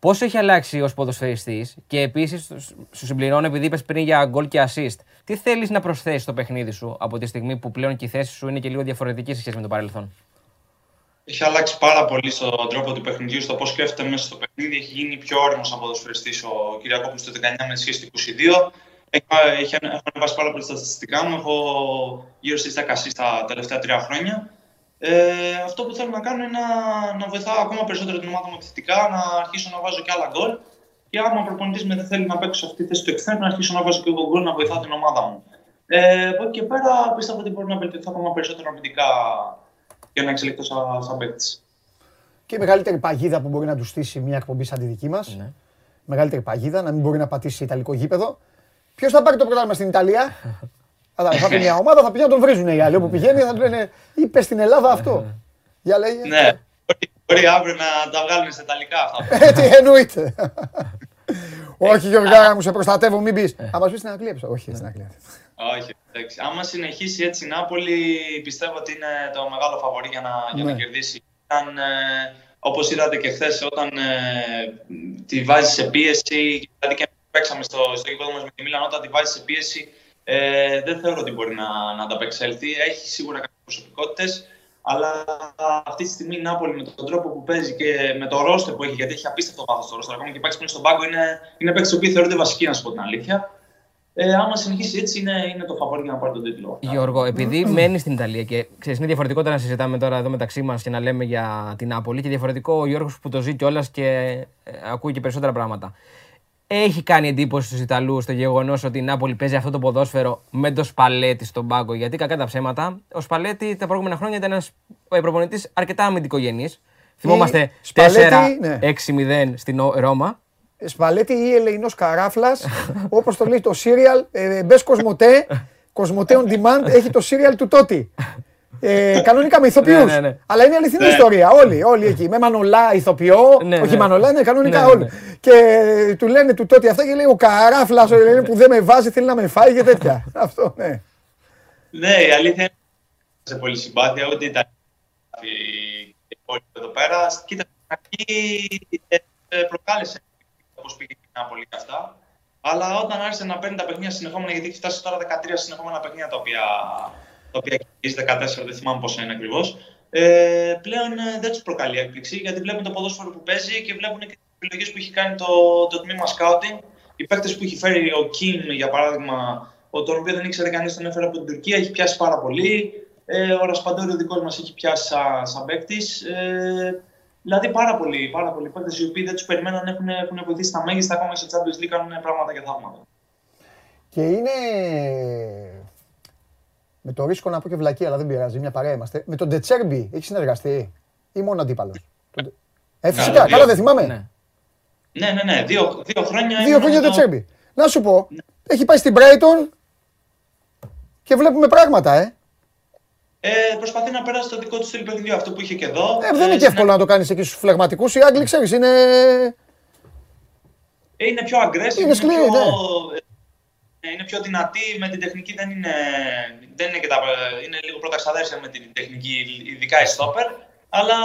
Πώς έχει αλλάξει ως ποδοσφαιριστής και επίσης σου συμπληρώνω επειδή είπες πριν για γκολ και assist. Τι θέλεις να προσθέσεις στο παιχνίδι σου από τη στιγμή που πλέον και η θέση σου είναι και λίγο διαφορετική σε σχέση με το παρελθόν; Έχει αλλάξει πάρα πολύ στον τρόπο του παιχνιδιού, στο πώς σκέφτεται μέσα στο παιχνίδι. Έχει γίνει πιο όριμο από ποδοσφαιριστής ο Κυριακόπουλο το 19 με σχέση του 22. Έχει, έχω ανεβάσει πάρα πολύ στα στατιστικά μου. Έχω γύρω στις 10 στα τελευταία τρία χρόνια. Ε, αυτό που θέλω να κάνω είναι να, να βοηθάω ακόμα περισσότερο την ομάδα μου επιθετικά, να αρχίσω να βάζω και άλλα γκολ. Και άμα ο προπονητής με δεν θέλει να παίξω αυτή τη θέση του εξτρέμου, να αρχίσω να βάζω και εγώ γκολ να βοηθάω την ομάδα μου. Ε, από εκεί και πέρα πιστεύω ότι μπορεί να βελτιωθώ ακόμα περισσότερο αμυντικά για να εξελιχθώ σαν, σαν παίκτης. Και η μεγαλύτερη παγίδα που μπορεί να τους στήσει μια εκπομπή σαν τη δική μας. Ναι. Μεγαλύτερη παγίδα, να μην μπορεί να πατήσει Ιταλικό γήπεδο. Ποιος θα πάρει το πρωτάθλημα στην Ιταλία; θα πει μια ομάδα, θα πηγαίνει να τον βρίζουν οι άλλοι. Όπου πηγαίνει θα του λένε Είπες στην Ελλάδα αυτό. Για λέγε. Ναι, μπορεί αύριο να τα βγάλουν σε Ιταλικά αυτά. Ε, τι εννοείται. Όχι, Γιώργο, μου σε προστατεύω, μην πεις. Αν μα πεις στην Αγγλία, όχι στην Αγγλία. Όχι, εντάξει. Άμα συνεχίσει έτσι η Νάπολη, πιστεύω ότι είναι το μεγάλο φαβορή για να, για να ναι. κερδίσει. Αν, ε, όπως είδατε και χθες, όταν ε, τη βάζει σε πίεση, δηλαδή και παίξαμε στο, στο γήπεδο μας με τη Μίλαν, όταν τη βάζει σε πίεση, ε, δεν θεωρώ ότι μπορεί να, να ανταπεξέλθει. Έχει σίγουρα κάποιες προσωπικότητες, αλλά αυτή τη στιγμή η Νάπολη με τον τρόπο που παίζει και με το ρόστερ που έχει, γιατί έχει απίστευτο βάθος το ρόστερ, ακόμα και πάει πριν στον πάγκο, είναι, είναι παίκτες που θεωρούνται βασικοί, να σου πω την αλήθεια. Ε, άμα συνεχίσει έτσι, είναι, είναι το φαβόρι για να πάρει τον τίτλο. Γιώργο, επειδή μένει στην Ιταλία και ξέρεις, είναι διαφορετικό να συζητάμε τώρα εδώ μεταξύ μας και να λέμε για την Νάπολη και διαφορετικό ο Γιώργος που το ζει κιόλας και ε, ακούει και περισσότερα πράγματα. Έχει κάνει εντύπωση στους Ιταλούς το γεγονός ότι η Νάπολη παίζει αυτό το ποδόσφαιρο με το Σπαλέτη στον πάγκο. Γιατί κακά τα ψέματα, ο Σπαλέτη τα προηγούμενα χρόνια ήταν ένας προπονητής αρκετά αμυντικογενής. Θυμόμαστε 4-6-0 ναι. στην Ρώμα. Σπαλέτη ή Ελεηνός Καράφλας, όπως το λέει το serial, ε, μπες Κοσμοτέ, Κοσμοτέ on demand, έχει το serial του Τότι. Ε, κανονικά με ηθοποιούς. Ναι, ναι, ναι. Αλλά είναι αληθινή ιστορία. Όλοι, όλοι εκεί. Με Μανολά ηθοποιό. όχι Μανολά, είναι κανονικά όλοι. Και του λένε του τότε αυτά και λέει ο καράφλας που δεν με βάζει θέλει να με φάει και τέτοια. Αυτό, ναι. Ναι, η αλήθεια είναι σε πολύ συμπάθεια. Ούτε ήταν η εδώ πέρα. Κοίτα, εκεί ε, προκάλεσε όπως πήγε η Νάπολη και αυτά. Αλλά όταν άρχισε να παίρνει τα παιχνίδια συνεχόμενα, γιατί έχει φτάσει τώρα 13 συνεχόμενα παιχνίδια τα οποία, τα οποία 14, δεν θυμάμαι πόσα είναι ακριβώς. Ε, πλέον ε, δεν τους προκαλεί έκπληξη γιατί βλέπουν το ποδόσφαιρο που παίζει και βλέπουν και τις επιλογές που έχει κάνει το, το τμήμα scouting. Οι παίκτες που έχει φέρει ο Κιμ, για παράδειγμα, τον οποίο δεν ήξερε κανείς, τον έφερε από την Τουρκία, έχει πιάσει πάρα πολύ. Ε, ο Ρασπαντόρη, ο δικός μας, έχει πιάσει σαν, σαν παίκτης. Ε, Δηλαδή πάρα πολλοί, πάρα πολλοί παίκτες οι οποίοι δεν τους περιμέναν έχουν, έχουν βοηθήσει τα μέγιστα ακόμα σε Champions League κάνουν πράγματα και θαύματα. Και είναι. Με το ρίσκο να πω και βλακή, αλλά δεν πειράζει, μια παρέα είμαστε. Με τον Ντετσέρμπι έχεις συνεργαστεί ή μόνο αντίπαλος; Ε, φυσικά, καλά δεν θυμάμαι. Ναι, ναι, ναι, ναι. Δύο, δύο χρόνια. Δύο χρόνια το Τσέρμπι. Να σου πω, ναι. έχει πάει στην Brighton και βλέπουμε πράγματα, ε ε, προσπαθεί να περάσει το δικό του στυλ παιχνιδιού, αυτό που είχε και εδώ. Ε, δεν είναι και εύκολο να το κάνεις εκεί στους φλεγματικούς. Οι Άγγλοι, ξέρεις, είναι. Ε, είναι πιο aggressive. Είναι, σκληρή, είναι, πιο... Ναι. Ε, είναι πιο δυνατή. Με την τεχνική δεν είναι. Δεν είναι, και τα... είναι λίγο πρώτα ξαδέρφια με την τεχνική, ειδικά η στόπερ. Αλλά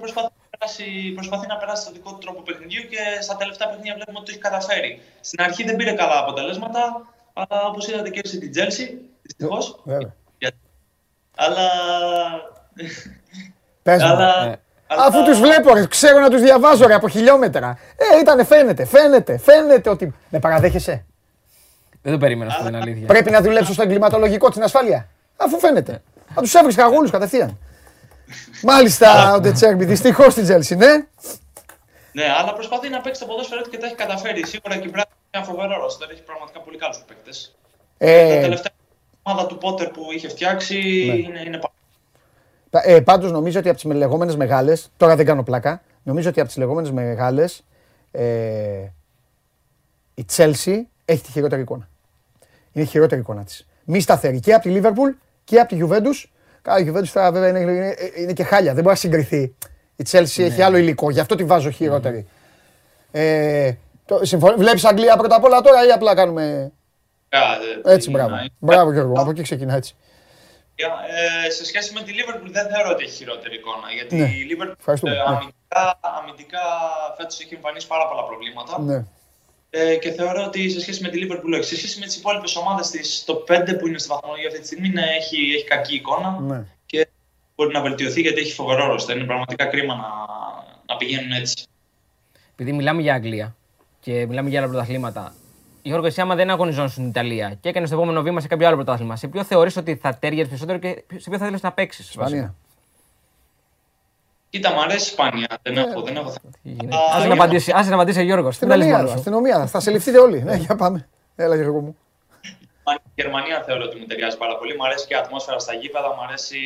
προσπαθεί να, περάσει, προσπαθεί να περάσει το δικό του τρόπο παιχνιδιού και στα τελευταία παιχνίδια βλέπουμε ότι το έχει καταφέρει. Στην αρχή δεν πήρε καλά αποτελέσματα, αλλά όπως είδατε και στην Τζέλση, δυστυχώς. Αλλά... Πες αλλά... Ναι. Αφού τους βλέπω, ρε, ξέρω να τους διαβάζω ρε, από χιλιόμετρα. Ε, ήτανε, φαίνεται, φαίνεται, φαίνεται ότι... Με παραδέχεσαι; Δεν το περίμενα αυτό, είναι αλήθεια. Πρέπει να δουλέψω στο εγκληματολογικό την ασφάλεια. Αφού φαίνεται. Θα τους έβρισκα όλους κατευθείαν. Μάλιστα ο Ντε Τζέρμπι, δυστυχώς στην Τσέλσι, ναι. Ναι, αλλά προσπαθεί να παίξει το ποδόσφαιρο και τα έχει καταφέρει. Σίγουρα και η Μπράιτον είναι ένα φοβερό ρόστερ. Έχει πραγματικά πολύ καλούς παίκτες. Ε... Τα τελευταία ομάδα του Πότερ που είχε φτιάξει ναι. είναι, είναι ε, Πάντως νομίζω ότι από τις λεγόμενες μεγάλες, τώρα δεν κάνω πλάκα, νομίζω ότι από τις λεγόμενες μεγάλες ε, η Τσέλσι έχει τη χειρότερη εικόνα. Είναι η χειρότερη εικόνα της. Μη σταθερή και από τη Λίβερπουλ και από τη Γιουβέντους. Καλά, η Γιουβέντους τώρα βέβαια είναι, είναι, είναι, και χάλια, δεν μπορεί να συγκριθεί. Η Τσέλσι ναι. έχει άλλο υλικό, γι' αυτό τη βάζω χειρότερη. Ε, Βλέπεις Αγγλία πρώτα απ' όλα τώρα ή απλά κάνουμε. Έτσι, μπράβο. Μπράβο Γιώργο, από εκεί ξεκινά έτσι. Ε, σε σχέση με τη Liverpool δεν θεωρώ ότι έχει χειρότερη εικόνα. Γιατί Ναι. η Liverpool Ευχαριστούμε. ε, Ναι. αμυντικά, αμυντικά φέτος έχει εμφανίσει πάρα πολλά προβλήματα. Ναι. Ε, και θεωρώ ότι σε σχέση με τη Liverpool, όχι. Σε σχέση με τις υπόλοιπες ομάδες της, το 5 που είναι στη βαθμολογία αυτή τη στιγμή, ναι, έχει, έχει κακή εικόνα Ναι. και μπορεί να βελτιωθεί γιατί έχει φοβερό ρόστερ. Είναι πραγματικά κρίμα να, να πηγαίνουν έτσι. Επειδή μιλάμε για Αγγλία και μιλάμε για άλλα πρωταθλήματα. Γιώργο, εσύ άμα δεν αγωνιζόταν στην Ιταλία και έκανε το επόμενο βήμα σε κάποιο άλλο πρωτάθλημα, σε ποιο θεωρείς ότι θα τέριαζε περισσότερο και σε ποιο θα ήθελε να παίξεις. Ισπανία. Κοίτα, μου αρέσει η Ισπανία. Δεν έχω, δεν έχω θέμα. Άσε να απαντήσει, άσε να απαντήσει ο Γιώργος. Δεν τα λες Αστυνομία, μόνος ρε, σου. αστυνομία. Θα σε ληφθείτε όλοι. Ναι, για πάμε. Έλα, Γιώργο μου. Η Γερμανία θεωρώ ότι μου ταιριάζει πάρα πολύ. Μου αρέσει και η ατμόσφαιρα στα γήπεδα, μου αρέσει,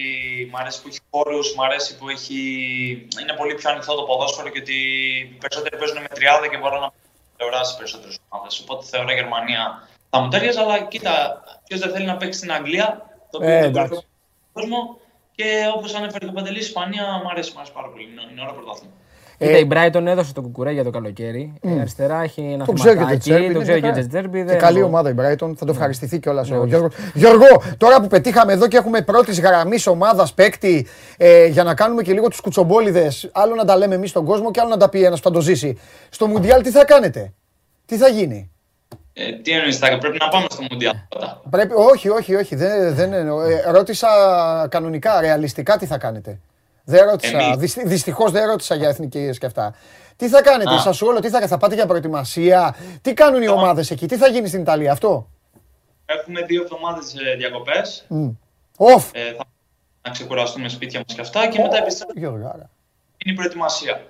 μ' αρέσει που έχει χώρους, μου αρέσει που έχει... είναι πολύ πιο ανοιχτό το ποδόσφαιρο και ότι οι περισσότεροι παίζουν με τριάδα και μπορώ να πλευράσει περισσότερες ομάδες. Οπότε θεωρώ η Γερμανία θα μου ταιριάζει, αλλά κοίτα, ποιος δεν θέλει να παίξει στην Αγγλία, το οποίο Ε, είναι το εντάξει. κορυφαίο στον κόσμο. Και όπως ανέφερε και ο Παντελής, η Ισπανία μου αρέσει, μου αρέσει πάρα πολύ. Είναι, είναι ωραίο πρωτάθλημα. Κοίτα, η Brighton έδωσε το κουκουρέ για το καλοκαίρι. Ε, αριστερά έχει ένα Το ξέρει και ο θεματάκι. Τζετζέρμπι. Το είναι ξέρει και ο καλά. Τζετζέρμπι. Και δεν καλή έχω- ομάδα η Brighton. Θα το ευχαριστηθεί κιόλας ο Γιώργος. Γιώργο, Γιώργο, τώρα που πετύχαμε πρώτης γραμμής ομάδας παίκτη ε, για να κάνουμε και λίγο τους κουτσομπόλιδες, άλλο να τα λέμε εμείς στον κόσμο και άλλο να τα πει ένας που θα το ζήσει. Στο Μουντιάλ τι θα κάνετε, τι θα γίνει; Ε, τι εννοείς, θα πρέπει να πάμε στο Μουντιάλ πρώτα. Πρέπει, όχι, όχι, όχι. Δεν, δεν εννοώ. Ε, ρώτησα κανονικά, ρεαλιστικά τι θα κάνετε. Δεν ρώτησα. Εμείς. Δυστυχώς δεν ρώτησα για εθνικές και αυτά. Τι θα κάνετε, Α. σα όλο, τι θα, θα πάτε για προετοιμασία, τι κάνουν οι ομάδες εκεί, τι θα γίνει στην Ιταλία, αυτό; Έχουμε δύο εβδομάδες διακοπές. Οφ! Ε, θα να ξεκουραστούμε σπίτια μας και αυτά και μετά επιστρέφουμε Γιώργο, άρα. είναι η προετοιμασία.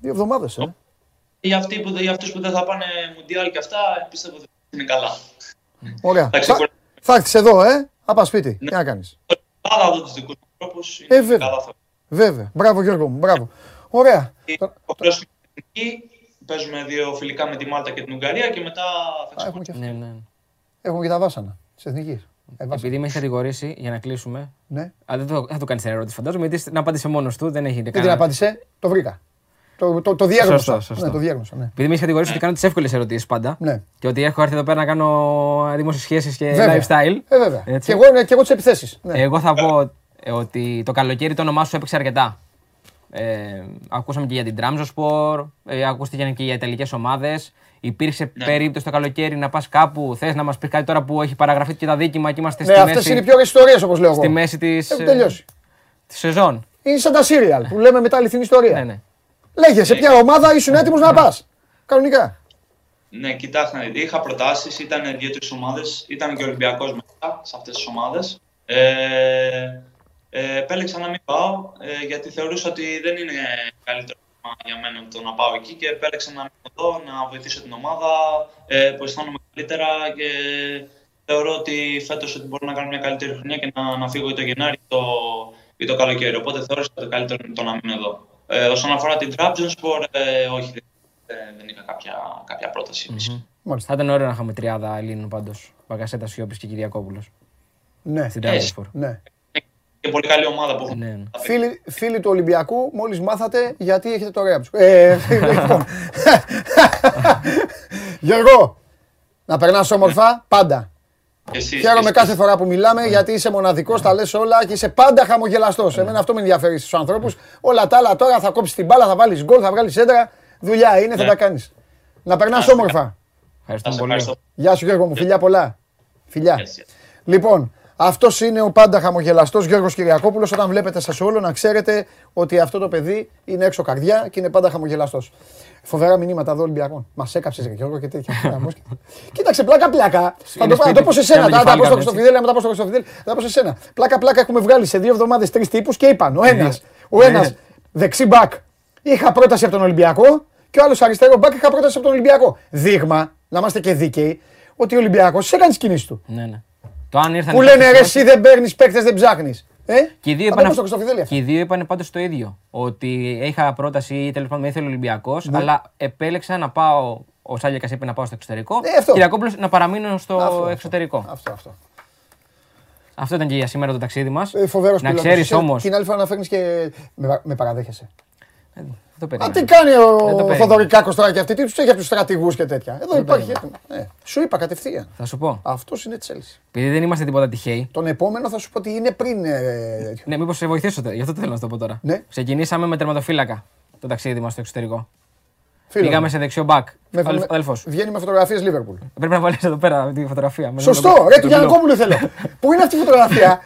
Δύο εβδομάδες, ε. Για, αυτοί που, για αυτούς που δεν θα πάνε Μουντιάλ και αυτά, πιστεύω ότι είναι καλά. Ωραία. Θα Θα, ξεκουραστούμε. θα έρθεις εδώ, ε. Θα πας σπίτι. Τι να κάνεις. Θα δω τους δικούς μου τρόπους, Ε, είναι βέβαια. καλά θα Βέβαια. Μπράβο Γιώργο μου. Μπράβο. Ωραία. Τώρα- Υποχρεώσουμε την εθνική, παίζουμε δύο φιλικά με τη Μάλτα και την Ουγγαρία και μετά θα Α, Έχουμε και, Ναι, ναι. έχουμε και τα βάσανα της Εθνικής. Ε, βάσανα. Επειδή με έχει κατηγορήσει για να κλείσουμε. Ναι. Α, δεν το, θα το κάνεις την ερώτηση, φαντάζομαι, γιατί να απάντησε μόνος του, δεν έχει Και την κανένα. απάντησε, το βρήκα. Το, το, το διέγνωσα. Σωστό, σωστό. Ναι, το διέγνωσα, ναι. Επειδή με έχει κατηγορήσει ότι κάνω τις εύκολες ερωτήσεις πάντα. Ναι. Και ότι έχω έρθει εδώ πέρα να κάνω δημόσιες σχέσεις και Βέβαια. lifestyle. Ε, βέβαια. Έτσι. Και εγώ, ναι, και εγώ τις επιθέσεις. Ναι. Εγώ θα πω ε, ότι το καλοκαίρι το όνομά σου έπαιξε αρκετά. Ε, ακούσαμε και για την Tramzospor, ε, ακούστηκε και για ιταλικέ ομάδες. Υπήρξε Ναι. περίπτωση το καλοκαίρι να πας κάπου. Θες να μας πεις κάτι τώρα που έχει παραγραφεί και τα δίκημα και είμαστε ναι, στη, αυτές μέση, είναι οι πιο ωραίες ιστορίες όπως λέω εγώ. στη μέση της Έχουν τελειώσει. σεζόν. Είναι σαν τα σύριαλ που λέμε μετά αληθινή ιστορία. Ναι, ναι. Λέγε, σε ποια ομάδα ήσουν έτοιμος να πας. Κανονικά; Ναι, κοιτάξτε, να δείτε, είχα προτάσεις, ήταν δύο-τρει ομάδες, ήταν και ο Ολυμπιακός μετά σε αυτές τις ομάδες. Ε, ε, επέλεξα να μην πάω ε, γιατί θεωρούσα ότι δεν είναι καλύτερο πράγμα για μένα το να πάω εκεί και επέλεξα να μείνω εδώ, να βοηθήσω την ομάδα ε, που αισθάνομαι καλύτερα και θεωρώ ότι φέτος ότι μπορώ να κάνω μια καλύτερη χρονιά και να, να φύγω ή το Γενάρη ή το, ή το καλοκαίρι. Οπότε θεώρησα το καλύτερο το να μείνω εδώ. Ε, όσον αφορά την Trabzonspor, ε, όχι, δεν, δεν είχα κάποια, κάποια πρόταση. Μάλιστα. Θα ήταν ωραίο να είχαμε τριάδα Ελλήνων πάντως. Μπαγκασέτα, Σιώπης και Κυριακόπουλος. Ναι. Στην Ε, Tramzospor. ναι. Και πολύ καλή ομάδα που έχουν. Ναι, ναι. Φίλοι, φίλοι του Ολυμπιακού, μόλις μάθατε γιατί έχετε το ρέα Ε, λοιπόν. Γιώργο, να περνάς όμορφα, πάντα. Και εσείς, Χαίρομαι και κάθε φορά που μιλάμε γιατί είσαι μοναδικός, τα λες όλα και είσαι πάντα χαμογελαστός. Εμένα αυτό με ενδιαφέρει στους ανθρώπους. Όλα τα άλλα τώρα θα κόψεις την μπάλα, θα βάλεις γκολ, θα βγάλεις έντρα. Δουλειά είναι, θα Ναι. τα κάνεις. Να περνάς Άστε, όμορφα. Ευχαριστούμε Σας πολύ. ευχαριστώ. Γεια σου Γιώργο μου, φιλιά πολλά. Φιλιά. Yes, yes. Λοιπόν, αυτός είναι ο πάντα χαμογελαστός Γιώργος Κυριακόπουλος. Όταν βλέπετε σας όλο, να ξέρετε ότι αυτό το παιδί είναι έξω καρδιά και είναι πάντα χαμογελαστός. Φοβερά μηνύματα εδώ Ολυμπιακών. Μας έκαψες, ρε Γιώργο και τέτοια. Χαμός και- Κοίταξε, πλάκα-πλάκα. Θα το, θα το πω σε σένα. Κάνε Θα τα πω στο κεφάλι Χρυστοφιδέλη, θα τα πω στο Χρυστοφιδέλη. Θα τα πω σε σένα. Πλάκα-πλάκα έχουμε βγάλει σε δύο εβδομάδες τρεις τύπους και είπαν ο ένας, ο Ναι. ένας δεξί μπακ είχα πρόταση από τον Ολυμπιακό και ο άλλος αριστερό μπακ είχα πρόταση από τον Ολυμπιακό. Δείγμα, να είμαστε και δίκαιοι, ότι ο Ολυμπιακός έκανε τις κινήσεις του. Ναι, ναι. Το αν ήρθαν Που οι λένε παίκτες ρε, μας- εσύ δεν παίρνεις παίκτες, δεν ψάχνεις. Ε; Και οι δύο Θα είπαν, το πω στο αυ- Χρυστοφιδέλη αυτό. και οι δύο είπαν πάντως το ίδιο. Ότι είχα πρόταση ή τέλος πάντων με ήθελε ο Ολυμπιακός, Ναι. αλλά επέλεξα να πάω. Ο Σάλιακας είπε να πάω στο εξωτερικό. Ε, αυτό. Κυριακόπουλος να παραμείνω στο Αυτό, αυτό. εξωτερικό. Αυτό, αυτό. Αυτό ήταν και για σήμερα το ταξίδι μας. Ε, Φοβερός να ξέρεις όμω. Την άλλη φορά να φέρνεις και. Με, με παραδέχεσαι. Δεν το Α, περίμενα. τι κάνει Δεν το ο περίμενα. Θοδωρικάκος τώρα και αυτή, τι τους έχει από τους στρατηγούς και τέτοια. Εδώ Δεν υπάρχει. περίμενα. Ε, σου είπα κατευθείαν. Θα σου πω. Αυτός είναι Τσέλσι. Επειδή δεν είμαστε τίποτα τυχαίοι. Τον επόμενο θα σου πω ότι είναι πριν. ε, τέτοιο. Ναι, μήπως σε βοηθήσω τώρα. Γι' αυτό το θέλω να σου το πω τώρα. Ναι. Ξεκινήσαμε με τερματοφύλακα το ταξίδι μας στο εξωτερικό. Φίλο Πήγαμε μου. σε δεξιό μπακ. Με- Ο με- αδελφό. Βγαίνει με φωτογραφίες Λίβερπουλ. Πρέπει να βάλεις εδώ πέρα τη φωτογραφία. με Σωστό, τον- ρε του τον Γιανακόπουλου θέλω. Πού είναι αυτή η φωτογραφία;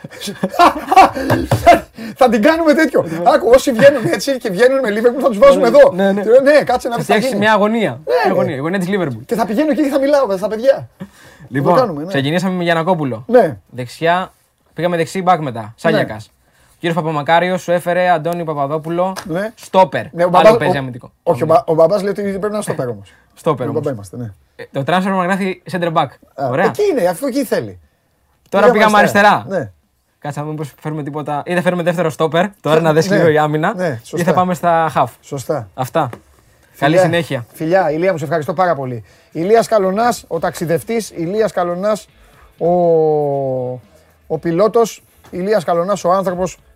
θα την κάνουμε τέτοιο. Άκου, όσοι βγαίνουν έτσι και βγαίνουν με Λίβερπουλ θα τους βάζουμε εδώ. Ναι, ναι. Ναι, κάτσε να Θα δεις τι θα φτιάξεις γίνει. μια αγωνία. Μια ναι. αγωνία. Η αγωνία της Λίβερπουλ. Και θα πηγαίνω εκεί και θα μιλάω στα παιδιά. Λοιπόν, κάνουμε, ναι. ξεκινήσαμε με Γιανακόπουλο. Ναι. Δεξιά, πήγαμε δεξί μπακ μετά. Σάλιακας. Ο κύριος Παπαμακάριος σου έφερε Αντώνη Παπαδόπουλο. Ναι. Στόπερ. Ναι, ο Άλλο μπαμπάς- παίζει ο- αμυντικό. Όχι, ο μπα- ο μπαμπάς λέει ότι πρέπει να είναι στο πέρα όμως. Στόπερ Ο όμως. μπαμπά είμαστε, ναι. Ε, Το transfer μα γράφει center back. Α, Ωραία. Εκεί είναι, αυτό εκεί θέλει. Τώρα πήγαμε αριστερά. Ναι. Κάτσα μήπω φέρουμε τίποτα. Ή θα φέρουμε δεύτερο στόπερ. Τώρα να δέσει Ναι. λίγο η άμυνα. Ναι, Ή σωστά. θα πάμε στα half. Σωστά. Αυτά. Καλή Φιλιά, συνέχεια. Φιλιά, Ηλία μου, σε ευχαριστώ πάρα πολύ. Ηλίας Καλονάς, ο ταξιδευτής, Ηλίας Καλονάς, ο, ο πιλότος, Ηλίας Καλονάς, ο άνθρωπος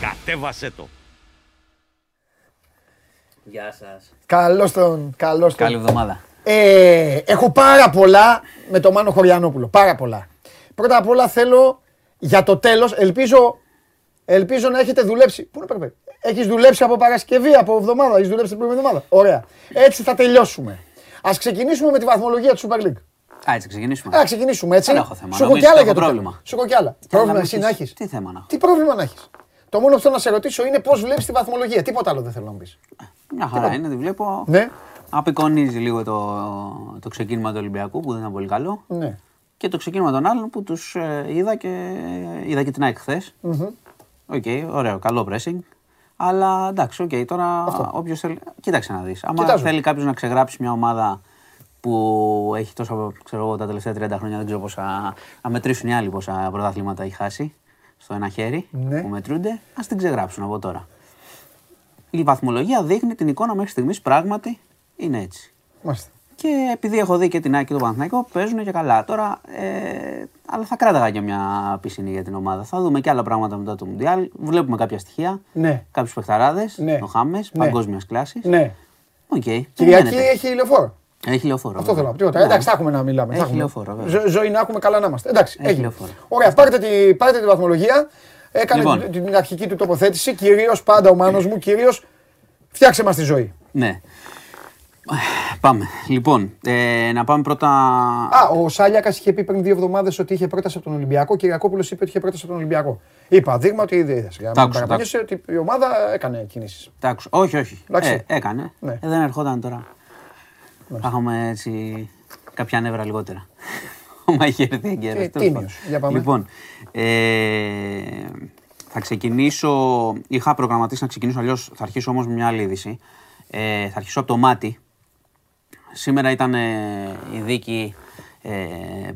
Κατέβασέ το! Γεια σας. Καλώς τον, καλώς τον. Καλή εβδομάδα. Ε, έχω πάρα πολλά με τον Μάνο Χωριανόπουλο. Πάρα πολλά. Πρώτα απ' όλα θέλω για το τέλος, ελπίζω, ελπίζω να έχετε δουλέψει. Πού να πρέπει. Έχεις δουλέψει από Παρασκευή, από εβδομάδα, έχεις δουλέψει την προηγούμενη εβδομάδα. Ωραία. Έτσι θα τελειώσουμε. Ας ξεκινήσουμε με τη βαθμολογία του Super League. Α, έτσι ξεκινήσουμε. Α, ξεκινήσουμε έτσι. Δεν έχω θέμα. Σου έχω Νομίζω κι άλλα ότι για έχω το πρόβλημα. θέμα. Σου έχω κι άλλα. Τι Πρόβλημα άλλα εσύ να να έχεις. έχεις; Τι θέμα να έχω; Τι πρόβλημα να έχεις; Το μόνο που θέλω να σε ρωτήσω είναι πώς βλέπεις τη βαθμολογία. Τίποτα άλλο δεν θέλω να μου πεις. Μια χαρά είναι, τη βλέπω. Ναι. Απεικονίζει λίγο το, το ξεκίνημα του Ολυμπιακού που δεν ήταν πολύ καλό. Ναι. Και το ξεκίνημα των άλλων που τους ε, είδα και είδα και την ΑΕΚ χθες. Οκ, ωραίο, καλό pressing. Αλλά εντάξει, οκ, τώρα όποιος θέλει. Κοίταξε να δεις. Άμα Κοιτάζω. θέλει κάποιος να ξεγράψει μια ομάδα που έχει τόσο, ξέρω εγώ, τα τελευταία 30 χρόνια, δεν ξέρω πόσα. Να μετρήσουν οι άλλοι πόσα πρωταθλήματα έχει χάσει στο ένα χέρι Ναι. που μετρούνται, ας την ξεγράψουν από τώρα. Η βαθμολογία δείχνει την εικόνα μέχρι στιγμής πράγματι είναι έτσι. Μάλιστα. Και επειδή έχω δει και την ΑΕΚ και τον Παναθηναϊκό, παίζουν και καλά. Τώρα, ε, αλλά θα κράταγα και μια πισινή για την ομάδα. Θα δούμε και άλλα πράγματα μετά το Μουντιάλ. Βλέπουμε κάποια στοιχεία. Ναι. Κάποιους παιχταράδες. Ναι. Ο Χάμες, Ναι. παγκόσμιας κλάσης. Ναι. Οκ. Κυριακή περιμένετε. έχει λεωφόρο. Έχει λεωφόρο. Αυτό θέλω βέβαια. να πω. Τίποτα. Ναι. Εντάξει, θα έχουμε να μιλάμε. θα Έχει έχουμε. λεωφόρο, βέβαια. Ζω- ζωή να έχουμε, καλά να είμαστε. Εντάξει, Έχει έγινε. λεωφόρο. Ωραία, πάρτε τη, πάρτε τη βαθμολογία. Έκανε Λοιπόν. την, την αρχική του τοποθέτηση. Κυρίως πάντα ο Μάνος μου, κυρίως φτιάξε μας τη ζωή. Ναι. Πάμε. Λοιπόν, ε, να πάμε πρώτα. Α, ο Σάλιακας είχε πει πριν δύο εβδομάδες ότι είχε πρόταση από τον Ολυμπιακό. Ο Κυριακόπουλος είπε ότι είχε πρόταση από τον Ολυμπιακό. Είπα, δείγμα ότι ήδη είδες. Για Τα να μην άκουσα, τα παραπονιέσαι ότι η ομάδα έκανε κινήσεις. Τα άκουσα. Όχι, όχι. Εντάξει. Ε, έκανε. Ναι. Ε, δεν ερχόταν τώρα. Θα είχαμε έτσι κάποια νεύρα λιγότερα. Μα είχε έρθει εγκαίρος. Τι- τέλος τίμιος. πάντων. Για πάμε. Λοιπόν, ε, θα ξεκινήσω. Είχα προγραμματίσει να ξεκινήσω αλλιώς. Θα αρχίσω όμως με μια άλλη είδηση. Ε, θα αρχίσω από το μάτι. Σήμερα ήταν ε, η δίκη. Ε,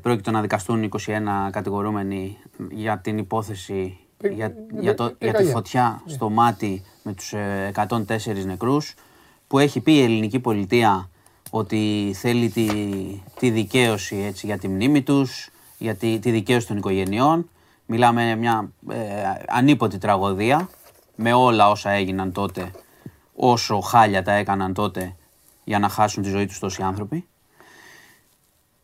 πρόκειται να δικαστούν 21 κατηγορούμενοι για την υπόθεση Πη- για, πη- για, το, πη- για τη πυρκαγιά. φωτιά στο μάτι με τους ε, 104 νεκρούς που έχει πει η ελληνική πολιτεία ότι θέλει τη, τη δικαίωση έτσι, για τη μνήμη τους, για τη, τη δικαίωση των οικογενειών. Μιλάμε για μια ε, ανίποτη τραγωδία με όλα όσα έγιναν τότε, όσο χάλια τα έκαναν τότε για να χάσουν τη ζωή τους τόσοι άνθρωποι.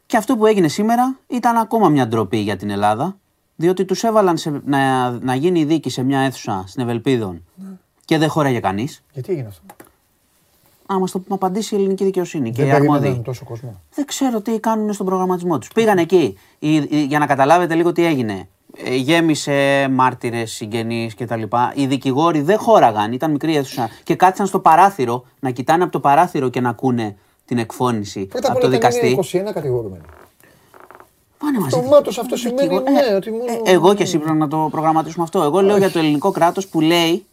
Και αυτό που έγινε σήμερα ήταν ακόμα μια ντροπή για την Ελλάδα, διότι τους έβαλαν σε, να, να γίνει η δίκη σε μια αίθουσα στην Ευελπίδων και δεν χώραγε κανείς. Γιατί έγινε αυτό; Α, μας το απαντήσει η ελληνική δικαιοσύνη και Δεν οι αρμόδιοι. περίμεναν τόσο κόσμο. Δεν ξέρω τι κάνουν στον προγραμματισμό τους. Πήγαν εκεί, η- η- για να καταλάβετε λίγο τι έγινε. Ε, γέμισε μάρτυρες, συγγενείς κτλ. Οι δικηγόροι δεν χώραγαν, ήταν μικρή αίθουσα και κάτσαν στο παράθυρο να κοιτάνε από το παράθυρο και να ακούνε την εκφώνηση Πρώτα απ' από το όλα ήταν δικαστή. 21 κατηγορούμενοι. Πάνε μαζί. Το μάτος αυτό σημαίνει, Δικηγό- ναι, Ε, ότι μόνο- ε, εγώ και εσύ πρέπει να το προγραμματίσουμε αυτό. Εγώ λέω για το ελληνικό κράτος που λέει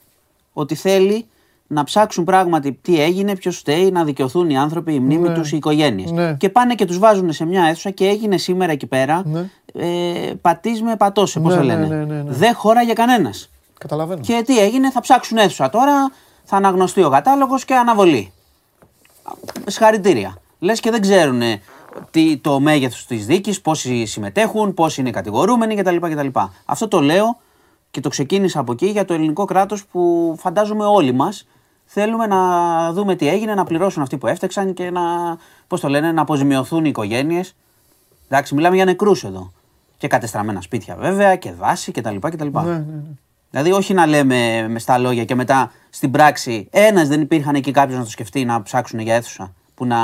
ότι θέλει να ψάξουν πράγματι τι έγινε, ποιος φταίει, να δικαιωθούν οι άνθρωποι, οι μνήμοι τους, οι οικογένειες. Ναι. Και πάνε και τους βάζουν σε μια αίθουσα και έγινε σήμερα εκεί πέρα. Ναι. Ε, πατής με πατώσε, πώς Ναι, το ναι, λένε. ναι, ναι, ναι. Δεν χώραγε κανένας. Καταλαβαίνω. Και τι έγινε, θα ψάξουν αίθουσα τώρα, θα αναγνωστεί ο κατάλογος και αναβολή. Συγχαρητήρια. Λες και δεν ξέρουν ε, τι, το μέγεθος της δίκης, πόσοι συμμετέχουν, πόσοι είναι κατηγορούμενοι κτλ, κτλ. Αυτό το λέω και το ξεκίνησα από εκεί για το ελληνικό κράτος που φαντάζομαι όλοι μας θέλουμε να δούμε τι έγινε, να πληρώσουν αυτοί που έφταξαν και να, πώς το λένε, να αποζημιωθούν οι οικογένειες. Εντάξει, μιλάμε για νεκρούς εδώ. Και κατεστραμμένα σπίτια βέβαια και δάση κτλ. κτλ. Ναι, ναι, ναι. Δηλαδή, όχι να λέμε με στα λόγια και μετά στην πράξη ένας δεν υπήρχαν εκεί κάποιος να το σκεφτεί να ψάξουν για αίθουσα που να,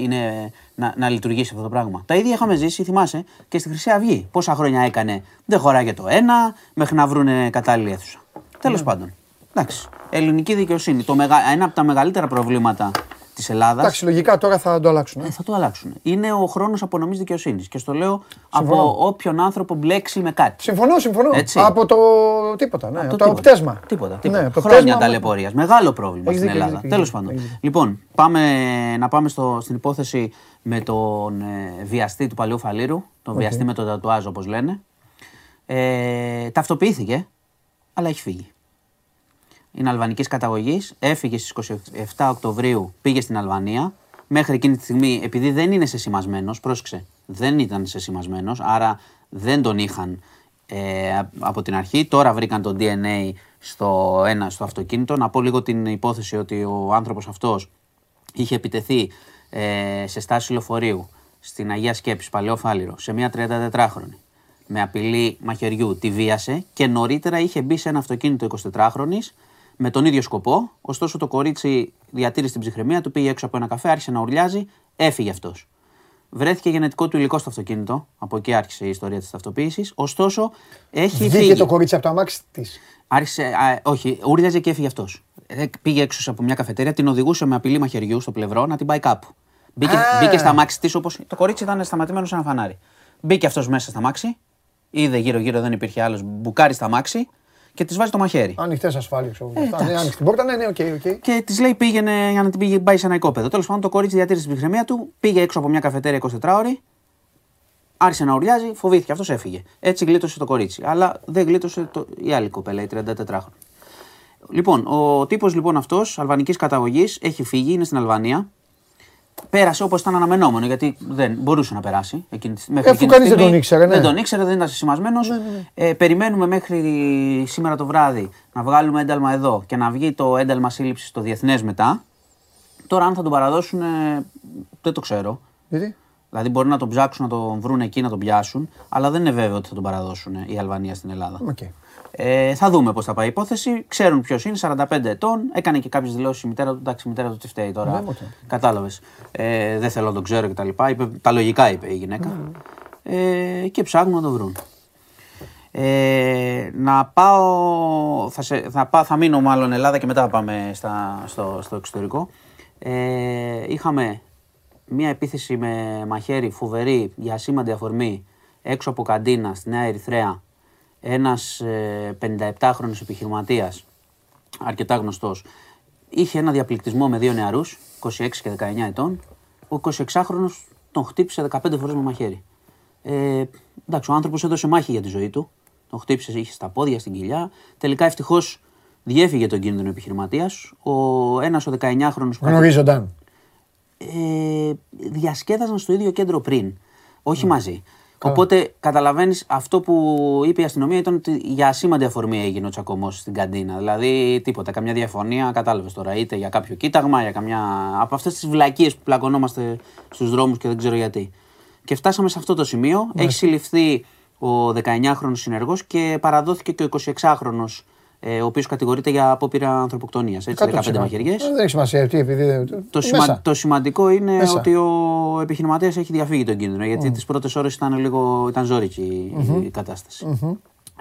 είναι, να, να λειτουργήσει αυτό το πράγμα. Τα ίδια είχαμε ζήσει, θυμάσαι, και στη Χρυσή Αυγή. Πόσα χρόνια έκανε, δεν χωράγε το ένα, μέχρι να βρουν κατάλληλη αίθουσα. Τέλος Ναι. πάντων. Εντάξει. Ελληνική δικαιοσύνη. Το μεγα... Ένα από τα μεγαλύτερα προβλήματα της Ελλάδα. Εντάξει, λογικά τώρα θα το αλλάξουν. ε. Ε, θα το αλλάξουν. Είναι ο χρόνος απονομής δικαιοσύνης. Και στο λέω Συμφωνώ. από όποιον άνθρωπο μπλέξει με κάτι. Συμφωνώ, συμφωνώ. Έτσι. Από το τίποτα, ναι. Από Από το το τίποτα. πτέσμα. Τίποτα. τίποτα. Ναι, από το Χρόνια πτέσμα, ταλαιπωρία. Μεγάλο πρόβλημα Έχεις στην δίκιο, Ελλάδα. έχεις δίκιο, Τέλος πάντων. έχεις δίκιο. Λοιπόν, πάμε, να πάμε στο, στην υπόθεση με τον ε, βιαστή του Παλαιού Φαλήρου. Τον βιαστή με το τατουάζ, όπως λένε. Ε, ταυτοποιήθηκε, αλλά έχει φύγει. Είναι αλβανικής καταγωγής. Έφυγε στις 27 Οκτωβρίου, πήγε στην Αλβανία. Μέχρι εκείνη τη στιγμή, επειδή δεν είναι σεσημασμένος, πρόσεξε, δεν ήταν σεσημασμένος, άρα δεν τον είχαν ε, από την αρχή. Τώρα βρήκαν το DNA στο, ένα, στο αυτοκίνητο. Να πω λίγο την υπόθεση ότι ο άνθρωπος αυτός είχε επιτεθεί ε, σε στάση λεωφορείου στην Αγία Σκέψη, Παλαιό Φάληρο, σε μια 34χρονη με απειλή μαχαιριού. Τη βίασε και νωρίτερα είχε μπει σε ένα αυτοκίνητο 24χρονη με τον ίδιο σκοπό. Ωστόσο το κορίτσι διατήρησε την ψυχραιμία του, πήγε έξω από ένα καφέ, άρχισε να ουρλιάζει, έφυγε αυτός. Βρέθηκε γενετικό του υλικό στο αυτοκίνητο. Από εκεί άρχισε η ιστορία της ταυτοποίησης. Ωστόσο, έχει Βγήκε φύγει. το κορίτσι από το αμάξι της. Άρχισε, α, όχι, ούρλιαζε και έφυγε αυτός. Πήγε έξω από μια καφετέρια, την οδηγούσε με απειλή μαχαιριού στο πλευρό να την πάει κάπου. Μπήκε, μπήκε στα μάξι της όπως. Το κορίτσι ήταν σταματημένο σε ένα φανάρι. Μπήκε αυτός μέσα στα μάξι, είδε γύρω-γύρω δεν υπήρχε άλλος, μπουκάρει στ' αμάξι και της βάζει το μαχαίρι. Ανοιχτές ασφάλειες. Ε, Ναι, εντάξει. άνοιξε την πόρτα, ναι, ναι, OK, OK. Και της λέει πήγαινε για να την πήγε, πάει σε ένα οικόπεδο. Τέλος πάντων το κορίτσι διατήρησε την ψυχραιμία του, πήγε έξω από μια καφετέρια 24ωρη, άρχισε να ουρλιάζει, φοβήθηκε, αυτός έφυγε. Έτσι γλίτωσε το κορίτσι. Αλλά δεν γλίτωσε το, η άλλη κοπέλα, η 34χρονη. Λοιπόν, ο τύπος λοιπόν αυτός, αλβανικής καταγωγής, έχει φύγει, είναι στην Αλβανία. Πέρασε όπως ήταν αναμενόμενο, γιατί δεν μπορούσε να περάσει. Εκείνη, τη- μέχρι Ε, αφού εκείνη τη κανείς δεν στιγμή. τον ήξερε, ναι. Δεν τον ήξερε, δεν ήταν σημασμένος. Ε, περιμένουμε μέχρι σήμερα το βράδυ να βγάλουμε ένταλμα εδώ και να βγει το ένταλμα σύλληψης στο διεθνές μετά. Τώρα, αν θα τον παραδώσουν, ε, δεν το ξέρω. Γιατί; Δηλαδή, μπορεί να τον ψάξουν, να τον βρουν εκεί, να τον πιάσουν, αλλά δεν είναι βέβαιο ότι θα τον παραδώσουν ε, η Αλβανία στην Ελλάδα. Οκ. Ε, θα δούμε πώς θα πάει η υπόθεση. Ξέρουν ποιος είναι, 45 ετών. Έκανε και κάποιες δηλώσεις η μητέρα του. Εντάξει, η μητέρα του τι φταίει τώρα. Ναι, μωρέ. Κατάλαβες. Ε, δεν θέλω να τον ξέρω κτλ. Είπε, τα λογικά είπε η γυναίκα. Ε, και ψάχνουν να τον βρουν. Ε, να πάω, θα, σε, θα, πάω, θα μείνω μάλλον Ελλάδα και μετά θα πάμε στα, στο, στο εξωτερικό. Ε, είχαμε μία επίθεση με μαχαίρι φοβερή για σήμαντη αφορμή έξω από καντίνα στη Νέα Ερυθρέα. Ένας ε, 57χρονος επιχειρηματίας, αρκετά γνωστός, είχε ένα διαπληκτισμό με δύο νεαρούς, 26 και 19 ετών. Ο 26χρονος τον χτύπησε 15 φορές με μαχαίρι. Ε, εντάξει, ο άνθρωπος έδωσε μάχη για τη ζωή του. Τον χτύπησε, είχε στα πόδια, στην κοιλιά. Τελικά ευτυχώς διέφυγε τον κίνδυνο επιχειρηματίας. Ο ένας ο 19χρονο Γνωρίζονταν. ε, διασκέδαζαν στο ίδιο κέντρο πριν. Όχι μαζί. Οπότε καταλαβαίνεις αυτό που είπε η αστυνομία ήταν ότι για ασήμαντη αφορμή έγινε ο τσακωμός στην καντίνα. Δηλαδή τίποτα, καμιά διαφωνία, κατάλαβες τώρα. Είτε για κάποιο κοίταγμα, για καμιά. από αυτές τις βλακίες που πλακωνόμαστε στους δρόμους και δεν ξέρω γιατί. Και φτάσαμε σε αυτό το σημείο. Έχει συλληφθεί ο 19χρονο συνεργός και παραδόθηκε και ο 26χρονο, ε, ο οποίος κατηγορείται για απόπειρα ανθρωποκτονίας. Έτσι, 15 μαχαιριές. Ε, Δεν έχει σημασία τι, επειδή. Το, Μέσα. σημα... το σημαντικό είναι Μέσα. ότι ο επιχειρηματίας έχει διαφύγει τον κίνδυνο. Γιατί τις πρώτες ώρες ήταν λίγο ήταν ζώρικη η κατασταση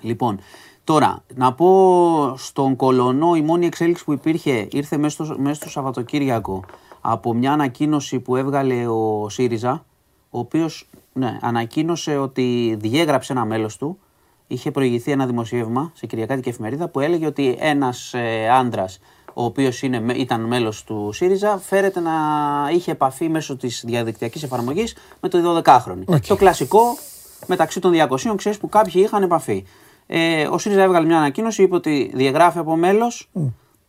Λοιπόν, τώρα να πω στον Κολονό η μόνη εξέλιξη που υπήρχε ήρθε μέσα στο, μέσα στο Σαββατοκύριακο από μια ανακοίνωση που έβγαλε ο ΣΥΡΙΖΑ ο οποίος ναι, ανακοίνωσε ότι διέγραψε ένα μέλος του είχε προηγηθεί ένα δημοσίευμα σε Κυριακάτικη εφημερίδα που έλεγε ότι ένας ε, άντρας ο οποίος ήταν μέλος του ΣΥΡΙΖΑ, φέρεται να είχε επαφή μέσω της διαδικτυακής εφαρμογής με το 12χρονο. Το κλασικό μεταξύ των 200 ξέρεις που κάποιοι είχαν επαφή. Ε, ο ΣΥΡΙΖΑ έβγαλε μια ανακοίνωση, είπε ότι διαγράφει από μέλος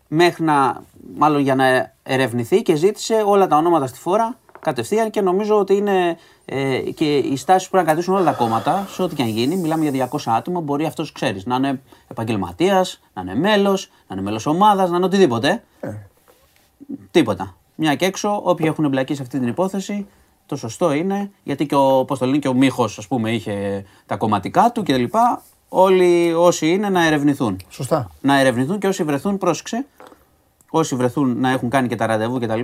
μέχρι να, μάλλον για να ερευνηθεί και ζήτησε όλα τα ονόματα στη φόρα κατευθείαν και νομίζω ότι είναι ε, και οι στάσεις που πρέπει να κρατήσουν όλα τα κόμματα, σε ό,τι και αν γίνει. Μιλάμε για 200 άτομα. Μπορεί αυτός, ξέρεις, να είναι επαγγελματίας, να είναι μέλος, να είναι μέλος ομάδας, να είναι οτιδήποτε. Ε. Τίποτα. Μια και έξω, όποιοι έχουν εμπλακεί σε αυτή την υπόθεση, το σωστό είναι, γιατί και ο, πώς το λένε, και ο Μίχος, ας πούμε, είχε τα κομματικά του κλπ. Όλοι όσοι είναι να ερευνηθούν. Σωστά. Να ερευνηθούν και όσοι βρεθούν, πρόσεξε. Όσοι βρεθούν να έχουν κάνει και τα ραντεβού κτλ.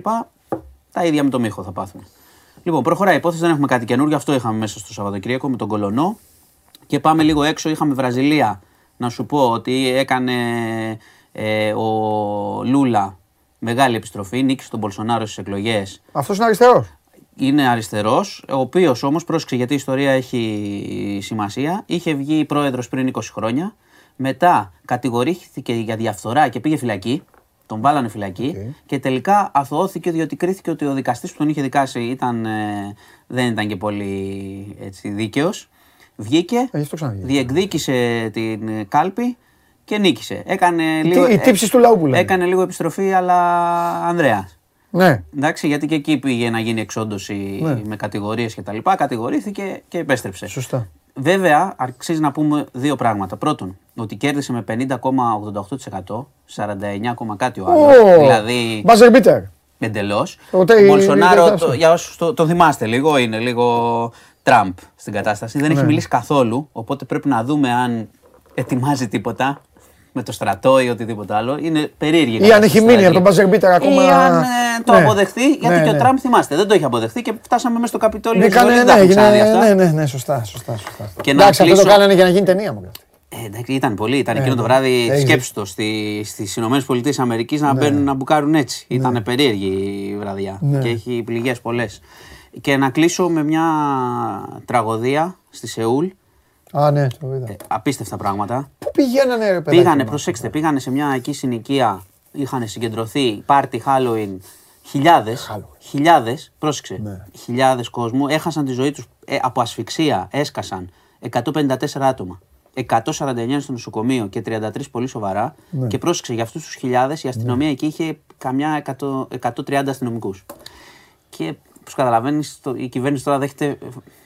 Τα, τα ίδια με το Μίχο θα πάθουν. Λοιπόν, προχωράει η υπόθεση, δεν έχουμε κάτι καινούργιο. Αυτό είχαμε μέσα στο Σαββατοκύριακο με τον Κολονό. Και πάμε λίγο έξω. Είχαμε Βραζιλία. Να σου πω ότι έκανε ε, ο Λούλα μεγάλη επιστροφή. Νίκησε τον Μπολσονάρο στις εκλογές. Αυτός είναι αριστερός. Είναι αριστερός, ο οποίος όμως πρόσεξε γιατί η ιστορία έχει σημασία. Είχε βγει πρόεδρος πριν 20 χρόνια. Μετά κατηγορήθηκε για διαφθορά και πήγε φυλακή. Τον βάλανε φυλακή και τελικά αθωώθηκε διότι κρίθηκε ότι ο δικαστής που τον είχε δικάσει ήταν, ε, δεν ήταν και πολύ έτσι, δίκαιος. Βγήκε, ε, διεκδίκησε την κάλπη και νίκησε. Έκανε λίγο, οι τύψεις του λαού που λένε. Έκανε λίγο επιστροφή αλλά Ανδρέας. Ναι. Εντάξει, γιατί και εκεί πήγε να γίνει εξόντωση ναι. με κατηγορίες και τα λοιπά. Κατηγορήθηκε και επέστρεψε. Σωστά. Βέβαια, αξίζει να πούμε δύο πράγματα. Πρώτον, ότι κέρδισε με 50,88%, 49, κάτι ο άλλος. Oh, δηλαδή. Μπάζερ μπίτερ. Εντελώς. Ο Μπολσονάρο, το, για όσους το, το, θυμάστε λίγο, είναι λίγο Τραμπ στην κατάσταση. Δεν έχει ναι. μιλήσει καθόλου. Οπότε πρέπει να δούμε αν ετοιμάζει τίποτα με το στρατό ή οτιδήποτε άλλο. Είναι περίεργη. Ή αν έχει μείνει από τον Μπάζερ Μπίτερ ακόμα. Ή αν ε, το ναι. αποδεχθεί, γιατί ναι, και ο ναι. Τραμπ θυμάστε, δεν το είχε αποδεχθεί και φτάσαμε μέσα στο Καπιτόλιο. Ναι, ναι, ναι, ναι, ναι, ναι, σωστά. σωστά, σωστά. Και εντάξει, αυτό το κάνανε για να γίνει ταινία μου. Ε, εντάξει, ήταν πολύ. Ήταν εκείνο το βράδυ, σκέψτε το, στις Ηνωμένες Πολιτείες Αμερικής να μπαίνουν να μπουκάρουν έτσι. Ήταν περίεργη η βραδιά και έχει πληγές πολλές. Και να κλείσω με μια τραγωδία στη Σεούλ Α, ναι, το είδα. Ε, απίστευτα πράγματα. Πού πηγαίνανε, ρε παιδί. Πήγανε, προσέξτε, πήγανε σε μια εκεί συνοικία. Είχαν συγκεντρωθεί πάρτι Halloween. Χιλιάδες. Χιλιάδες, πρόσεξε. Ναι. Χιλιάδες κόσμου έχασαν τη ζωή τους ε, από ασφυξία. Έσκασαν 154 άτομα. 149 στο νοσοκομείο και 33 πολύ σοβαρά. Ναι. Και πρόσεξε, για αυτούς τους χιλιάδες η αστυνομία ναι. εκεί είχε καμιά 100, 130 αστυνομικούς. Και όπως καταλαβαίνεις, η κυβέρνηση τώρα δέχεται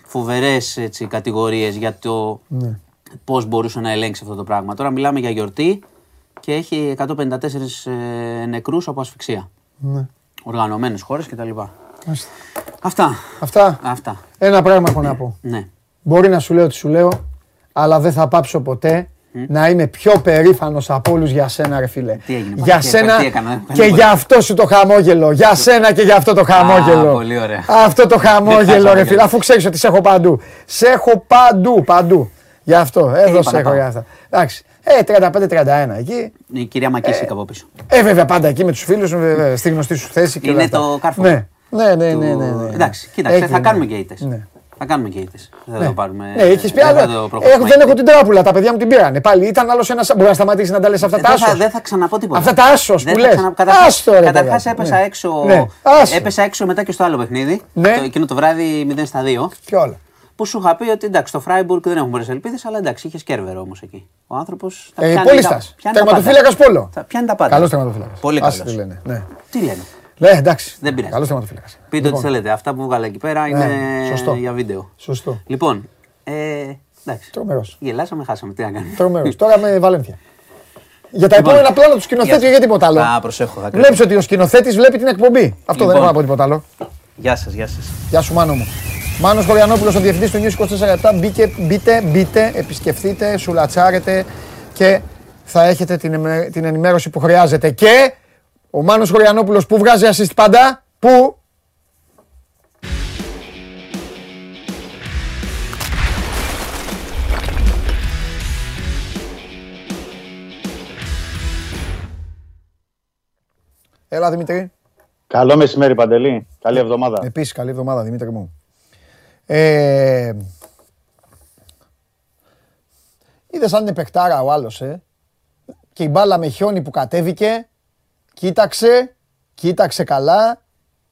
φοβερές κατηγορίες για το ναι. πώς μπορούσε να ελέγξει αυτό το πράγμα. Τώρα μιλάμε για γιορτή και έχει 154 ε, νεκρούς από ασφυξία. Ναι. Οργανωμένες χώρες κτλ. Αυτά. Αυτά. Αυτά. Ένα πράγμα έχω να πω. Ναι. Μπορεί να σου λέω τι σου λέω, αλλά δεν θα πάψω ποτέ να είμαι πιο περήφανος από όλους για σένα ρε φίλε. Τι έγινε, για σένα και για αυτό σου το χαμόγελο. Για σένα και για αυτό το χαμόγελο. πολύ ωραία. Αυτό το χαμόγελο ρε φίλε, αφού ξέρεις ότι σε έχω παντού. Σε έχω παντού, παντού. Γι' αυτό, εδώ σε έχω για αυτά. Εντάξει. Ε, 35-31 εκεί. Η κυρία Μακίση από πίσω. Ε, βέβαια, πάντα εκεί με τους φίλους, στη γνωστή σου θέση. Είναι το κάρφο. Ναι. Ναι, ναι, ναι, ναι, ναι. Εντάξει, κοίταξε, θα κάνουμε και ήττε. Θα κάνουμε και ήττε. Δεν θα ναι. το πάρουμε. Ναι, έχει πει άλλο. Δεν έχω την τράπουλα. Τα παιδιά μου την πήρανε. Πάλι ήταν άλλος ένα. Μπορεί να σταματήσει να τα λες αυτά τα άσος. Δεν θα ξαναπώ τίποτα. Αυτά τα άσος που λες. Καταρχά έπεσα ναι. έξω. Ναι. Έπεσα έξω μετά και στο άλλο παιχνίδι. Εκείνο το βράδυ 0 στα 2. Και όλα. Που σου είχα πει ότι εντάξει, στο Φράιμπουργκ δεν έχουν πολλές ελπίδες, αλλά εντάξει, είχες κέρβερ όμως εκεί. Ο άνθρωπος. Ε, Πόλιστα. Τερματοφύλακας Πόλο. Πιάνει τα πάντα. Καλός τερματοφύλακας. Πολύ καλός. Τι λένε. Ναι, εντάξει. Δεν πειράζει. Καλός θεματοφύλακας. Πείτε λοιπόν. ό,τι θέλετε. Αυτά που βγάλα εκεί πέρα είναι ναι, για βίντεο. Σωστό. Λοιπόν. Ε, εντάξει. Τρομερός. Γελάσαμε, χάσαμε. Τι να κάνουμε. Τρομερός. Τώρα με Βαλένθια. Για τα λοιπόν, επόμενα πλάνα του σκηνοθέτη για, για τίποτα άλλο. Α, προσέχω. Βλέπεις ότι ο σκηνοθέτης βλέπει την εκπομπή. Αυτό λοιπόν. δεν έχω να πω τίποτα άλλο. Γεια σας, γεια σας. Γεια σου, μάνο μου. Μάνος Χωριανόπουλος, ο διευθυντής του News 24 Μπήκε, μπείτε, μπείτε, επισκεφτείτε, σουλατσάρετε και θα έχετε την, την ενημέρωση που χρειάζεται. Και ο Μάνος Χωριανόπουλος που βγάζει assist πάντα, που... Έλα Δημήτρη. Καλό μεσημέρι Παντελή. Καλή εβδομάδα. Επίσης καλή εβδομάδα Δημήτρη μου. Ε, είδες αν είναι παιχτάρα ο άλλος, ε; Και η μπάλα με χιόνι που κατέβηκε κοίταξε, κοίταξε καλά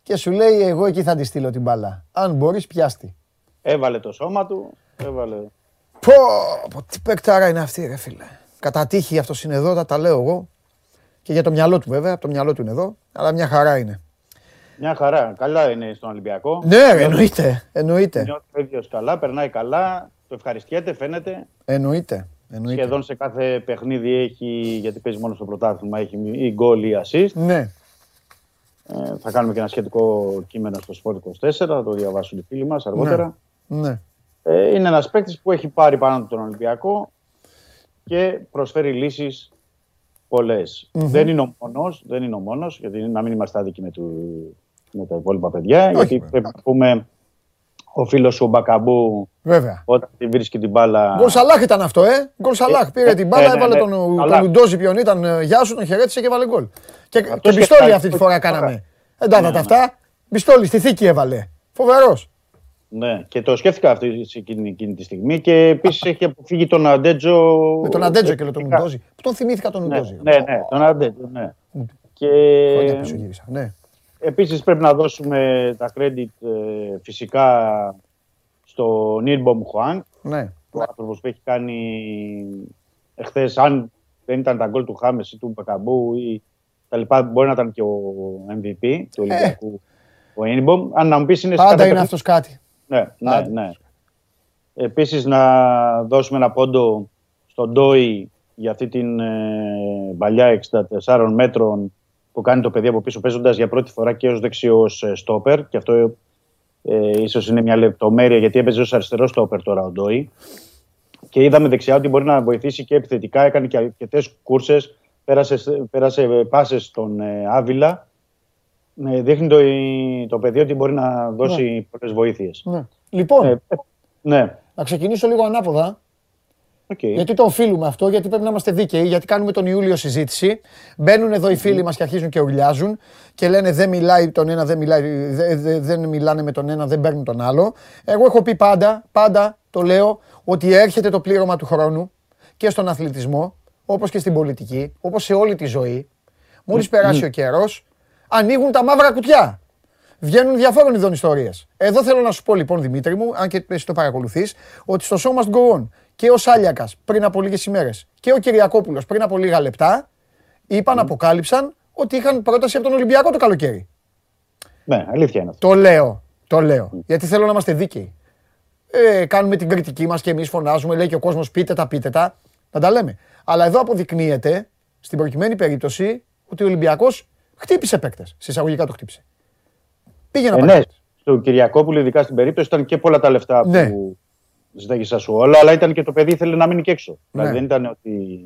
και σου λέει εγώ εκεί θα τη στείλω την μπάλα. Αν μπορείς πιάστη. Έβαλε το σώμα του, έβαλε... Πω, πω, τι παικτάρα είναι αυτή ρε φίλε. Κατά τύχη αυτός είναι εδώ, τα, τα λέω εγώ. Και για το μυαλό του βέβαια, από το μυαλό του είναι εδώ, αλλά μια χαρά είναι. Μια χαρά. Καλά είναι στον Ολυμπιακό. Ναι, ρε, εννοείται, εννοείται, Νιώθει ο ίδιος καλά, περνάει καλά, το ευχαριστιέται, φαίνεται. εννοείται. Εννοείται. Σχεδόν σε κάθε παιχνίδι έχει, γιατί παίζει μόνο στο πρωτάθλημα, έχει ή γκολ ή assist. Ναι, Ε, θα κάνουμε και ένα σχετικό κείμενο στο Sport 24, θα το διαβάσουν οι φίλοι μας αργότερα. ναι. Ε, είναι ένας παίκτης που έχει πάρει πάνω του τον Ολυμπιακό και προσφέρει λύσεις πολλές. Δεν είναι ο μόνος, δεν είναι ο μόνος, γιατί να μην είμαστε άδικοι με, του, με τα υπόλοιπα παιδιά, γιατί βέβαια. πρέπει να πούμε ο φίλος σου ο Μπακαμπού Βέβαια. όταν τη βρίσκει την μπάλα... Γκολ Σαλάχ ήταν αυτό, ε. Γκολ Σαλάχ. Πήρε την μπάλα, ναι, ναι, έβαλε ναι. τον, τον Καλά. Λουντόζη ποιον ήταν. ε, Γεια σου, τον χαιρέτησε και έβαλε γκολ. Και, και Αυτός πιστόλι και αυτή τη τα- φορά τα- κάναμε. Δεν τα είδατε αυτά. Πιστόλι στη θήκη έβαλε. Φοβερός. Ναι, και το σκέφτηκα αυτή σε εκείνη, εκείνη τη στιγμή και επίσης έχει αποφύγει τον Αντέτζο... Με τον Αντέτζο και λέω τον εξαιρετικά. Λουντόζη. Που τον θυμήθηκα τον Ναι, Λουντόζη. ναι, ναι, τον Αντέτζο, ναι. Και Χρόνια πίσω γύρισα. Ναι. Επίσης πρέπει να δώσουμε τα credit ε, φυσικά στο Νίρμπομ Χουάνγκ, ναι. ο άνθρωπος που έχει κάνει εχθές, αν δεν ήταν τα γκολ του Χάμες ή του Μπακαμπού ή τα λοιπά, μπορεί να ήταν και ο MVP του Ολυμπιακού, ο Νίρμπομ. Αν να μου πεις είναι σε Ε. Πάντα κάθε είναι παιχνίδι- αυτός κάτι. Ναι, ναι, Άντε. ναι. Επίσης να δώσουμε ένα πόντο στον Ντόι για αυτή την ε, παλιά 64 μέτρων που κάνει το παιδί από πίσω παίζοντας για πρώτη φορά και ως δεξιός ε, στόπερ. Και αυτό ε, ίσως είναι μια λεπτομέρεια γιατί έπαιζε ως αριστερό στόπερ τώρα ο Ντόι και είδαμε δεξιά ότι μπορεί να βοηθήσει και επιθετικά, έκανε και αρκετές κούρσες, πέρασε, πέρασε πάσες στον ε, Άβυλα. Ε, δείχνει το, το παιδί ότι μπορεί να δώσει πολλές βοήθειες. Ναι. Λοιπόν, Ε, ε, ναι, να ξεκινήσω λίγο ανάποδα. Οκ. Γιατί το οφείλουμε αυτό, γιατί πρέπει να είμαστε δίκαιοι, γιατί κάνουμε τον Ιούλιο συζήτηση. Μπαίνουν εδώ οι φίλοι μας και αρχίζουν και ουρλιάζουν και λένε δεν μιλάει τον ένα, δεν, μιλάει, δε- δε- δεν μιλάνε με τον ένα, δεν παίρνουν τον άλλο. Εγώ έχω πει πάντα, πάντα το λέω, ότι έρχεται το πλήρωμα του χρόνου και στον αθλητισμό, όπως και στην πολιτική, όπως σε όλη τη ζωή. Μόλις περάσει ο καιρός, ανοίγουν τα μαύρα κουτιά. Βγαίνουν διαφόρων ειδών ιστορίες. Εδώ θέλω να σου πω λοιπόν, Δημήτρη μου, αν και εσύ το παρακολουθείς, ότι στο show must go on και ο Σάλιακας πριν από λίγες ημέρες και ο Κυριακόπουλος πριν από λίγα λεπτά είπαν, αποκάλυψαν ότι είχαν πρόταση από τον Ολυμπιακό το καλοκαίρι. Ναι, αλήθεια είναι αυτό. Το λέω. Το λέω. Γιατί θέλω να είμαστε δίκαιοι. Ε, κάνουμε την κριτική μας και εμείς φωνάζουμε, λέει και ο κόσμος πείτε τα, πείτε τα. Να τα λέμε. Αλλά εδώ αποδεικνύεται, στην προκειμένη περίπτωση, ότι ο Ολυμπιακός χτύπησε παίκτες. Συσσαγωγικά το χτύπησε. Πήγε να Ε, πάρει ναι, παίκτες. στον Κυριακόπουλο, ειδικά στην περίπτωση, ήταν και πολλά τα λεφτά Ναι. που ζητάγε σου όλα, αλλά ήταν και το παιδί ήθελε να μείνει και έξω. Ναι. Δηλαδή δεν ήταν ότι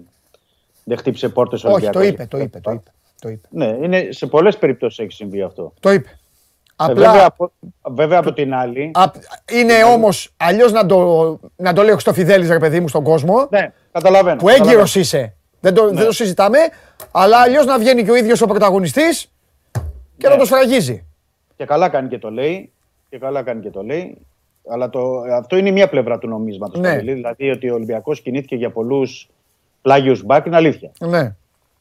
δεν χτύπησε πόρτες ο Όχι, Ολυμπιακός. το είπε, το είπε, το είπε. Το είπε. Ναι, είναι, σε πολλές περιπτώσεις έχει συμβεί αυτό. Το είπε. Ε, Απλά βέβαια, από, βέβαια από την άλλη. απ- είναι όμως αλλιώς να το, να το λέω στο Φιδέλης, ρε παιδί μου, στον κόσμο, Ναι, καταλαβαίνω. που έγκυρος καταλαβαίνω. είσαι. Δεν το, Ναι. δεν το συζητάμε, αλλά αλλιώς να βγαίνει και ο ίδιος ο πρωταγωνιστής και να Ναι. το σφραγίζει. Και καλά κάνει και το λέει. Και καλά κάνει και το λέει. Αλλά το, αυτό είναι η μία πλευρά του νομίσματος. Ναι. Παντελή. Δηλαδή ότι ο Ολυμπιακός κινήθηκε για πολλούς πλάγιους μπακ είναι αλήθεια. Ναι,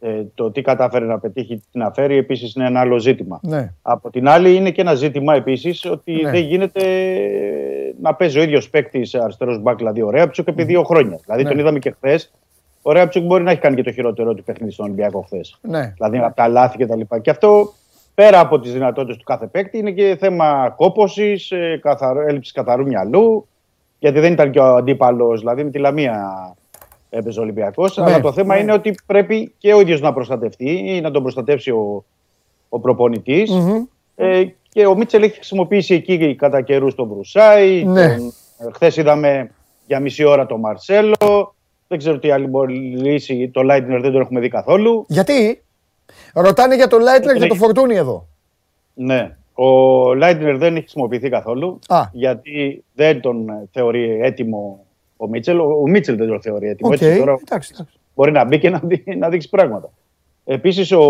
Ε, το τι κατάφερε να πετύχει, τι να φέρει επίσης είναι ένα άλλο ζήτημα. ναι. Από την άλλη είναι και ένα ζήτημα επίσης ότι Ναι. δεν γίνεται να παίζει ο ίδιος παίκτη αριστερός μπακ, δηλαδή ο Ρέαπτσουκ επί δύο χρόνια. Δηλαδή Ναι. τον είδαμε και χθες. Ο Ρέαπτσουκ μπορεί να έχει κάνει και το χειρότερο του παιχνίδι στον Ολυμπιακό χθες. ναι. Δηλαδή από τα λάθη και τα λοιπά. Και αυτό πέρα από τις δυνατότητες του κάθε παίκτη είναι και θέμα κόποση, έλλειψης καθαρού μυαλού. Γιατί δεν ήταν και ο αντίπαλος, δηλαδή με τη Λαμία έπαιζε ο Ολυμπιακός. Ναι, αλλά το θέμα ναι. είναι ότι πρέπει και ο ίδιος να προστατευτεί ή να τον προστατεύσει ο, ο προπονητη Μμμ. Ε, και ο Μίτσελ έχει χρησιμοποιήσει εκεί κατά καιρούς τον Μπρουσάη. Ναι. Τον, Χθες είδαμε για μισή ώρα τον Μαρσέλο. Δεν ξέρω τι άλλη μπορεί λύση. Το Lightner δεν τον έχουμε δει καθόλου. Γιατί; Ρωτάνε για το Lightner και Ναι. το Φορτούνι εδώ. Ναι. Ο Λάιντνερ δεν έχει χρησιμοποιηθεί καθόλου. Α. Γιατί δεν τον ε, θεωρεί έτοιμο ο Μίτσελ. Ο, ο Μίτσελ δεν τον θεωρεί έτοιμο. Οκ, Έτσι, τώρα εντάξει. εντάξει. μπορεί να μπει και να, δει- να δείξει πράγματα. Επίσης, ο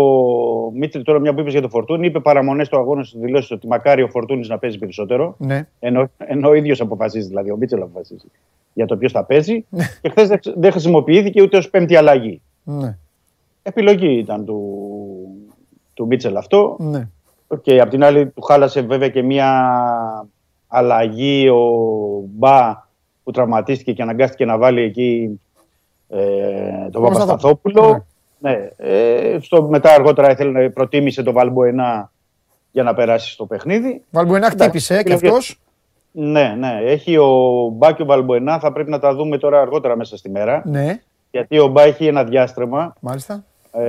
Μίτσελ, τώρα μια που είπες για το Φορτούνη, είπε παραμονές στο αγώνα στις δηλώσεις ότι μακάρι ο Φορτούνης να παίζει περισσότερο. Ναι. Ενώ, ενώ ο ίδιος αποφασίζει, δηλαδή ο Μίτσελ αποφασίζει για το ποιος θα παίζει. Ναι. και χθες δεν, δεν χρησιμοποιήθηκε ούτε ως πέμπτη αλλαγή. ναι. Επιλογή ήταν του, του Μίτσελ αυτό. Ναι. Και απ' την άλλη του χάλασε βέβαια και μια αλλαγή ο Μπα που τραυματίστηκε και αναγκάστηκε να βάλει εκεί ε, τον Παπασταθόπουλο. Ναι. Ε, στο, μετά αργότερα ήθελε, προτίμησε τον Βαλμποενά για να περάσει στο παιχνίδι. Βαλμποενά χτύπησε ε, και αυτός. Ναι, ναι. Έχει ο Μπά και ο Βαλμποενά, θα πρέπει να τα δούμε τώρα αργότερα μέσα στη μέρα. Ναι. Γιατί ο Μπά έχει ένα διάστρεμα. Μάλιστα. Ε,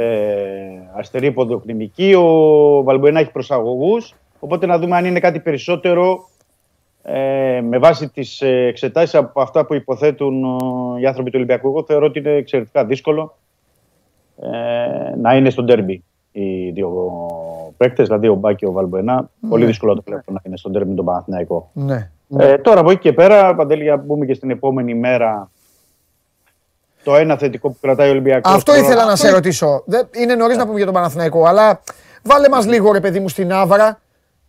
αστερή ποδοκνημική. Ο Βαλμποενά έχει προσαγωγούς. Οπότε να δούμε αν είναι κάτι περισσότερο ε, με βάση τις εξετάσεις από αυτά που υποθέτουν ε, οι άνθρωποι του Ολυμπιακού. Εγώ θεωρώ ότι είναι εξαιρετικά δύσκολο ε, να είναι στο ντέρμπι οι δύο παίκτες, δηλαδή ο Μπάκη και ο Βαλμποενά. Πολύ δύσκολο το βλέπω να είναι στο ντέρμπι με τον Παναθηναϊκό. Ναι. Ε, τώρα από εκεί και πέρα, Παντέλη, για να μπούμε και στην επόμενη μέρα. Το ένα θετικό που κρατάει ο Ολυμπιακός. Αυτό ήθελα να σε ρωτήσω. Δεν- Είναι νωρίς να πούμε για τον Παναθηναϊκό, αλλά βάλε μας λίγο ρε παιδί μου στην άβρα.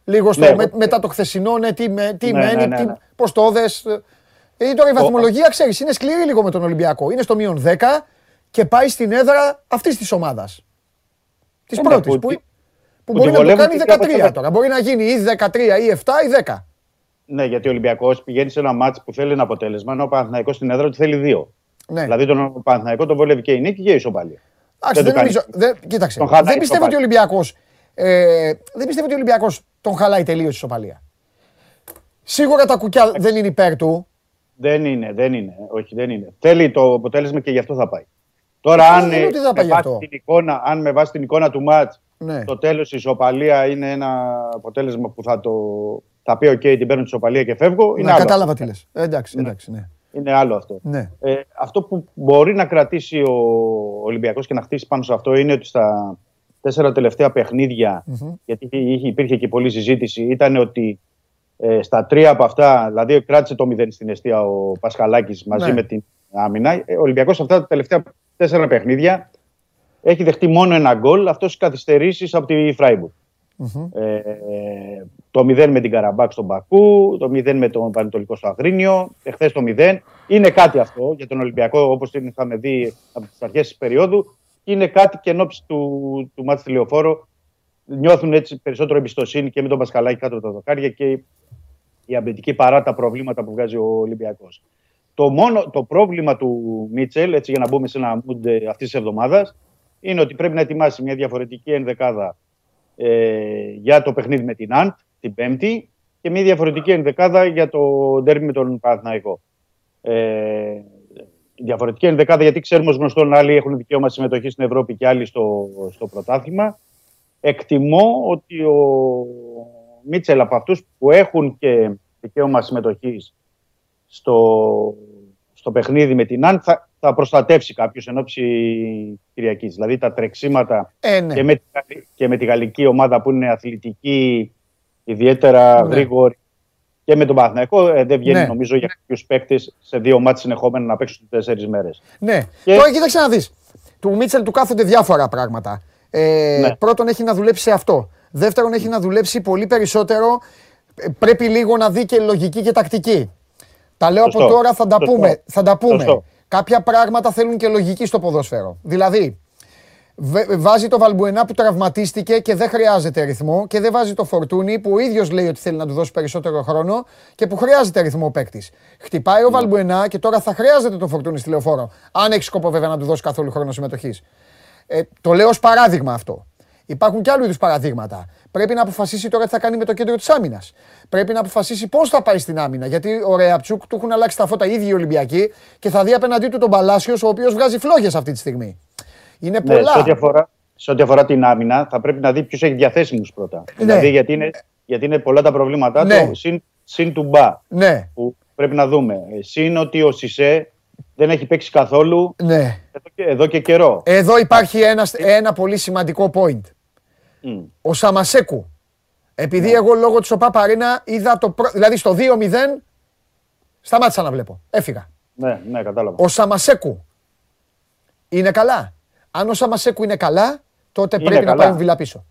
Λίγο στο, Ναι, με- εγώ- μετά το χθεσινό, ναι, τι, με, τι Ναι, μένει, ναι, ναι, τι, ναι. πώς το δες. Γιατί τώρα η βαθμολογία, ξέρεις, είναι σκληρή λίγο με τον Ολυμπιακό. Είναι στο μείον 10 και πάει στην έδρα αυτής της ομάδας. Της Ε, ναι, πρώτης, που που, τη- που, που μπορεί τη να το βολεύουν κάνει και από 13 τα- τώρα. Μπορεί να γίνει ή 13 ή 7 ή 10. Ναι, γιατί ο Ολυμπιακός πηγαίνει σε ένα μάτσο που θέλει ένα αποτέλεσμα, ενώ ο Παναθηναϊκός στην έδρα του θέλει δύο. Ναι. Δηλαδή τον Παναθηναϊκό τον βολεύει και η νίκη και η ισοπαλία. Εντάξει, δεν δεν το κάνει. νομίζω. Δεν, κοίταξε. Τον χαλάει δεν πιστεύω ότι ο το Ολυμπιακός. Ε, δεν πιστεύω ότι ο Ολυμπιακός τον χαλάει τελείως η ισοπαλία. Σίγουρα τα κουκιά δεν είναι υπέρ του. Δεν είναι, δεν είναι. Όχι, δεν είναι. Θέλει το αποτέλεσμα και γι' αυτό θα πάει. Τώρα, Ε, αν, δεν ε, λέω ότι θα πάει με γι' βάση αυτό. την εικόνα, αν με βάση την εικόνα του μάτς, Ναι. το τέλος η ισοπαλία είναι ένα αποτέλεσμα που θα, το, θα πει: OK, την παίρνω τη ισοπαλία και φεύγω. Είναι Να άλλο. κατάλαβα τι λες. Εντάξει, εντάξει, ναι. Είναι άλλο αυτό. ναι. Ε, αυτό που μπορεί να κρατήσει ο Ολυμπιακός και να χτίσει πάνω σε αυτό είναι ότι στα τέσσερα τελευταία παιχνίδια, γιατί είχε, υπήρχε και πολλή συζήτηση, ήταν ότι ε, στα τρία από αυτά, δηλαδή κράτησε το 0 στην αιστεία ο Πασχαλάκης μαζί Ναι. με την άμυνα. Ε, Ο Ολυμπιακός αυτά τα τελευταία τέσσερα παιχνίδια έχει δεχτεί μόνο ένα γκολ, αυτός καθυστερήσεις από τη φραιμπουργκ Ε, το 0 με την Καραμπάκ στον Πακού, το 0 με τον Πανετολικό στο Αγρίνιο, εχθές το 0. Είναι κάτι αυτό για τον Ολυμπιακό, όπως την είχαμε δει από τις αρχές της περίοδου. Είναι κάτι και εν ώψη του, του μάτς τηλεοφόρο. Νιώθουν έτσι περισσότερο εμπιστοσύνη και με τον Πασκαλάκη κάτω από τα δοκάρια και η αμυντική παρά τα προβλήματα που βγάζει ο Ολυμπιακός. Το, μόνο, το πρόβλημα του Μίτσελ, έτσι για να μπούμε σε ένα mood αυτής της εβδομάδας, είναι ότι πρέπει να ετοιμάσει μια διαφορετική ενδεκάδα ε, για το παιχνίδι με την Αντ την Πέμπτη και μια διαφορετική ενδεκάδα για το ντέρμπι με τον Παναθηναϊκό. Ε, διαφορετική ενδεκάδα γιατί ξέρουμε ως γνωστόν άλλοι έχουν δικαίωμα συμμετοχή στην Ευρώπη και άλλοι στο, στο πρωτάθλημα. Εκτιμώ ότι ο Μίτσελ από αυτούς που έχουν και δικαίωμα συμμετοχής στο, στο παιχνίδι με την Αντ θα, θα προστατεύσει κάποιος εν ώψη Κυριακής. Δηλαδή τα τρεξίματα Ε, ναι. και, με, τη Γαλλη- και με τη γαλλική ομάδα που είναι αθλητική, ιδιαίτερα Ναι. γρήγορη και με τον Παναθηναϊκό ε, δεν βγαίνει Ναι. νομίζω για κάποιους παίκτες σε δύο μάτς συνεχόμενα να παίξουν τέσσερις μέρες. Ναι. Και- Τώρα κοίταξε να δεις. Του Μίτσελ του κάθονται διάφορα πράγματα. Ε, Ναι. Πρώτον, έχει να δουλέψει σε αυτό. Δεύτερον, έχει να δουλέψει πολύ περισσότερο. Ε, Πρέπει λίγο να δει και λογική και τακτική. Τα λέω από Σωστό. τώρα, θα τα Σωστό. πούμε. Θα τα πούμε. Σωστό. Κάποια πράγματα θέλουν και λογική στο ποδόσφαιρο. Δηλαδή, βε- βάζει το Βαλμπουενά που τραυματίστηκε και δεν χρειάζεται ρυθμό και δεν βάζει το Φορτούνι που ο ίδιος λέει ότι θέλει να του δώσει περισσότερο χρόνο και που χρειάζεται ρυθμό ο παίκτης. Χτυπάει ο Βαλμπουενά και τώρα θα χρειάζεται το Φορτούνι στη λεωφόρο. Αν έχει σκοπό βέβαια να του δώσει καθόλου χρόνο συμμετοχής. Ε, το λέω ως παράδειγμα αυτό. Υπάρχουν και άλλου είδους παραδείγματα. Πρέπει να αποφασίσει τώρα τι θα κάνει με το κέντρο της άμυνας. Πρέπει να αποφασίσει πώς θα πάει στην άμυνα. Γιατί ο Ρεαπτσούκ του έχουν αλλάξει τα φώτα ήδη οι Ολυμπιακοί και θα δει απέναντί του τον Παλάσιος, ο οποίος βγάζει φλόγες αυτή τη στιγμή. Είναι Ναι, πολλά. σε, ό,τι αφορά, σε ό,τι αφορά την άμυνα, θα πρέπει να δει ποιους έχει διαθέσιμους πρώτα. Ναι. Δηλαδή, γιατί είναι, γιατί είναι πολλά τα προβλήματά Ναι. του. Συν, συν του μπα Ναι, που πρέπει να δούμε. Ε, Συν ότι ο Σισε δεν έχει παίξει καθόλου ναι. εδώ και, εδώ και καιρό. Εδώ υπάρχει ένας, ένα πολύ σημαντικό point. Μμ. Ο Σαμασέκου. Επειδή Ναι. εγώ λόγω της ΟΠΑ Παρίνα είδα το. πρω- Δηλαδή στο 2-0 σταμάτησα να βλέπω. Έφυγα. Ναι, ναι, κατάλαβα. Ο Σαμασέκου είναι καλά; Αν ο Σαμασέκου είναι καλά, τότε Είναι πρέπει να καλά. πάει βιλά πίσω.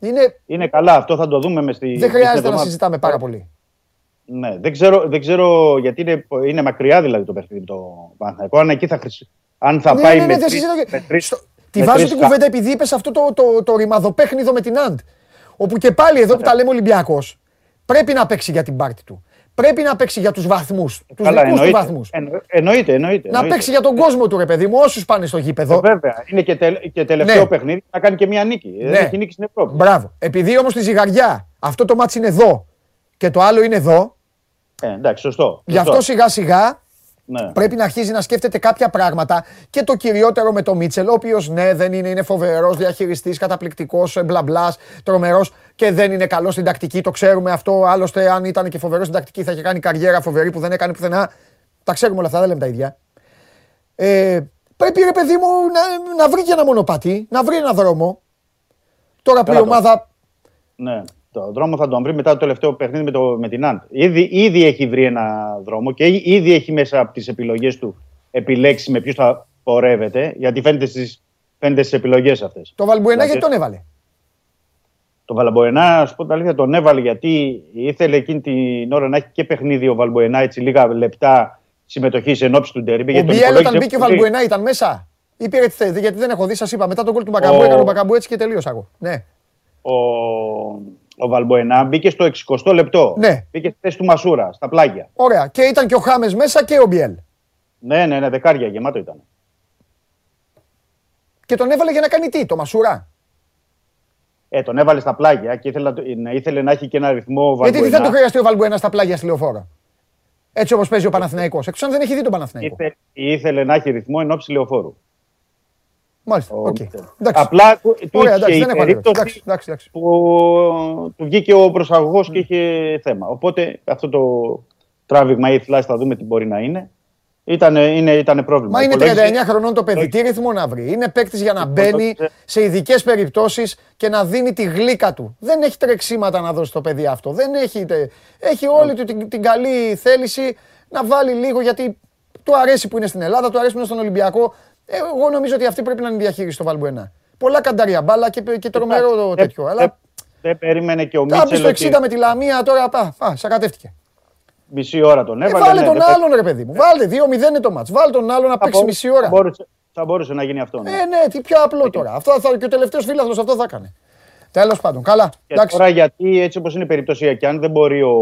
Είναι, Είναι καλά, αυτό θα το δούμε με στη. δεν στην χρειάζεται να εβδομάδα. συζητάμε πάρα πολύ. Ναι, δεν ξέρω, δεν ξέρω γιατί είναι, είναι μακριά δηλαδή το παιχνίδι το Παναθηναϊκό. Αν εκεί θα, χρησι- αν θα Ναι, πάει ναι, ναι, με δεν τρεις- συζητάω. με τρεις- Στο- Τη Με βάζω τρεις την κα- κουβέντα επειδή είπες αυτό το, το, το ρημαδοπέχνιδο με την Αντ. Όπου και πάλι εδώ που τα λέμε Ολυμπιακός, πρέπει να παίξει για την πάρτη του. Πρέπει να παίξει για τους βαθμούς. Τους Καλά, δικούς του εννοείται. βαθμούς. Εννο- Εννοείται, εννοείται. Να εννοείται. παίξει για τον κόσμο του, ρε παιδί μου, όσους πάνε στο γήπεδο. Ε, Βέβαια. Είναι και, τελ- και τελευταίο Ναι. παιχνίδι να κάνει και μια νίκη. Δεν έχει νίκη στην Ευρώπη. Μπράβο. Επειδή όμως στη ζυγαριά αυτό το ματς είναι εδώ και το άλλο είναι εδώ, Ε, εντάξει, σωστό. γι' αυτό σωστό. σιγά σιγά Ναι. πρέπει να αρχίζει να σκέφτεται κάποια πράγματα και το κυριότερο με το Μίτσελ, ο οποίος ναι, δεν είναι, είναι φοβερός διαχειριστής, καταπληκτικός, μπλα μπλα, τρομερός και δεν είναι καλός στην τακτική. Το ξέρουμε αυτό. Άλλωστε, αν ήταν και φοβερός στην τακτική, θα είχε κάνει καριέρα φοβερή που δεν έκανε πουθενά. Τα ξέρουμε όλα αυτά, δεν λέμε τα ίδια. Ε, πρέπει ρε παιδί μου να, να βρει και ένα μονοπάτι, να βρει ένα δρόμο. Τώρα που η Καλά το. ομάδα. Ναι. Το δρόμο θα τον βρει μετά το τελευταίο παιχνίδι με, το, με την Άντ. Ήδη, ήδη έχει βρει ένα δρόμο και ή- ήδη έχει μέσα από τις επιλογές του επιλέξει με ποιους θα πορεύεται, γιατί φαίνεται στις φαίνεται στις επιλογές αυτές. Το Βαλμπουενά Δηλαδή- γιατί τον έβαλε; Το Βαλμποενά, να σου πω την αλήθεια, τον έβαλε γιατί ήθελε εκείνη την ώρα να έχει και παιχνίδι ο Βαλμποενά, έτσι λίγα λεπτά συμμετοχής εν ώψη του Ντέρμπι. Ο γιατί τον Μπιέλ όταν υπολόγιζε μπήκε ο πολύ. Βαλμπουενά ήταν μέσα. Ή πήρε τη θέση, γιατί δεν έχω δει, σας είπα. Μετά τον κόλ του Μπακαμπού Ο- έκανε ο Μπακαμπού έτσι και τελείωσα εγώ. Ναι. Ο, ο Βαλμποενά μπήκε στο 60 λεπτό. Ναι. Μπήκε στη θέση του Μασούρα, στα πλάγια. Ωραία. Και ήταν και ο Χάμες μέσα και ο Μπιέλ. Ναι, ναι, ναι, δεκάρι γεμάτο ήταν. Και τον έβαλε για να κάνει τι, το Μασούρα; Ε, τον έβαλε στα πλάγια και ήθελε, να το- να- ήθελε να έχει και ένα ρυθμό Γιατί τι θα Βαλμπουενά. του χρειαστεί ο Βαλμπουένα στα πλάγια στη λεωφόρο. Έτσι όπως παίζει ο Παναθηναϊκός. Εκτός αν δεν έχει δει τον Παναθηναϊκό. Ήθε, ήθελε να έχει ρυθμό εν όψει λεωφόρου. Μάλιστα. Ο Οκ. Μίτσελ. Εντάξει. Απλά του του Ωραία, είχε εντάξει, η δεν έχω αντίρρηση. περίπτωση Εντάξει, εντάξει, εντάξει. που του βγήκε ο προσαγωγός και είχε θέμα. Οπότε αυτό το τράβηγμα ή φλάση θα δούμε τι μπορεί να είναι. Ήταν, είναι, ήταν πρόβλημα. Μα είναι Υπολόγιζε- 39 χρονών το παιδί. Τι ρυθμό να βρει; Είναι παίκτης για να μπαίνει Υπολόγιζε- σε ειδικές περιπτώσεις και να δίνει τη γλύκα του. Δεν έχει τρεξίματα να δώσει το παιδί αυτό. Δεν έχει, τε- έχει όλη του την, την καλή θέληση να βάλει λίγο γιατί του αρέσει που είναι στην Ελλάδα, του αρέσει που είναι στον Ολυμπιακό. Ε, Εγώ νομίζω ότι αυτή πρέπει να είναι η διαχείριση του Βαλμπουενά. Πολλά κανταρία μπάλα και, και τρομερό Δεν- τέτοιο. Αλλά δεν- Δεν περίμενε και ο τα πει Μίτσελ στο ότι 60 με τη Λαμία τώρα. Πά, πά, σακατεύτηκε. μισή ώρα τον Ε, έβαλε. βάλε ναι, τον δεν- άλλον ρε παιδί μου. Βάλε 2-0 είναι το μάτς. Βάλε τον άλλον να θα παίξει μπο- μισή ώρα. Θα μπορούσε, θα μπορούσε να γίνει αυτό. ναι. Ε, ναι, τι πιο απλό τώρα. Αυτό θα, και ο τελευταίος φίλαθλος αυτό θα έκανε. Τέλος πάντων, καλά. Και Εντάξει. τώρα γιατί έτσι όπως είναι η περιπτωσία και αν δεν μπορεί ο,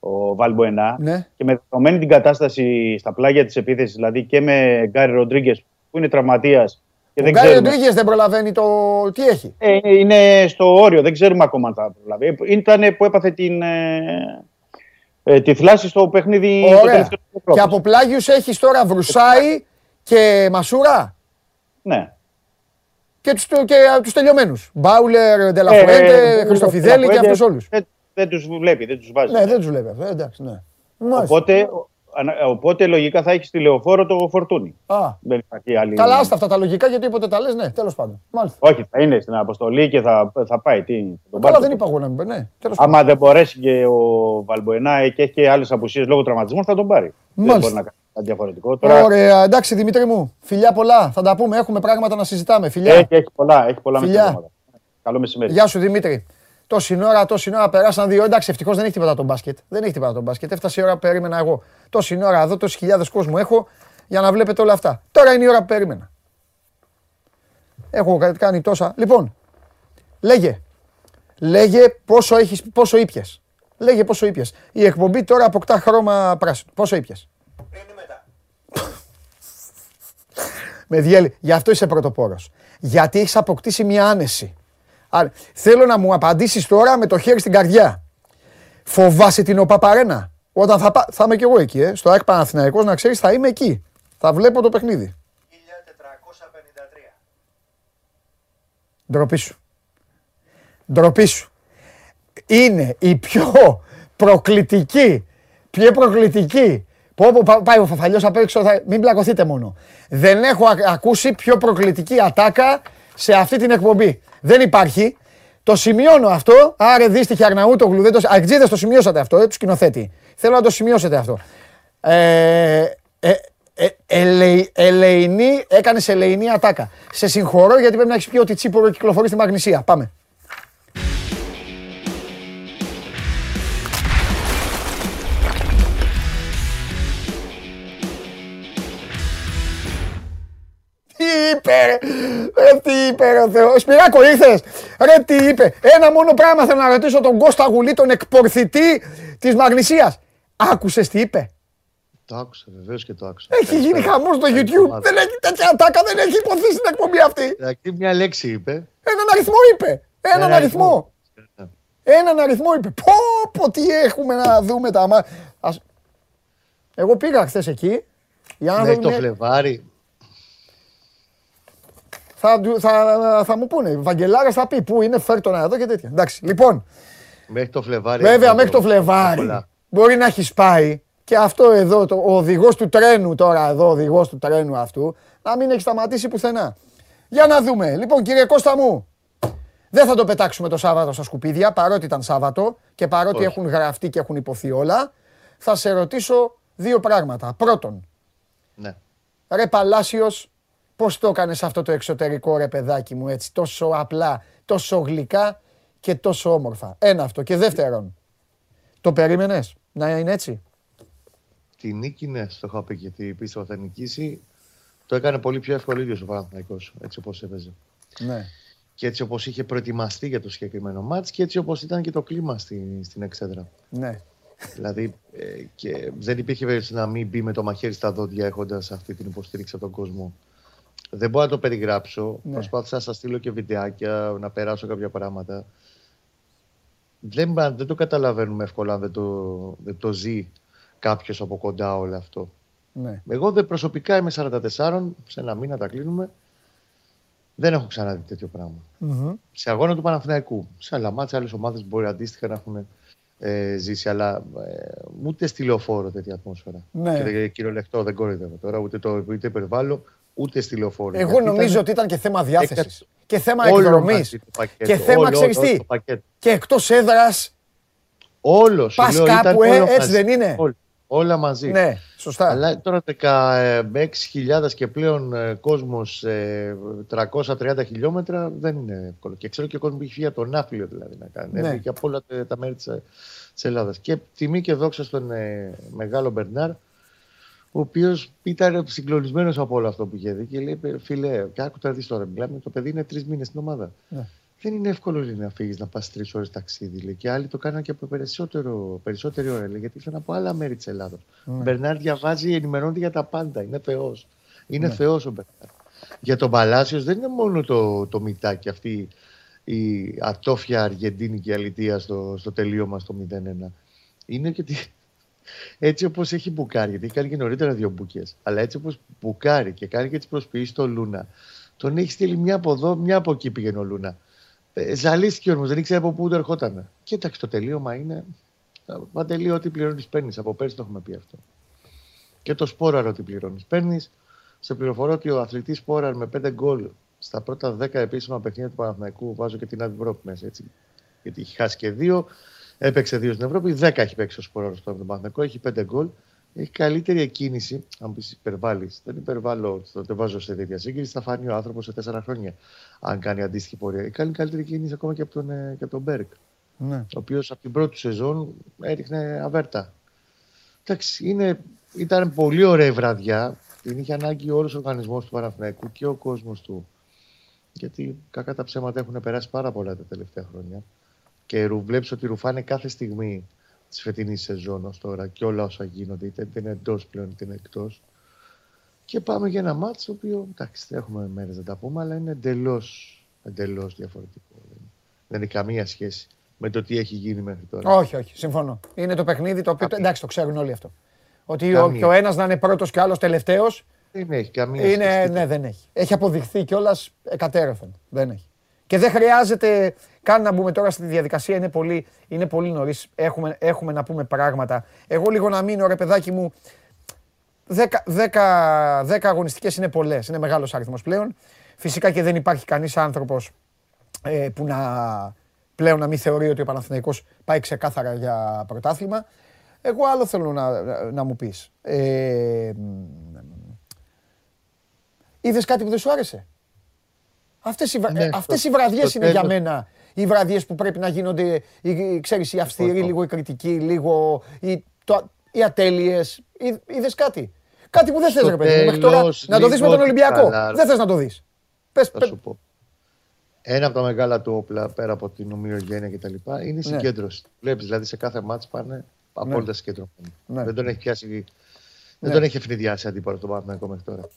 ο Βαλμποενά Ναι. και με δεδομένη την κατάσταση στα πλάγια της επίθεσης, δηλαδή και με Γκάρι Ροντρίγκες που είναι τραυματίας και Ο δεν Γκάρι ξέρουμε. Ροντρίγκες δεν προλαβαίνει το. Τι έχει; Ε, είναι στο όριο, δεν ξέρουμε ακόμα αν θα προλάβει. Ήταν που έπαθε την, ε, ε, τη θλάση στο παιχνίδι το Ωραία. τελευταίο της Ευρώπης. Και από πλάγιους έχεις τώρα Βρουσάη και Μασούρα; Ναι. και τους και, τους τελειωμένους. Μπάουλερ, Ε, Ντελαφουέντε, ε, Χριστοφιδέλη και Ντελαφουέντε αυτούς όλους. Δεν, δεν τους βλέπει, δεν τους βάζει. Ναι, δεν τους βλέπει αυτό. ε, Εντάξει, ναι. Μάλιστα. Οπότε, ανα- οπότε λογικά θα έχεις στη λεωφόρο το φορτούνι. Α, Δεν υπάρχει άλλη. καλά, άστα αυτά τα λογικά γιατί όποτε τα λες, ναι, τέλος πάντων. Μάλιστα. Όχι, θα είναι στην αποστολή και θα, θα πάει. Τι, θα τον Καλά, πάρει δεν το- είπα εγώ να μην παίρνει. Ναι, τέλος πάντων. Άμα δεν μπορέσει και ο Βαλμποενά και έχει και άλλες απουσίες λόγω τραυματισμού, θα τον πάρει. Δεν Μάλιστα. μπορεί να κάνει κάτι διαφορετικό. Τώρα Ωραία, εντάξει Δημήτρη μου. Φιλιά πολλά. Θα τα πούμε. Έχουμε πράγματα να συζητάμε. Φιλιά. έχει, έχει πολλά, έχει πολλά Φιλιά. μέσα στην ομάδα. Καλό μεσημέρι. Γεια σου Δημήτρη. Τόση ώρα, τόση ώρα περάσαν δύο. Εντάξει, ευτυχώς δεν έχει τίποτα το μπάσκετ. Δεν έχει τίποτα το μπάσκετ. Έφτασε η ώρα που περίμενα εγώ. Τόση ώρα εδώ, τόσε χιλιάδες κόσμο έχω για να βλέπετε όλα αυτά. Τώρα είναι η ώρα που περίμενα. Έχω κα- κάνει τόσα. Λοιπόν, λέγε. Λέγε πόσο, έχεις, πόσο ήπιες. Λέγε πόσο ήπιες. Η εκπομπή τώρα αποκτά χρώμα πράσινο. Πόσο ήπιες. Με διέλυ. Γι' αυτό είσαι πρωτοπόρος. Γιατί έχεις αποκτήσει μια άνεση. Άρα, θέλω να μου απαντήσεις τώρα με το χέρι στην καρδιά. Φοβάσαι την ΟΠΑΠΑΡΕΝΑ. Όταν θα, πά- θα είμαι κι εγώ εκεί, ε. στο ΑΕΚ Παναθηναϊκός, να ξέρεις, θα είμαι εκεί. Θα βλέπω το παιχνίδι. 1453. Ντροπή σου. Ντροπή σου. Είναι η πιο προκλητική, πιο προκλητική. Πω, πω, πά- πάει ο Φαφαλιός απ' έξω, θα... μην πλακωθείτε μόνο. Δεν έχω α- ακούσει πιο προκλητική ατάκα σε αυτή την εκπομπή. Δεν υπάρχει. Το σημειώνω αυτό. Άρε δύστιχε Αρναούτογλου. Δεν το... Αεκτζίδες το σημειώσατε αυτό, ε, τους σκηνοθέτη. Θέλω να το σημειώσετε αυτό. Ε, ε, ε, ελεη- ελεηνή, έκανες ελεηνή ατάκα. Σε συγχωρώ γιατί πρέπει να έχεις πει ότι τσίπορο κυκλοφορεί στη Μαγνησία. Πάμε. Είπε! ρε. Ρε τι είπε ρε ο Θεός. Σπυράκο ήρθες. Ρε τι είπε. Ένα μόνο πράγμα θέλω να ρωτήσω τον Κώστα Γουλή, τον εκπορθητή της Μαγνησίας. Άκουσες τι είπε; Το άκουσα, βεβαίως και το άκουσα. Έχει γίνει χαμός στο YouTube. Δεν έχει τέτοια ατάκα, δεν έχει υποθεί στην εκπομπή αυτή. Εντάξει, μια λέξη είπε. Έναν αριθμό είπε. Έναν Ένα αριθμό. αριθμό. Έναν αριθμό είπε. Πω, πω, τι έχουμε να δούμε τα μάτια. Ας... Εγώ πήγα χθες εκεί. Οι Μέχρι άνθρωποι το είναι- Φλεβάρι. Θα, του- θα, θα μου πούνε. Βαγγελάρα θα πει πού είναι, φέρ τον εδώ και τέτοια. Εντάξει, λοιπόν, Μέχρι το Φλεβάρι. βέβαια έχουμε μέχρι το πολλά. Φλεβάρι μπορεί να έχεις πάει και αυτό εδώ, το, ο οδηγός του τρένου τώρα εδώ, ο οδηγός του τρένου αυτού, να μην έχει σταματήσει πουθενά. Για να δούμε. Λοιπόν, κύριε Κώστα μου, δεν θα το πετάξουμε το Σάββατο στα σκουπίδια, παρότι ήταν Σάββατο και παρότι Όχι. έχουν γραφτεί και έχουν υποθεί όλα. Θα σε ρωτήσω δύο πράγματα. Πρώτον, Ναι. Ρε Παλάσιος, πώς το έκανες αυτό το εξωτερικό ρε παιδάκι μου έτσι, τόσο απλά, τόσο γλυκά και τόσο όμορφα. Ένα αυτό. Και δεύτερον, το περίμενες να είναι έτσι; Τη νίκη, ναι, στο είχα πει γιατί πίστευα θα νικήσει. Το έκανε πολύ πιο εύκολο ίδιος ο Παναθηναϊκός, έτσι όπως έπαιζε. Ναι. Και έτσι όπως είχε προετοιμαστεί για το συγκεκριμένο μάτς και έτσι όπως ήταν και το κλίμα στη, στην εξέδρα. Ναι. Δηλαδή ε, και δεν υπήρχε περίπτωση να μην μπει με το μαχαίρι στα δόντια έχοντας αυτή την υποστήριξη από τον κόσμο. Δεν μπορώ να το περιγράψω. Ναι. Προσπάθησα να σας στείλω και βιντεάκια, να περάσω κάποια πράγματα. Δεν, μπα- δεν το καταλαβαίνουμε εύκολα αν δεν το, δεν το ζει κάποιος από κοντά όλο αυτό. ναι. Εγώ δεν προσωπικά είμαι 44, σε ένα μήνα τα κλείνουμε. Δεν έχω ξαναδεί τέτοιο πράγμα. Μμμ. Σε αγώνα του Παναθηναϊκού. Σε άλλα μάτια, άλλες ομάδες μπορεί αντίστοιχα να έχουν ε, ζήσει, αλλά ε, ούτε στη λεωφόρο τέτοια ατμόσφαιρα. Ναι. Και δεν- κυριολεκτό, δεν κοροϊδεύω τώρα, ούτε το ούτε υπερβάλλω, ούτε στη λεωφόρο. Εγώ Γιατί νομίζω ήταν ότι ήταν και θέμα διάθεσης. Και θέμα όλο εκδρομής. μαζί το πακέτο, Και θέμα, όλο, ξέρεις όλο τι, το πακέτο. και εκτός έδρας, Όλος, σου Πας λέω, ήταν κάπου, ε, όλο έτσι μαζί. δεν είναι; Όλα, όλα μαζί. ναι, σωστά. Αλλά τώρα 16.000 και πλέον ε, κόσμος ε, 330 χιλιόμετρα δεν είναι εύκολο. Και ξέρω και κόσμος που έχει φύγει από τον Ναύπλιο δηλαδή να κάνει. Ναι. Ναι. Και από όλα τα, τα μέρη της, ε, της Ελλάδας. Και τιμή και δόξα στον ε, μεγάλο Μπερνάρ, ο οποίος ήταν συγκλονισμένος από όλο αυτό που είχε δει και λέει: Φίλε, και άκου τώρα δεις τώρα, μιλάμε, το παιδί είναι τρεις μήνες στην ομάδα. Ναι. Δεν είναι εύκολο λέει, να φύγεις να πας τρεις ώρες ταξίδι. Λέει. Και άλλοι το κάναν και από περισσότερο, περισσότερη ώρα, λέει, γιατί ήρθαν από άλλα μέρη της Ελλάδα. Ο Μπερνάρ διαβάζει, ενημερώνεται για τα πάντα. Είναι Θεός. Είναι Ναι. Θεός ο Μπερνάρ. Για τον Παλάσιος δεν είναι μόνο το, το μητάκι, αυτή η ατόφια αργεντίνικη αλητεία στο, στο τελείωμα στο 0-1. Είναι και ότι έτσι όπως έχει μπουκάρει, γιατί έχει κάνει και νωρίτερα δύο μπουκές, αλλά έτσι όπως μπουκάρει και κάνει και τις προσποιήσεις στο Λούνα, τον έχει στείλει μια από εδώ, μια από εκεί πήγαινε ο Λούνα. Ε, ζαλίστηκε όμως, δεν ήξερε από πού του ερχόταν. Κοίταξε, το τελείωμα είναι. Παντελή, ό,τι πληρώνεις, παίρνεις. Από πέρσι το έχουμε πει αυτό. Και το σπόραρ, ό,τι πληρώνεις, παίρνεις. Σε πληροφορώ ότι ο αθλητής σπόραρ με 5 γκολ στα πρώτα 10 επίσημα παιχνίδια του Παναθηναϊκού, βάζω και την Ευρώπη μέσα έτσι. Γιατί έχει χάσει και δύο, έπαιξε δύο στην Ευρώπη, 10 έχει παίξει ο σπόραρ στο Παναθηναϊκό, έχει 5 γκολ. Έχει καλύτερη εκκίνηση, αν πεις υπερβάλλεις. Δεν υπερβάλλω, το δεν βάζω σε τέτοια σύγκριση. Θα φανεί ο άνθρωπος σε 4 χρόνια, αν κάνει αντίστοιχη πορεία. Έχει κάνει καλύτερη κίνηση ακόμα και από τον, ε, και από τον Μπέρκ Ναι. ο οποίος από την πρώτη του σεζόν έριχνε αβέρτα. Εντάξει, είναι, ήταν πολύ ωραία η βραδιά. Την είχε ανάγκη όλος ο οργανισμός του Παναθηναϊκού και ο κόσμος του. Γιατί κακά τα ψέματα έχουν περάσει πάρα πολλά τα τελευταία χρόνια. Και βλέπεις ότι ρουφάνε κάθε στιγμή της φετινής σεζόν ως τώρα και όλα όσα γίνονται, είτε είναι εντός πλέον είτε είναι εκτός. Και πάμε για ένα μάτσο το οποίο εντάξει, δεν έχουμε μέρες να τα πούμε, αλλά είναι εντελώς εντελώς διαφορετικό. Δεν, δεν έχει καμία σχέση με το τι έχει γίνει μέχρι τώρα. Όχι, όχι, συμφωνώ. Είναι το παιχνίδι το οποίο. Εντάξει, το ξέρουν όλοι αυτό. Ότι ο, Καμία. και ο ένας να είναι πρώτος και ο άλλος τελευταίος. Δεν έχει καμία Είναι, σχέση. ναι, δεν έχει. Έχει αποδειχθεί κιόλας εκατέρωθεν. Δεν έχει. Και δεν χρειάζεται καν να μπούμε τώρα στη διαδικασία. Είναι πολύ, είναι πολύ νωρίς. Έχουμε, έχουμε να πούμε πράγματα. Εγώ λίγο να μείνω, ρε παιδάκι μου. 10, 10, 10 αγωνιστικές είναι πολλές. Είναι μεγάλος αριθμός πλέον. Φυσικά και δεν υπάρχει κανείς άνθρωπος ε, που να πλέον να μην θεωρεί ότι ο Παναθηναϊκός πάει ξεκάθαρα για πρωτάθλημα. Εγώ άλλο θέλω να, να μου πεις. Ε, είδες κάτι που δεν σου άρεσε; Αυτές οι, βρα- Ναι, ε, αυτές στο- οι βραδιές στο είναι για τέλος. μένα οι βραδιές που πρέπει να γίνονται, οι, οι- ξέρεις, οι αυστηροί, Αυτό. λίγο οι κριτικοί, λίγο οι, το, οι ατέλειες. Είδ- Είδες κάτι; Κάτι που δεν θες Στο ρε παιδί μου, μέχρι τώρα. τέλος, Να το δεις με λίγο τον Ολυμπιακό. καλά. Δεν θες να το δεις. Πες, θα πες. σου πω. Ένα από τα μεγάλα του όπλα πέρα από την ομοιογένεια κτλ. είναι η Ναι. συγκέντρωση. Βλέπεις δηλαδή σε κάθε μάτς πάνε απόλυτα συγκεντρωμένοι. Ναι. Δεν τον έχει πιάσει. Ναι. Δεν τον έχει ευνηδιάσει αντίπαλο τον Παναθηναϊκό μέχρι τώρα.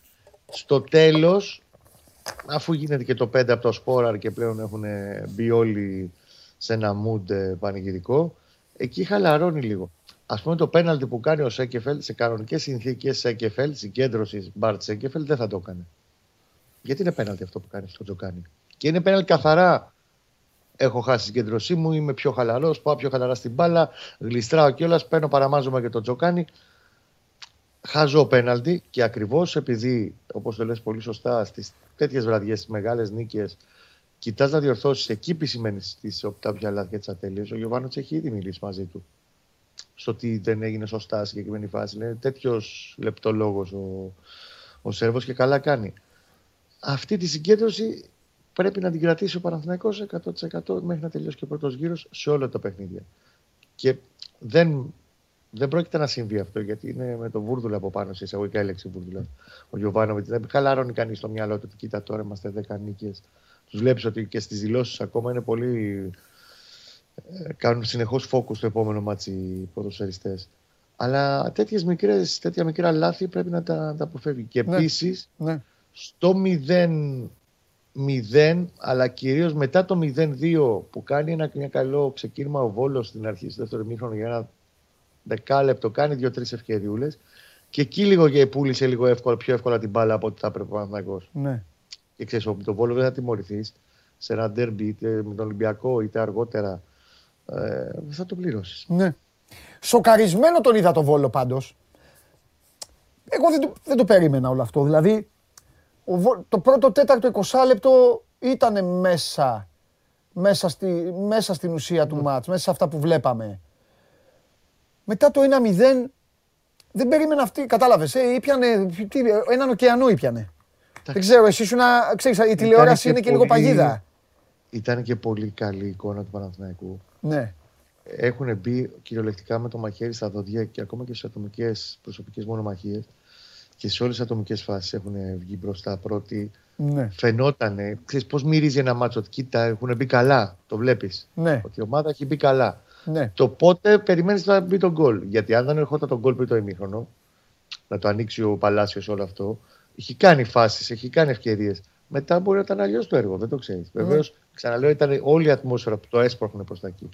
Στο τέλος, αφού γίνεται και το 5 από το Σπόραρ και πλέον έχουν μπει όλοι σε ένα mood ε, πανηγυρικό, εκεί χαλαρώνει λίγο. Α πούμε το πέναλτι που κάνει ο Σέκεφελ σε κανονικές συνθήκες Σέκεφελ, συγκέντρωσης Μπαρτ Σέκεφελ δεν θα το έκανε. Γιατί είναι πέναλτι αυτό που κάνει στο Τζοκάνι. Και είναι πέναλτι καθαρά. Έχω χάσει την συγκέντρωσή μου, είμαι πιο χαλαρός, πάω πιο χαλαρά στην μπάλα, γλιστράω κιόλας, παίρνω παραμάζωμα και το Τζοκάνι. Χάζω πέναλτι και ακριβώς επειδή, όπως το λες πολύ σωστά, στις τέτοιες βραδιές, στις μεγάλες νίκες, κοιτάς να διορθώσεις εκεί επισημένει τι κάποια λάθη και τις ατέλειε. Ο Γιωβάνος έχει ήδη μιλήσει μαζί του. Στο τι δεν έγινε σωστά σε συγκεκριμένη φάση. Είναι τέτοιος λεπτολόγος ο, ο Σέρβος και καλά κάνει. Αυτή τη συγκέντρωση πρέπει να την κρατήσει ο Παναθηναϊκός 100% μέχρι να τελειώσει και ο πρώτος γύρος σε όλα τα παιχνίδια. Και δεν, δεν πρόκειται να συμβεί αυτό γιατί είναι με το βούρδουλα από πάνω σε εισαγωγικά η λέξη βούρδουλα. Ο Γιωβάνοβιτς δεν χαλαρώνει κανείς στο μυαλό του ότι κοίτα τώρα είμαστε 10 νίκες. Τους βλέπεις ότι και στις δηλώσεις ακόμα είναι πολύ. ε, κάνουν συνεχώς focus στο επόμενο ματς οι ποδοσφαιριστές. Αλλά τέτοιες μικρές, τέτοια μικρά λάθη πρέπει να τα, να τα αποφεύγει. Και Ναι. επίσης Ναι. στο 0-0, αλλά κυρίως μετά το 0-2 που κάνει ένα, μια καλό ξεκίνημα ο Βόλος στην αρχή στο δεύτερο μήχρονο για ένα δεκάλεπτο, κάνει δύο-τρεις ευκαιριούλες. Και εκεί λίγο και πούλησε λίγο εύκολα, πιο εύκολα την μπάλα από ό,τι θα έπρεπε ο Παναθηναϊκός. Ναι. Και ξέρεις, με τον Βόλο δεν θα τιμωρηθείς σε ένα ντέρμπι είτε με τον Ολυμπιακό είτε αργότερα. Ε, θα το πληρώσεις. Ναι. Σοκαρισμένο τον είδα το Βόλο πάντως. Εγώ δεν το, δεν το περίμενα όλο αυτό. Δηλαδή, ο Βο- το πρώτο τέταρτο 20 λεπτό ήταν μέσα, μέσα, στη, μέσα στην ουσία του μάτς, μέσα σε αυτά που βλέπαμε. Μετά το 1-0, δεν περίμενα αυτή, κατάλαβες, ε, ήπιανε, τι, έναν ωκεανό ήπιανε. Δεν ξέρω, εσύ ήσουν, ξέρεις, η τηλεόραση είναι και λίγο παγίδα. Ήταν και πολύ καλή η εικόνα του Παναθηναϊκού. Ναι, έχουν μπει κυριολεκτικά με το μαχαίρι στα δόντια και ακόμα και στι ατομικές προσωπικές μονομαχίες. Και σε όλες τις ατομικές φάσεις έχουν βγει μπροστά πρώτοι. ναι, Φαινότανε, ξέρεις πώς μυρίζει ένα μάτσο. Ότι κοίτα, έχουν μπει καλά. Το βλέπεις. ναι, Ότι η ομάδα έχει μπει καλά. Ναι. Το πότε περιμένεις να μπει τον γκολ. Γιατί αν δεν ερχόταν τον γκολ πριν το ημίχρονο, να το ανοίξει ο Παλάσιος όλο αυτό, έχει κάνει φάσεις, έχει κάνει ευκαιρίες. Μετά μπορεί να ήταν αλλιώς το έργο, δεν το ξέρεις. Βεβαίως, ξαναλέω, ήταν όλη η ατμόσφαιρα που το έσπροχνε προς τα εκεί.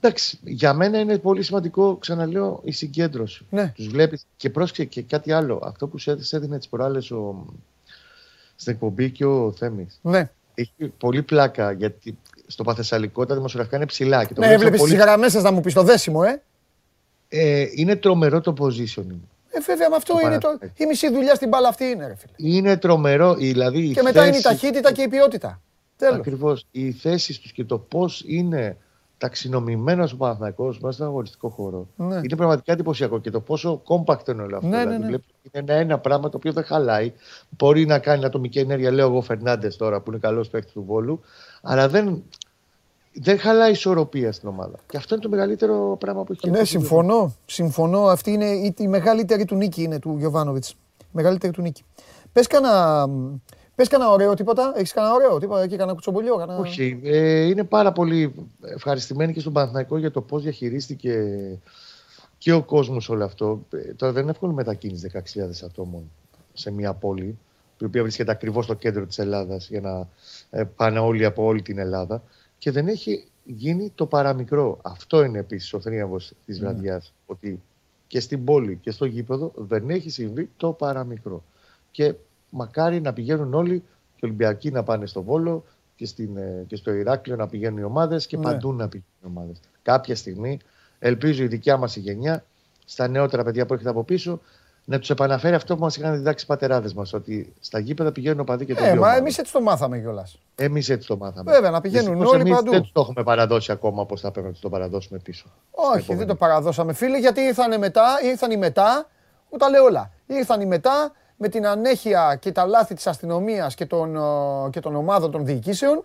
Εντάξει, για μένα είναι πολύ σημαντικό, ξαναλέω, η συγκέντρωση. Ναι. Τους βλέπεις και πρόσεξε και κάτι άλλο. Αυτό που σου έδινε τις προάλλες ο... στην εκπομπή και ο Θέμης. ναι. Έχει πολύ πλάκα γιατί στο Παθεσσαλικό τα δημοσιογραφικά είναι ψηλά. Και το Ναι, βλέπεις έβλεπες πολύ- τις γραμμές σας να μου πεις το δέσιμο, ε. Ε, είναι τρομερό το positioning. Ε, βέβαια, με αυτό Το είναι το. Παναθηναϊκό. Η μισή δουλειά στην μπάλα αυτή είναι, ρε φίλε. Είναι τρομερό, δηλαδή. Και μετά είναι η ταχύτητα και η ποιότητα. Τέλος. Ακριβώς. Οι θέσεις τους και το πώς είναι ταξινομημένο ο Παναθηναϊκός μέσα στον αγωνιστικό χώρο. Ναι. Είναι πραγματικά εντυπωσιακό και το πόσο compact είναι όλο αυτό. Ναι, ναι, δηλαδή, ναι. βλέπεις ότι είναι ένα, ένα πράγμα το οποίο δεν χαλάει. Μπορεί να κάνει ατομική ενέργεια, λέω εγώ Φερνάντες τώρα που είναι καλός παίκτης του Βόλου, αλλά δεν, δεν χαλάει ισορροπία στην ομάδα. Και αυτό είναι το μεγαλύτερο πράγμα που έχει. Ναι, αυτή η συμφωνώ. Συμφωνώ. Αυτή είναι η, η μεγαλύτερη του νίκη είναι του Γιωβάνοβιτς. Μεγαλύτερη του νίκη. Πες κανένα, πες κανένα ωραίο τίποτα. Έχεις κανένα ωραίο τίποτα εκεί, κανένα κουτσομπολιό. Κανένα... Όχι, ε, είναι πάρα πολύ ευχαριστημένοι και στον Παναθηναϊκό για το πώς διαχειρίστηκε και ο κόσμος όλο αυτό. Ε, τώρα δεν είναι εύκολη μετακίνηση 16.000 ατόμων σε μια πόλη, η οποία βρίσκεται ακριβώς στο κέντρο της Ελλάδας για να ε, πάνε όλοι από όλη την Ελλάδα και δεν έχει γίνει το παραμικρό. Αυτό είναι επίσης ο θρίαμβος της βραδιάς, ότι και στην πόλη και στο γήπεδο δεν έχει συμβεί το παραμικρό. Και μακάρι να πηγαίνουν όλοι και οι Ολυμπιακοί να πάνε στο Βόλο και, στην, ε, και στο Ηράκλειο να πηγαίνουν οι ομάδες και Ναι. παντού να πηγαίνουν οι ομάδες. Κάποια στιγμή ελπίζω η δικιά μας η γενιά, στα νεότερα παιδιά που έχετε από πίσω, να τους επαναφέρει αυτό που μας είχαν διδάξει οι πατεράδες μας. Ότι στα γήπεδα πηγαίνουν οπαδοί και το Ε, δύο. μα εμείς έτσι το μάθαμε κιόλας. Εμείς έτσι το μάθαμε. Βέβαια, να πηγαίνουν Δυστυχώς όλοι εμείς παντού. Δεν του το έχουμε παραδώσει ακόμα όπως θα πρέπει να του το παραδώσουμε πίσω. Όχι, Επόμενη. δεν το παραδώσαμε φίλε, γιατί ήρθαν μετά, ήρθαν οι μετά, που τα λέω όλα. Ήρθαν οι μετά με την ανέχεια και τα λάθη της αστυνομίας και των, ε, και των ομάδων των διοικήσεων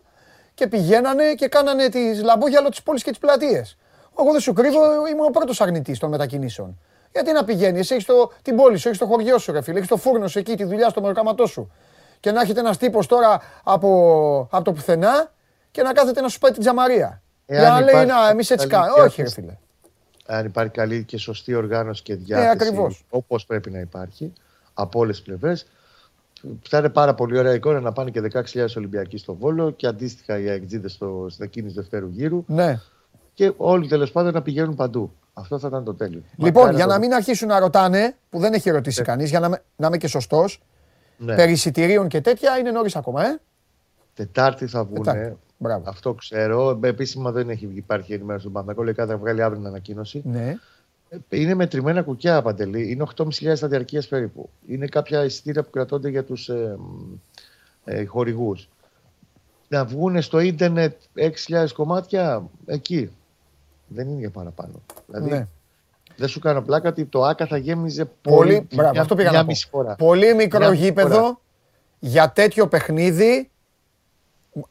και πηγαίνανε και κάνανε τις λαμπόγιαλο της πόλης και τις πλατείες. Εγώ δεν σου κρύβω, ήμουν ο πρώτος αρνητής των μετακινήσεων. Γιατί να πηγαίνει, εσύ έχεις το, την πόλη σου, έχεις το χωριό σου, ρε φίλε, έχεις το φούρνο σου εκεί, τη δουλειά στο μεροκάματό σου. και να έχετε ένας τύπος τώρα από, από το πουθενά και να κάθεται να σου πάει την τζαμαρία. Εάν Για να λέει, υπάρχει να, εμείς έτσι καλή κάνουμε. Όχι, ρε διάθεση. φίλε. αν υπάρχει καλή και σωστή οργάνωση και διάθεση, ακριβώς. όπως πρέπει να υπάρχει, από όλες τις πλευρές, θα είναι πάρα πολύ ωραία εικόνα να πάνε και 16.000 Ολυμπιακοί στο Βόλο και αντίστοιχα οι αεκτζίδες στο, στην εκκίνηση δευτέρου γύρου Ναι. και όλοι τέλος πάντων να πηγαίνουν παντού. Αυτό θα ήταν το τέλειο. Λοιπόν, Μακάρι για το- να μην αρχίσουν να ρωτάνε, που δεν έχει ρωτήσει κανείς, για να, με- να είμαι και σωστός, Ναι. περί εισιτηρίων και τέτοια είναι νωρίς ακόμα, ε. Τετάρτη θα βγουν. Τετάρτη. Μπράβο. Αυτό ξέρω. Ε, Επίσημα δεν έχει βγει- υπάρχει ενημέρωση στον Παναγό. Λέει κάτι θα βγάλει αύριο την ανακοίνωση. Ναι. Ε, Είναι μετρημένα κουκιά παντελή. Είναι 8.500 στα διαρκείας περίπου. Είναι κάποια εισιτήρια που κρατώνται για τους ε, μ, ε, χορηγούς. Να βγουν στο ίντερνετ 6.000 κομμάτια εκεί. Δεν είναι για παραπάνω. Δηλαδή, ναι. δεν σου κάνω πλάκα ότι το ΑΚΑ θα γέμιζε Πολύ, πολύ. μπράβο, μια- αυτό πήγα μια να πω. μισή φορά. Πολύ μικρό Μια μισή γήπεδο φορά. για τέτοιο παιχνίδι.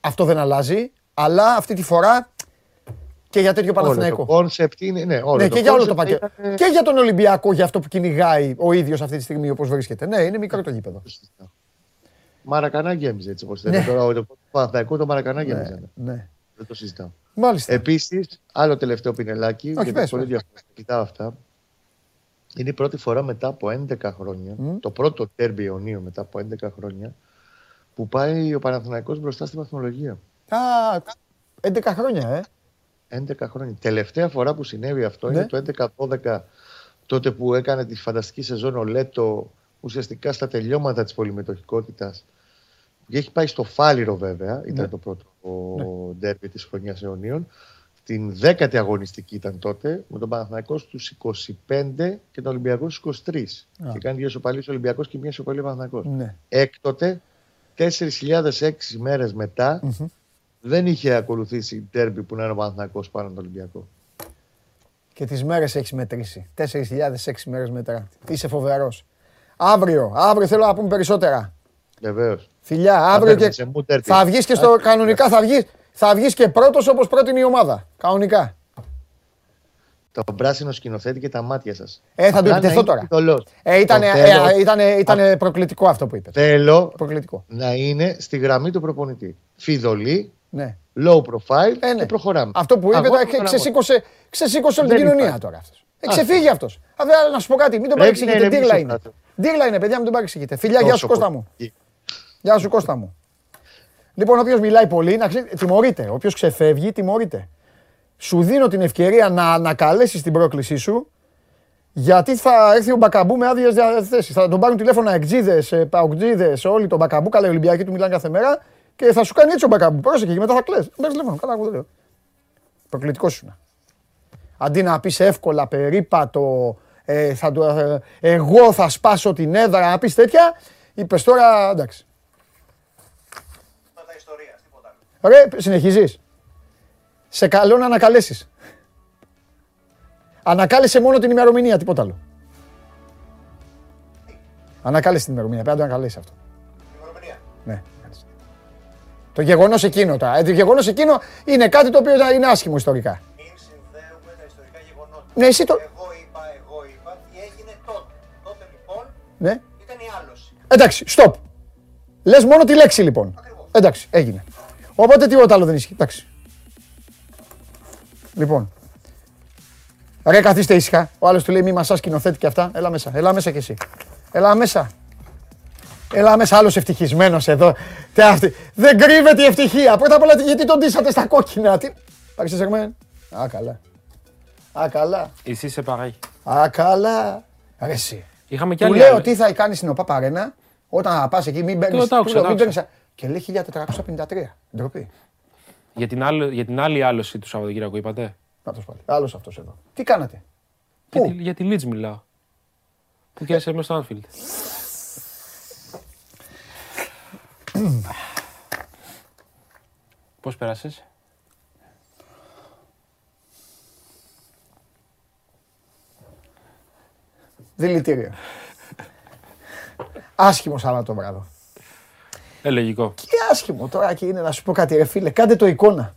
Αυτό δεν αλλάζει. Αλλά αυτή τη φορά και για τέτοιο Όλο Παναθηναϊκό. το concept είναι. Ναι, όλο Ναι, το και για όλο το concept πακέτο. ήταν, ε, Και για τον Ολυμπιακό, για αυτό που κυνηγάει ο ίδιος αυτή τη στιγμή όπως βρίσκεται. Ναι, είναι μικρό το γήπεδο. Μαρακανά γέμιζε έτσι όπως Ναι. θέλει. Τώρα το Παναθηναϊκό το Μαρακανά γέμιζε. Ναι. Δεν το συζητάω. Μάλιστα. Επίσης, άλλο τελευταίο πινελάκι. Όχι, γιατί πες, πολύ πες. διαφορετικά κοιτάω αυτά. Είναι η πρώτη φορά μετά από 11 χρόνια, το πρώτο τέρμπι Ιωνίου μετά από 11 χρόνια, που πάει ο Παναθηναϊκός μπροστά στη βαθμολογία. Α, 11 χρόνια, ε. 11 χρόνια. Τελευταία φορά που συνέβη αυτό Ναι. είναι το 11-12, τότε που έκανε τη φανταστική σεζόν ο Λέτο ουσιαστικά στα τελειώματα της πολυμετοχικότητας. Και έχει πάει στο Φάληρο βέβαια, ήταν Ναι. το πρώτο ντέρμπι της χρονιάς αιωνίων. Την δέκατη αγωνιστική ήταν τότε, με τον Παναθηναϊκός στους 25 και τον Ολυμπιακό στους 23. Α. Και κάνει δύο σοπαλίες ο Ολυμπιακός και μία σοπαλία ο Παναθηναϊκός. Ναι. Έκτοτε, 4.006 μέρες μετά, δεν είχε ακολουθήσει ντέρμπι που να είναι ο Παναθηναϊκός πάνω από τον Ολυμπιακό. Και τις μέρες έχεις μετρήσει. 4.006 μέρες μετά. Είσαι φοβερός. Αύριο, αύριο θέλω να πούμε περισσότερα. Βεβαίως. Φιλιά, αύριο και. σε μου τέρπι. Θα βγεις και στο. Κανονικά θα βγει θα βγεις και πρώτος όπως πρότεινε η ομάδα. Κανονικά. Το πράσινο σκηνοθέτη και τα μάτια σας. Ε, θα του επιτεθώ τώρα. Ε, ήταν, ήταν, ήταν προκλητικό αυτό που είπες. Θέλω Προκλητικό. να είναι στη γραμμή του προπονητή. Φιδωλή, Ναι. low profile Ε, ναι. και προχωράμε. Αυτό που είπε Αγώνα τα- με τον ξεσήκωσε, ξεσήκωσε όλη την Δεν κοινωνία υπάρχει. τώρα αυτός. Ε, Άστο. ξεφύγει αυτός. Να σου πω κάτι, μην τον Πρέπει να παρεξηγείτε. ηρεμήσει Ντύρλα ο είναι. κράτος. Ντύρλα είναι, παιδιά, μην τον παρεξηγείτε. Φιλιά, γεια σου Τόσο Κώστα μου. Πολύ. Γεια σου Κώστα μου. Λοιπόν, όποιο μιλάει πολύ, να ξέρει, τιμωρείται. Όποιο ξεφεύγει, τιμωρείται. Σου δίνω την ευκαιρία να ανακαλέσεις την πρόκλησή σου, γιατί θα έρθει ο Μπακαμπού με άδειες διαθέσεις. Θα τον πάρουν τηλέφωνα εκτζίδες, παουτζίδε, όλοι τον Μπακαμπού. Καλά, οι Ολυμπιακοί του μιλάνε κάθε μέρα και θα σου κάνει έτσι ο Μπακαμπού. Πρόσεχε και μετά θα κλε. Παίρνει τηλέφωνο. Καλά, εγώ δεν λέω. Προκλητικός σου Αντί να πεις εύκολα, περίπατο, ε, θα το, ε, εγώ θα σπάσω την έδρα, να πεις τέτοια, είπες τώρα εντάξει. Θέματα ιστορίας, τίποτα άλλο. Ρε, συνεχίζεις. Σε καλώ να ανακαλέσεις. Ανακάλεσε μόνο την ημερομηνία, τίποτα άλλο. Ανακάλεσε την ημερομηνία, πρέπει να το ανακαλέσεις αυτό. Ημερομηνία. Ναι. ανακάλεσε. Το γεγονός εκείνο τώρα. Ε, Το γεγονός εκείνο είναι κάτι το οποίο είναι άσχημο ιστορικά. Μην συνδέουμε τα ιστορικά γεγονότα. Ναι, εσύ το- Εγώ είπα, εγώ είπα, τι έγινε τότε. Τότε λοιπόν Ναι. ήταν η άλωση. Εντάξει, stop. Λες μόνο τη λέξη λοιπόν. Εντάξει, έγινε. Οπότε τίποτα άλλο δεν ισχύει. Εντάξει. Λοιπόν. Ρε καθίστε ήσυχα. Ο άλλος του λέει μη μασάς σκηνοθέτη και αυτά. Έλα μέσα. Έλα μέσα κι εσύ. Έλα μέσα. Έλα μέσα άλλος ευτυχισμένος εδώ. Τι αυτή. Δεν κρύβεται η ευτυχία. Πρώτα απ' όλα γιατί τον τίσατε στα κόκκινα. Τι... Πάρεις Σεγμέν. Α, καλά. Α, καλά. Εσύ είσαι pareil. Α, καλά. Ρε εσύ. Είχαμε κι Του άλλη. λέω άλλη. τι θα κάνεις στην ΟΠΑ Παρένα όταν πας εκεί, μην παίρνει. Το άκουσα, το άκουσα. Και λέει 1453. Ντροπή. Για την, άλλη, για την άλλη άλωση του Σαββατοκύριακου είπατε; Να το πάλι. Άλλος αυτός εδώ. Τι κάνατε; Για Πού; τη, για τη Leeds μιλάω. Που κέρδισε μέσα στο Anfield. Πώς πέρασες; Δηλητήριο. Άσχημο Σαββατόβραδο. Ε, λογικό. Και άσχημο τώρα και είναι να σου πω κάτι, ρε φίλε. Κάντε το εικόνα.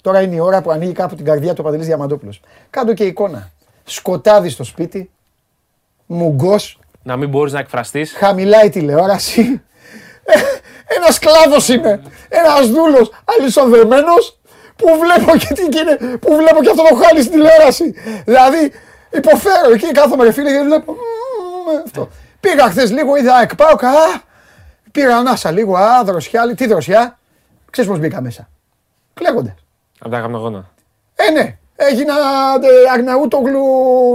Τώρα είναι η ώρα που ανοίγει κάπου την καρδιά του ο Παντελής Διαμαντόπουλος. Κάντε και εικόνα. Σκοτάδι στο σπίτι. Μουγκός. Να μην μπορείς να εκφραστείς. Χαμηλά η τηλεόραση. Ένας σκλάβο είμαι. Ένας δούλος αλυσονδεμένος που βλέπω και, τι, και είναι- που βλέπω και αυτό το χάλι στην τηλεόραση. Δηλαδή υποφέρω εκεί κάθομαι ρε φίλε και βλέπω. μμμ, Αυτό. Πήγα χθες λίγο, είδα εκπάω κα. Πήρα ανάσα λίγο, α, δροσιά, τι δροσιά. Ξέρεις πώς μπήκα μέσα. Κλαίγονται. Από τα καπνογόνα. Ε, ναι. Έγινα ε, Αγναούτογλου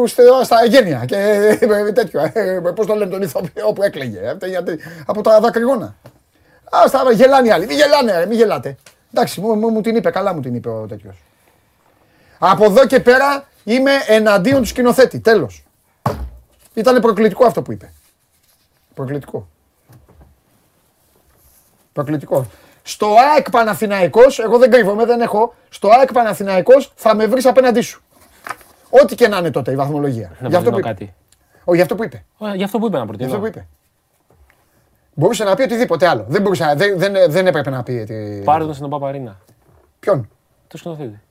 στα, στα γένεια και ε, τέτοιο. Ε, Πώς το λένε τον ηθοποιό που έκλαιγε. ε, γιατί- από τα δακρυγόνα. Α, στα γελάνε οι άλλοι. Μην γελάνε, ρε, μην γελάτε. Εντάξει, μου, μου, μου την είπε, καλά μου την είπε ο τέτοιος. Από εδώ και πέρα είμαι εναντίον του σκηνοθέτη. Τέλος. Ήταν προκλητικό αυτό που είπε. Προκλητικό. Προκλητικό. Στο ΑΕΚ Παναθηναϊκός, εγώ δεν κρύβομαι, δεν έχω. Στο ΑΕΚ Παναθηναϊκός θα με βρεις απέναντί σου. Ό,τι και να είναι τότε η βαθμολογία. Να Γι' αυτό προτείνω που είπε. κάτι. Όχι, γι' αυτό που είπε. Ω, Γι' αυτό που είπε να Γι' προτείνω. αυτό που είπε. Μπορούσε να πει οτιδήποτε άλλο. Δεν, μπορούσε, δεν, δεν, δεν έπρεπε να πει. Τι... Πάρε τον στην Παπαρίνα. Ποιον; Το σκηνοθέτη.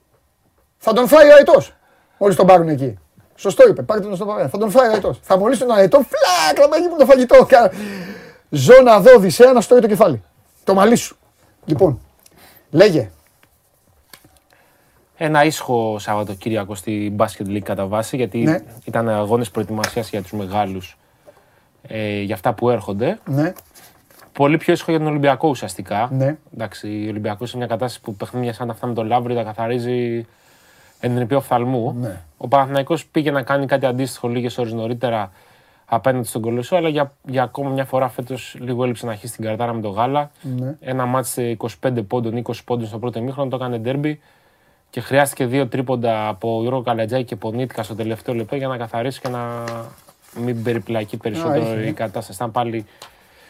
Θα τον φάει ο αετός. Μόλις τον πάρουν εκεί. Σωστό είπε. Πάρτε τον στον Παπαδιά. Θα τον φάει ο αετός. Θα μολύσει τον αετό. Φλακ, θα με το φαγητό. Κα- Ζω να δω Οδυσσέα να στρώει το κεφάλι. Το μαλλί σου. Λοιπόν, λέγε. Ένα ήσυχο Σαββατοκύριακο στη Basket League κατά βάση, γιατί Ναι. ήταν αγώνες προετοιμασίας για τους μεγάλους ε, για αυτά που έρχονται. Ναι, Πολύ πιο ήσυχο για τον Ολυμπιακό ουσιαστικά. ναι. Εντάξει, ο Ολυμπιακός σε μια κατάσταση που παιχνίδια σαν αυτά με τον Λαύρη τα καθαρίζει εν την οφθαλμού. Ναι. Ο Παναθηναϊκός πήγε να κάνει κάτι αντίστοιχο λίγες ώρες νωρίτερα απέναντι στον Κολοσσό, αλλά για, για ακόμα μια φορά φέτος λίγο έλειψε να αρχίσει την καρτάρα με τον Γάλα. Ναι. Ένα μάτς σε 25 πόντων, 20 πόντων στο πρώτο ημίχρονο, το έκανε ντέρμπι και χρειάστηκε δύο τρίποντα από Γιώργο Καλατζάκη και Πονίτικα στο τελευταίο λεπτό για να καθαρίσει και να μην περιπλακεί περισσότερο είχε, ναι. η κατάσταση. Ήταν πάλι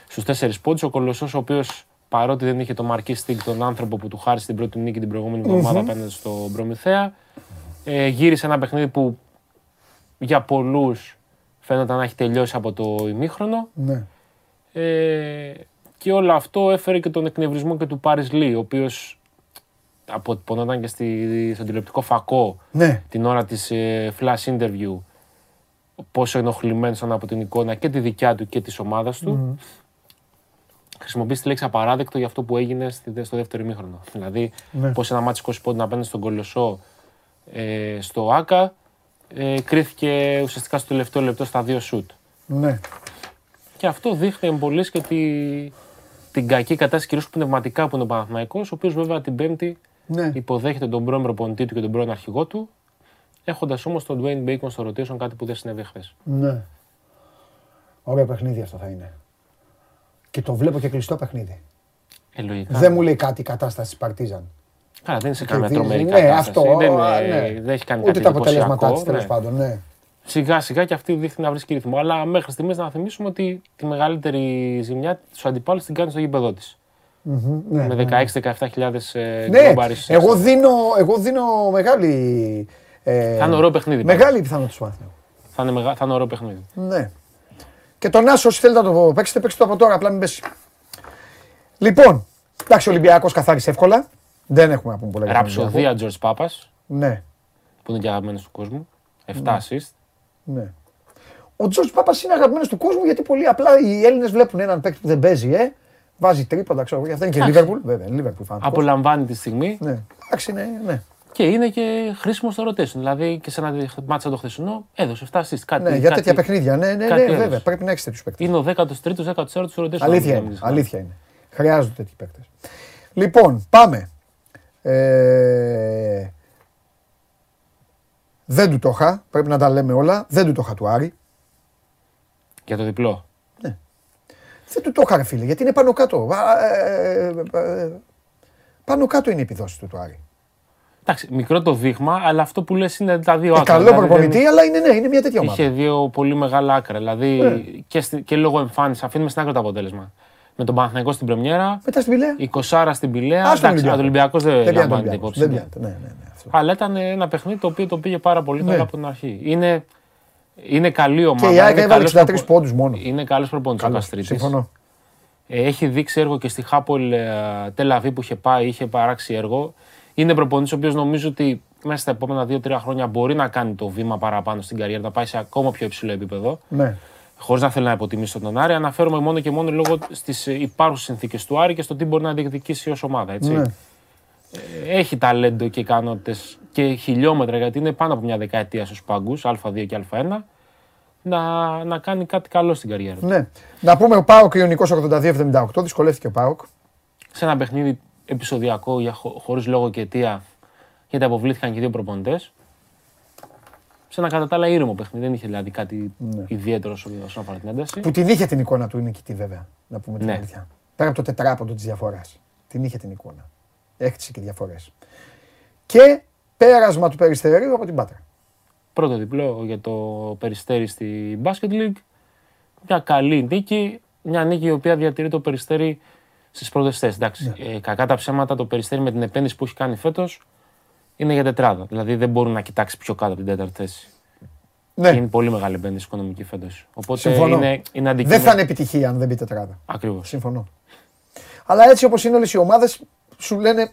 στους 4 πόντους. Ο Κολοσσός, ο οποίος παρότι δεν είχε το Μαρκή Στίγκ, τον άνθρωπο που του χάρισε την πρώτη νίκη την προηγούμενη εβδομάδα απέναντι στον Προμηθέα, ε, γύρισε ένα παιχνίδι που για πολλούς φαίνονταν να έχει τελειώσει από το ημίχρονο. ναι. Ε, και όλο αυτό έφερε και τον εκνευρισμό και του Πάρις Λί, ο οποίος αποτυπωνόταν και στη, στον τηλεοπτικό φακό Ναι. την ώρα της ε, flash interview πόσο ενοχλημένος ήταν από την εικόνα και τη δικιά του και της ομάδας του. Χρησιμοποίησε τη λέξη απαράδεκτο για αυτό που έγινε στη- στο δεύτερο ημίχρονο. Δηλαδή, Ναι. πως ένα μάτι 20 πόντων απέναντι στον Κολοσσό ε, στο ΆΚΑ ε, κρίθηκε ουσιαστικά στο τελευταίο λεπτό στα δύο σουτ. ναι. Και αυτό δείχνει εμπολής και τη, την κακή κατάσταση κυρίως πνευματικά που είναι ο Παναθηναϊκός, ο οποίος βέβαια την Πέμπτη ναι. υποδέχεται τον πρώην προπονητή του και τον πρώην αρχηγό του, έχοντας όμως τον Dwayne Bacon στο rotation, κάτι που δεν συνέβη χθες. ναι. Ωραίο παιχνίδι αυτό θα είναι. Και το βλέπω και κλειστό παιχνίδι. Ε, λογικά. Δεν μου λέει κάτι η κατάσταση της Παρτίζαν. Καλά, δεν είναι σε Και καμία δει- τρομερή ναι, κατάσταση. αυτό, δεν, α, ε, ναι. δεν έχει κάνει Ούτε κάτι τα αποτελέσματά της εντυπωσιακό, τέλος ναι. πάντων. Ναι. Σιγά σιγά και αυτή δείχνει να βρίσκει ρυθμό. Αλλά μέχρι στιγμής να θυμίσουμε ότι τη μεγαλύτερη ζημιά στους αντιπάλους την κάνει στο γήπεδο της. Μμμ, ναι, Με ναι. 16-17 ε, Ναι, γκρομπάρεις. εγώ δίνω, εγώ δίνω μεγάλη. Ε, Θα είναι ωραίο παιχνίδι. πάντως. Μεγάλη πιθανότητα του Παναθηναϊκού. Θα είναι, μεγα... θα είναι ωραίο παιχνίδι. Ναι. Και τον Άσο, όσοι θέλετε να το παίξετε, παίξτε το από τώρα, απλά μην πέσει. Λοιπόν, εντάξει, ο Ολυμπιακός καθάρισε εύκολα. Δεν έχουμε να πούμε πολλά. για τον Ολυμπιακό. Ραψοδία George Πάπα, Ναι, που είναι και αγαπημένο του κόσμου. 7 assist. ναι. Ο Τζορτ Πάπα είναι αγαπημένος του κόσμου γιατί πολύ απλά οι Έλληνες βλέπουν έναν παίκτη που δεν παίζει, ε. Βάζει τρίποντα, ξέρω εγώ. γι' Αυτό είναι και Λίβερπουλ. Βέβαια, Λίβερπουλ φανατικός. Απολαμβάνει τη στιγμή Ναι, εντάξει, ναι, ναι. και είναι και χρήσιμο στο rotation. Δηλαδή και σε ένα μάτσα το χθεσινό έδωσε 7 assist. Κάτι, ναι για κάτι- τέτοια παιχνίδια. Ναι, ναι, κάτι ναι, έδωσε. βέβαια. Πρέπει να έχεις τέτοιους παίκτες. Είναι ο 13ο, 14ο του rotation. Αλήθεια αν είναι. δεν Αλήθεια είναι. Χρειάζονται τέτοιοι παίκτες. Λοιπόν, πάμε. Ε, δεν του το είχα. Πρέπει να τα λέμε όλα. Δεν του το είχα του Άρη. Για το διπλό. Δεν του το είχα, ρε φίλε, γιατί είναι πάνω κάτω. Α, ε, ε, ε, πάνω κάτω είναι η επιδόση του του Άρη. Εντάξει, μικρό το δείγμα, αλλά αυτό που λες είναι τα δύο Ε, άκρα. καλό Δηλαδή, προπονητή, δεν- αλλά είναι, ναι, είναι μια τέτοια ομάδα. Είχε δύο πολύ μεγάλα άκρα. Δηλαδή Ναι. και, στη- και λόγω εμφάνισης, αφήνουμε στην άκρη το αποτέλεσμα. Με τον Παναθηναϊκό στην Πρεμιέρα, Μετά στην Πηλαία. 20 στην Πηλαία. Α, στον Εντάξει, ο Ολυμπιακός. Ολυμπιακό δεν, Δεν πιάνει τον λαμβάνεται Ολυμπιακός. υπόψη. Δεν ναι. πιάνεται. Ναι, ναι, ναι, αυτό. Αλλά ήταν ένα παιχνίδι το οποίο το πήγε πάρα πολύ Ναι. καλά από την αρχή. Είναι, είναι καλή ομάδα. Και η ΑΕΚ είναι έβαλε καλός 63 προπο- πόντους μόνο. Είναι καλός προπονητής ο Καλός, Καστρίτης. Συμφωνώ. Ε, έχει δείξει έργο και στη Χάπολ ε, Τελαβή που είχε πάει, είχε παράξει έργο. Είναι προπονητής ο οποίος νομίζω ότι μέσα στα επόμενα 2-3 χρόνια μπορεί να κάνει το βήμα παραπάνω στην καριέρα, να πάει σε ακόμα πιο υψηλό επίπεδο. Ναι. Χωρίς να θέλω να υποτιμήσω τον Άρη, αναφέρομαι μόνο και μόνο λόγω στις υπάρχουσες συνθήκες του Άρη και στο τι μπορεί να διεκδικήσει ως ομάδα. Έτσι. Ναι. Ε, Έχει ταλέντο και ικανότητες και χιλιόμετρα, γιατί είναι πάνω από μια δεκαετία στους πάγκους, Α2 και Α1, να, να κάνει κάτι καλό στην καριέρα του. Ναι. Να πούμε ο Πάοκ Ιωνικό 82-78, δυσκολεύτηκε ο Πάοκ. Σε ένα παιχνίδι επεισοδιακό για, χω, χωρίς λόγο και αιτία, γιατί αποβλήθηκαν και οι δύο προπονητές. Σε ένα κατά τα άλλα ήρεμο παιχνίδι, δεν είχε δηλαδή κάτι ιδιαίτερο όσον όσον αφορά την ένταση. Που την είχε την εικόνα του νικητή βέβαια, να πούμε την Ναι. αλήθεια. Πέρα από το τετράποντο της διαφοράς. Την είχε την εικόνα. Έκτισε και διαφορές. Και πέρασμα του περιστερίου από την Πάτρα. Πρώτο διπλό για το Περιστέρι στη Basket League. Μια καλή νίκη. Μια νίκη η οποία διατηρεί το Περιστέρι στις πρώτες θέσεις. Εντάξει, Ναι. ε, κακά τα ψέματα, το Περιστέρι με την επένδυση που έχει κάνει φέτος είναι για τετράδα. Δηλαδή δεν μπορεί να κοιτάξει πιο κάτω από την τέταρτη θέση. Ναι. Είναι πολύ μεγάλη επένδυση οικονομική φέτος. Οπότε Συμφωνώ. είναι, είναι αντικείμενο. Δεν θα είναι επιτυχία αν δεν μπει τετράδα. Ακριβώς. Συμφωνώ. Αλλά έτσι όπως είναι όλες οι ομάδες, σου λένε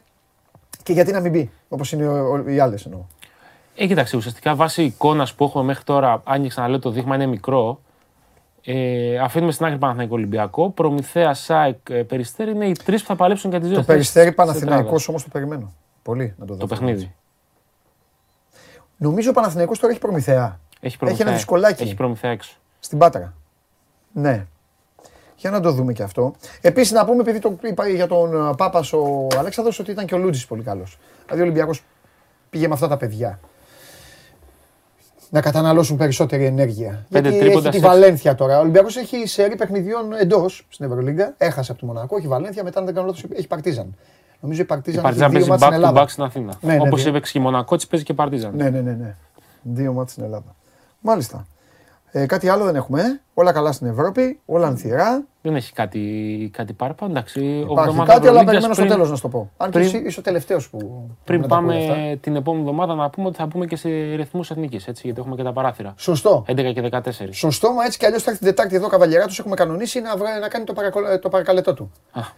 και γιατί να μην μπει. Όπως είναι ο- ο- οι άλλες εννοώ. Ε, κοίταξε, ουσιαστικά βάσει εικόνας που έχουμε μέχρι τώρα, αν και ξαναλέω το δείγμα είναι μικρό, ε, αφήνουμε στην άκρη Παναθηναϊκό Ολυμπιακό. Προμηθέα, ΣΑΕΚ, ε, Περιστέρι είναι οι τρεις που θα παλέψουν για τι δύο Το θέσεις περιστέρι της Παναθηναϊκός τετράδας. όμως το περιμένω. Πολύ να το δω. Το παιχνίδι. Νομίζω ο Παναθηναϊκός τώρα έχει προμηθέα. Έχει, προμηθέα, ένα δυσκολάκι. Έχει προμηθέα έξω. Στην Πάτρα. Ναι. Για να το δούμε και αυτό. Επίσης να πούμε, επειδή το είπα για τον Πάπας ο Αλέξανδρος, ότι ήταν και ο Λούτζης πολύ καλός. Δηλαδή ο Ολυμπιακός πήγε με αυτά τα παιδιά. Να καταναλώσουν περισσότερη ενέργεια. Πέντε Γιατί τρίποντα, έχει τη έξι. Βαλένθια τώρα. Ο Ολυμπιακός έχει σερί παιχνιδιών εντός στην Ευρωλίγκα. Έχασε από το Μονακό, έχει Βαλένθια, μετά αν δεν κάνω λάθος έχει Παρτίζαν. Νομίζω η Η Παρτίζαν, Παρτίζαν έχει δύο παίζει ματς στην back to Ελλάδα. back στην Αθήνα. Ναι, ναι, Όπως δύο. έπαιξε και η Μονακό, τη παίζει και Παρτίζαν. Ναι, ναι, ναι, ναι. Δύο ματς στην Ελλάδα. Μάλιστα. Ε, κάτι άλλο δεν έχουμε. ε. Όλα καλά στην Ευρώπη, όλα ανθηρά. Δεν έχει κάτι, κάτι παραπάνω. Εντάξει, Υπάρχει εβδομάδας κάτι, αλλά Ευρωλίγκας περιμένω στο πριν- τέλος να σου το πω. Αν και πριν- εσύ είσαι ο τελευταίος που. Πριν να τα ακούει αυτά. πάμε την επόμενη εβδομάδα να πούμε ότι θα πούμε και σε ρυθμούς εθνικής, έτσι, γιατί έχουμε και τα παράθυρα. Σωστό. 11 και 14. Σωστό, μα έτσι κι αλλιώς θα έρθει την Τετάρτη εδώ καβαλιέρα τους. Έχουμε κανονίσει να, βρε- να κάνει το, παρακολ- το παρακαλετό του.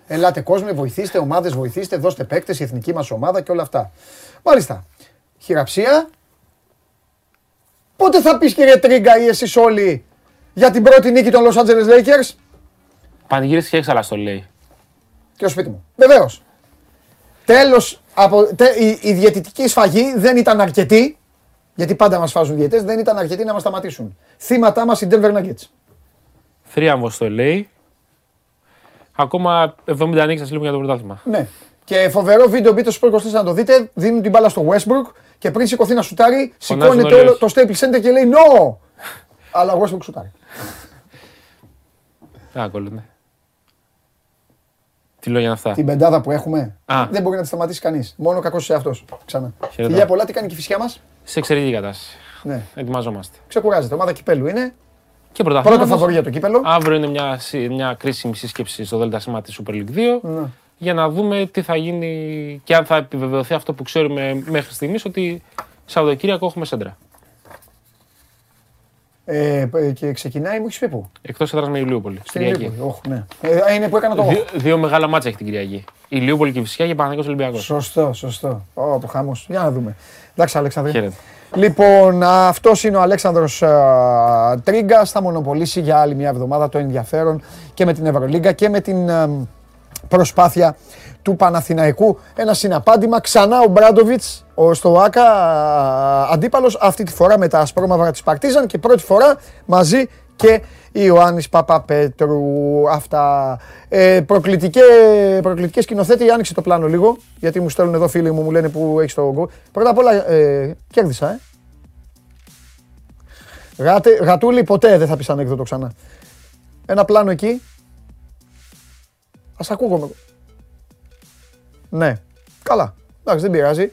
Ελάτε κόσμο, βοηθήστε, ομάδες βοηθήστε, δώστε παίκτες, η εθνική μας ομάδα και όλα αυτά. Μάλιστα. Χειραψία. Πότε θα πεις κύριε Τρίγκα ή εσείς όλοι για την πρώτη νίκη των Los Angeles Lakers; Πανηγύρισε και έξαλα στο λέει. και στο σπίτι μου. Βεβαίως. Τέλος, η, η διαιτητική σφαγή δεν ήταν αρκετή. Γιατί πάντα μας φάζουν διαιτές, δεν ήταν αρκετή να μας σταματήσουν. Θύματά μας οι Denver Nuggets. Θρίαμβος το λέει. Ακόμα 70 νίκες σα λίγο για το πρωτάθλημα. Ναι. Και φοβερό βίντεο μπείτε στο Sport 24 να το δείτε. Δίνουν την μπάλα στο Westbrook και πριν σηκωθεί να σουτάρει, Φωνάζουν σηκώνεται όλοι όλο όχι. το Staples Center και λέει No! Αλλά ο Westbrook σουτάρει. Α, ναι. Τι λόγια είναι αυτά; Την πεντάδα που έχουμε Α. δεν μπορεί να τη σταματήσει κανείς. Μόνο ο κακός σε αυτός. Ξανά. Χαιρετώ. Φιλιά πολλά, τι κάνει και η φυσιά μας; Σε εξαιρετική κατάσταση. Ναι. Ετοιμαζόμαστε. Ξεκουράζεται. Ομάδα κυπέλου είναι. Και πρωταθλήμα. Πρώτο φαβορί για το κύπελο. Αύριο είναι μια, σι- μια κρίσιμη σύσκεψη στο ΔΣ τη Super League 2 Ναι. Για να δούμε τι θα γίνει και αν θα επιβεβαιωθεί αυτό που ξέρουμε μέχρι στιγμής ότι Σαββατοκύριακο έχουμε σέντρα. Ε, ε, και ξεκινάει, μου έχει πει πού. Εκτός έδρας με Ηλιούπολη. Στην Κυριακή. Ηλιούπολη. Όχ, ναι. Ε, είναι που έκανα το. Δύο, δύο μεγάλα μάτσα έχει την Κυριακή. Ηλιούπολη και φυσικά και Παναγιώτο Ολυμπιακός. Σωστό, σωστό. Ω, το χαμό. Για να δούμε. Εντάξει, Αλέξανδρε. Χαίρετε. Λοιπόν, αυτός είναι ο Αλέξανδρος Τρίγκα. Θα μονοπολίσει για άλλη μια εβδομάδα το ενδιαφέρον και με την Ευρωλίγκα και με την α, προσπάθεια του Παναθηναϊκού. Ένα συναπάντημα. Ξανά ο Μπράντοβιτς, ο Στοάκα, αντίπαλος. Αυτή τη φορά με τα ασπρόμαυρα της Παρτίζαν και πρώτη φορά μαζί και Ιωάννης Παπαπέτρου. Αυτά. Ε, προκλητικέ, προκλητικές σκηνοθέτη, άνοιξε το πλάνο λίγο, γιατί μου στέλνουν εδώ φίλοι μου, μου λένε που έχεις το γκολ. Πρώτα απ' όλα, ε, κέρδισα, ε. Γάτε, γατούλη, ποτέ δεν θα πεις ανέκδοτο ξανά. Ένα πλάνο εκεί. Ας ακούγομαι. Ναι. Καλά. Εντάξει, δεν πειράζει.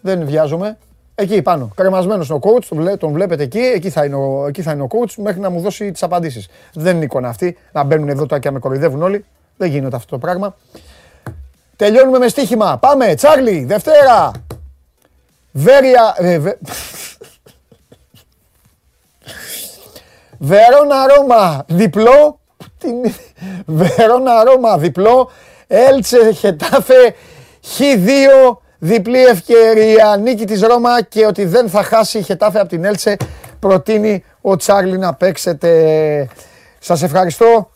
Δεν βιάζομαι. Εκεί πάνω. Κρεμασμένος είναι ο coach, τον, βλέ- τον βλέπετε εκεί. Εκεί θα, είναι ο, εκεί θα είναι ο coach μέχρι να μου δώσει τις απαντήσεις. Δεν είναι εικόνα αυτή. Να μπαίνουν εδώ τώρα και να με κοροϊδεύουν όλοι. Δεν γίνεται αυτό το πράγμα. Τελειώνουμε με στοίχημα. Πάμε. Τσάρλι, Δευτέρα. Βέρια. ε, βε- Βερόνα Ρώμα διπλό. Την- Βερόνα Ρώμα διπλό. Έλτσε Χετάφε Χ2 διπλή ευκαιρία. Νίκη της Ρώμα και ότι δεν θα χάσει η Χετάφε από την Έλτσε προτείνει ο Τσάρλι να παίξετε. Σας ευχαριστώ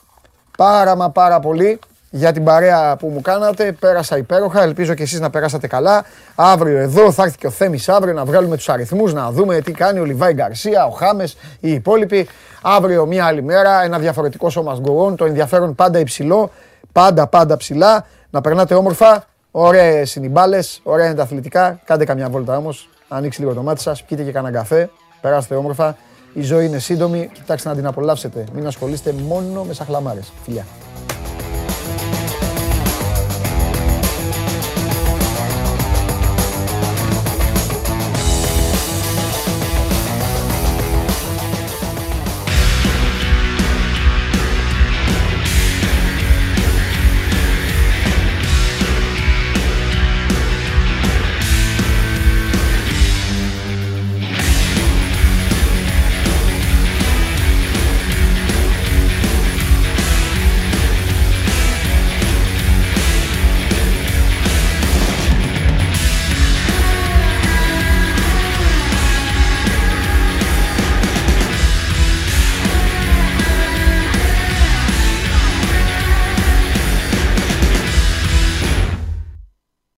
πάρα μα πάρα πολύ για την παρέα που μου κάνατε. Πέρασα υπέροχα. Ελπίζω και εσείς να περάσατε καλά. Αύριο εδώ θα έρθει και ο Θέμης αύριο να βγάλουμε τους αριθμούς, να δούμε τι κάνει ο Λιβάη Γκαρσία, ο Χάμες, οι υπόλοιποι. Αύριο μια άλλη μέρα, ένα διαφορετικό σώμα γκορών. Το ενδιαφέρον πάντα υψηλό, πάντα πάντα ψηλά. Να περνάτε όμορφα. Ωραίες είναι οι μπάλες, ωραία είναι τα αθλητικά. Κάντε καμιά βόλτα όμως. Ανοίξει λίγο το μάτι σας, πιείτε και κανένα καφέ. Περάστε όμορφα. Η ζωή είναι σύντομη. Κοιτάξτε να την απολαύσετε. Μην ασχολείστε μόνο με σαχλαμάρες. Φιλιά.